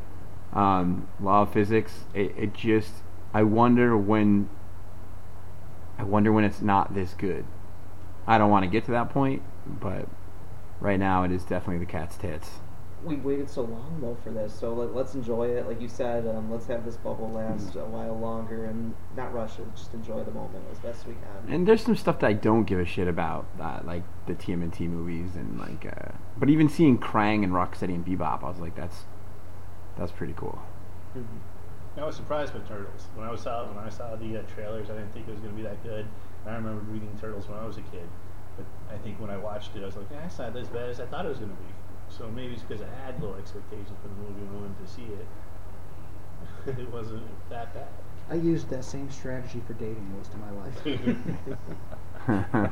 Speaker 5: um, law of physics. It, it just I wonder when I wonder when it's not this good. I don't want to get to that point, but right now it is definitely the cat's tits.
Speaker 4: We waited so long though for this, so let, let's enjoy it. Like you said, um, let's have this bubble last a while longer and not rush it. Just enjoy the moment as best we can.
Speaker 5: And there's some stuff that I don't give a shit about, uh, like the TMNT movies and like, uh, but even seeing Krang and Rocksteady and Bebop, I was like, that's that's pretty cool.
Speaker 4: Mhm.
Speaker 3: I was surprised by Turtles when I was saw when I saw the uh, trailers. I didn't think it was going to be that good. I remember reading Turtles when I was a kid, but I think when I watched it, I was like, eh, it's not as bad as I thought it was going to be. So maybe it's because I had low expectations for the movie and wanted to see it. it wasn't that bad.
Speaker 2: I used that same strategy for dating most of my life.
Speaker 5: but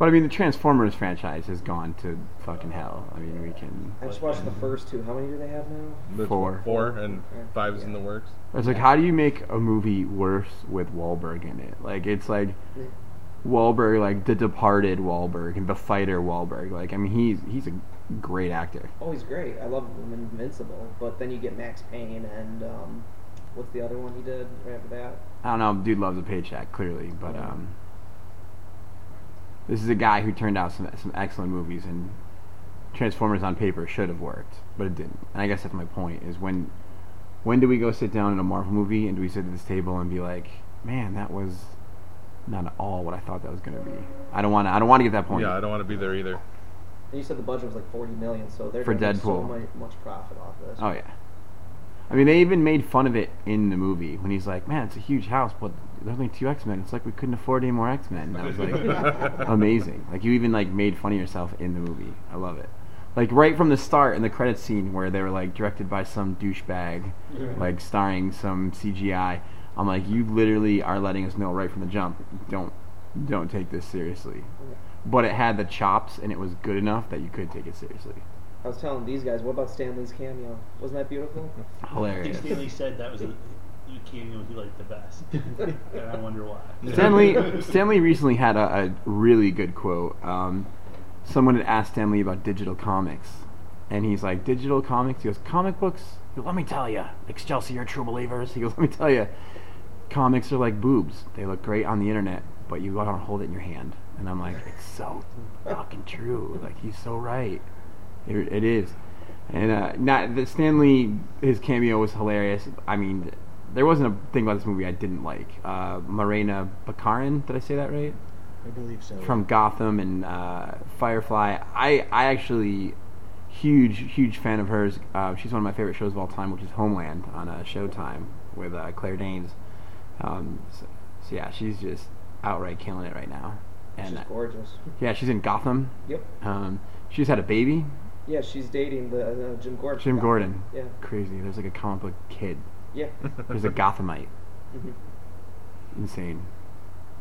Speaker 5: I mean, the Transformers franchise has gone to fucking hell. I mean, we can.
Speaker 4: I just watched the first two. How many do they have now?
Speaker 5: Four.
Speaker 1: Four, and
Speaker 4: Okay.
Speaker 1: five's in the works.
Speaker 5: It's like, how do you make a movie worse with Wahlberg in it? Like, it's like Wahlberg, like the Departed Wahlberg and the Fighter Wahlberg. Like, I mean, he's he's a great actor.
Speaker 4: Oh, he's great. I love him in Invincible. But then you get Max Payne and um, what's the other one he did right after that?
Speaker 5: I don't know, dude loves a paycheck clearly, but um, this is a guy who turned out some some excellent movies, and Transformers on paper should have worked, but it didn't. And I guess that's my point: is when when do we go sit down in a Marvel movie and do we sit at this table and be like, man, that was not at all what I thought that was going to be. I don't want to. I don't want to get that point.
Speaker 1: Yeah, I don't want to be there either.
Speaker 4: And you said the budget was like 40 million, so they're
Speaker 5: For
Speaker 4: gonna so much, much profit off this.
Speaker 5: Oh yeah. I mean, they even made fun of it in the movie when he's like, "Man, it's a huge house, but there's only two X Men. It's like we couldn't afford any more X Men." And that was like amazing. Like you even like made fun of yourself in the movie. I love it. Like right from the start in the credit scene where they were like directed by some douchebag, like starring some CGI. I'm like, you literally are letting us know right from the jump. Don't don't take this seriously. But it had the chops and it was good enough that you could take it seriously.
Speaker 4: I was telling these guys, what about Stan Lee's cameo? Wasn't that beautiful?
Speaker 3: I think
Speaker 5: Hilarious.
Speaker 3: Stan Lee said that was the the cameo he liked the best, and I wonder why.
Speaker 5: Stan Lee Stan Lee recently had a, a really good quote. Um, someone had asked Stan Lee about digital comics, and he's like, "Digital comics." He goes, "Comic books." He goes, Let me tell you, Excelsior True Believers. He goes, "Let me tell you, comics are like boobs. They look great on the internet, but you gotta hold it in your hand." And I'm like, "It's so fucking true. Like he's so right. It, it is." And uh, not the Stan Lee, his cameo was hilarious. I mean, there wasn't a thing about this movie I didn't like. Uh, Morena Baccarin, did I say that right?
Speaker 2: I believe so.
Speaker 5: From Gotham and uh, Firefly. I I actually huge huge fan of hers. Uh, she's one of my favorite shows of all time, which is Homeland on uh, Showtime with uh, Claire Danes. Um, so, so yeah, she's just outright killing it right now. And
Speaker 4: She's
Speaker 5: uh,
Speaker 4: gorgeous.
Speaker 5: yeah, she's in Gotham.
Speaker 4: Yep.
Speaker 5: Um, she's had a baby.
Speaker 4: Yeah, she's dating the uh, Jim Gordon.
Speaker 5: Jim Gordon.
Speaker 4: Yeah.
Speaker 5: Crazy. There's like a comic book kid.
Speaker 4: Yeah.
Speaker 5: There's a Gothamite.
Speaker 4: Mm-hmm.
Speaker 5: Insane.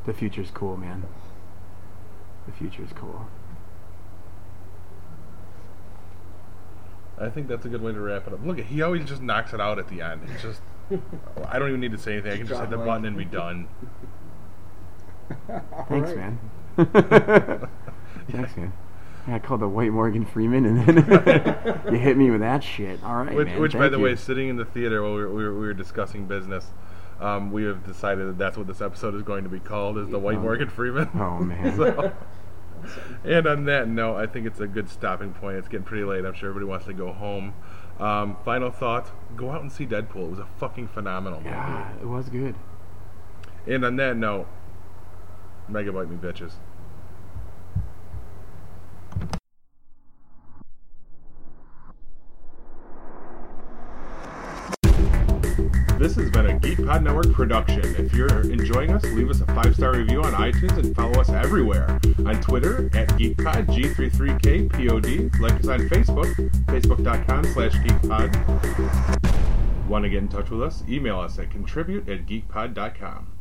Speaker 5: The future's cool, man. The future's cool.
Speaker 1: I think that's a good way to wrap it up. Look, he always just knocks it out at the end. It's just, I don't even need to say anything. I can just hit the button and be done.
Speaker 5: Thanks, man. Thanks, man. I called the white Morgan Freeman, and then you hit me with that shit. All right,
Speaker 1: which,
Speaker 5: man.
Speaker 1: which by the
Speaker 5: you.
Speaker 1: way, sitting in the theater while we were, we were, we were discussing business, um, we have decided that that's what this episode is going to be called: is the White
Speaker 5: Oh.
Speaker 1: Morgan Freeman.
Speaker 5: Oh, man.
Speaker 1: So- and on that note, I think it's a good stopping point. It's getting pretty late. I'm sure everybody wants to go home. Um, final thought: Go out and see Deadpool. It was a fucking phenomenal movie.
Speaker 5: yeah, it was good.
Speaker 1: And on that note, megabyte me bitches. This has been a Geek Pod Network production. If you're enjoying us, leave us a five star review on iTunes and follow us everywhere. On Twitter at GeekPod, G33KPOD. Like us on Facebook, facebook.com slash geekpod. Want to get in touch with us? Email us at contribute at geekpod.com.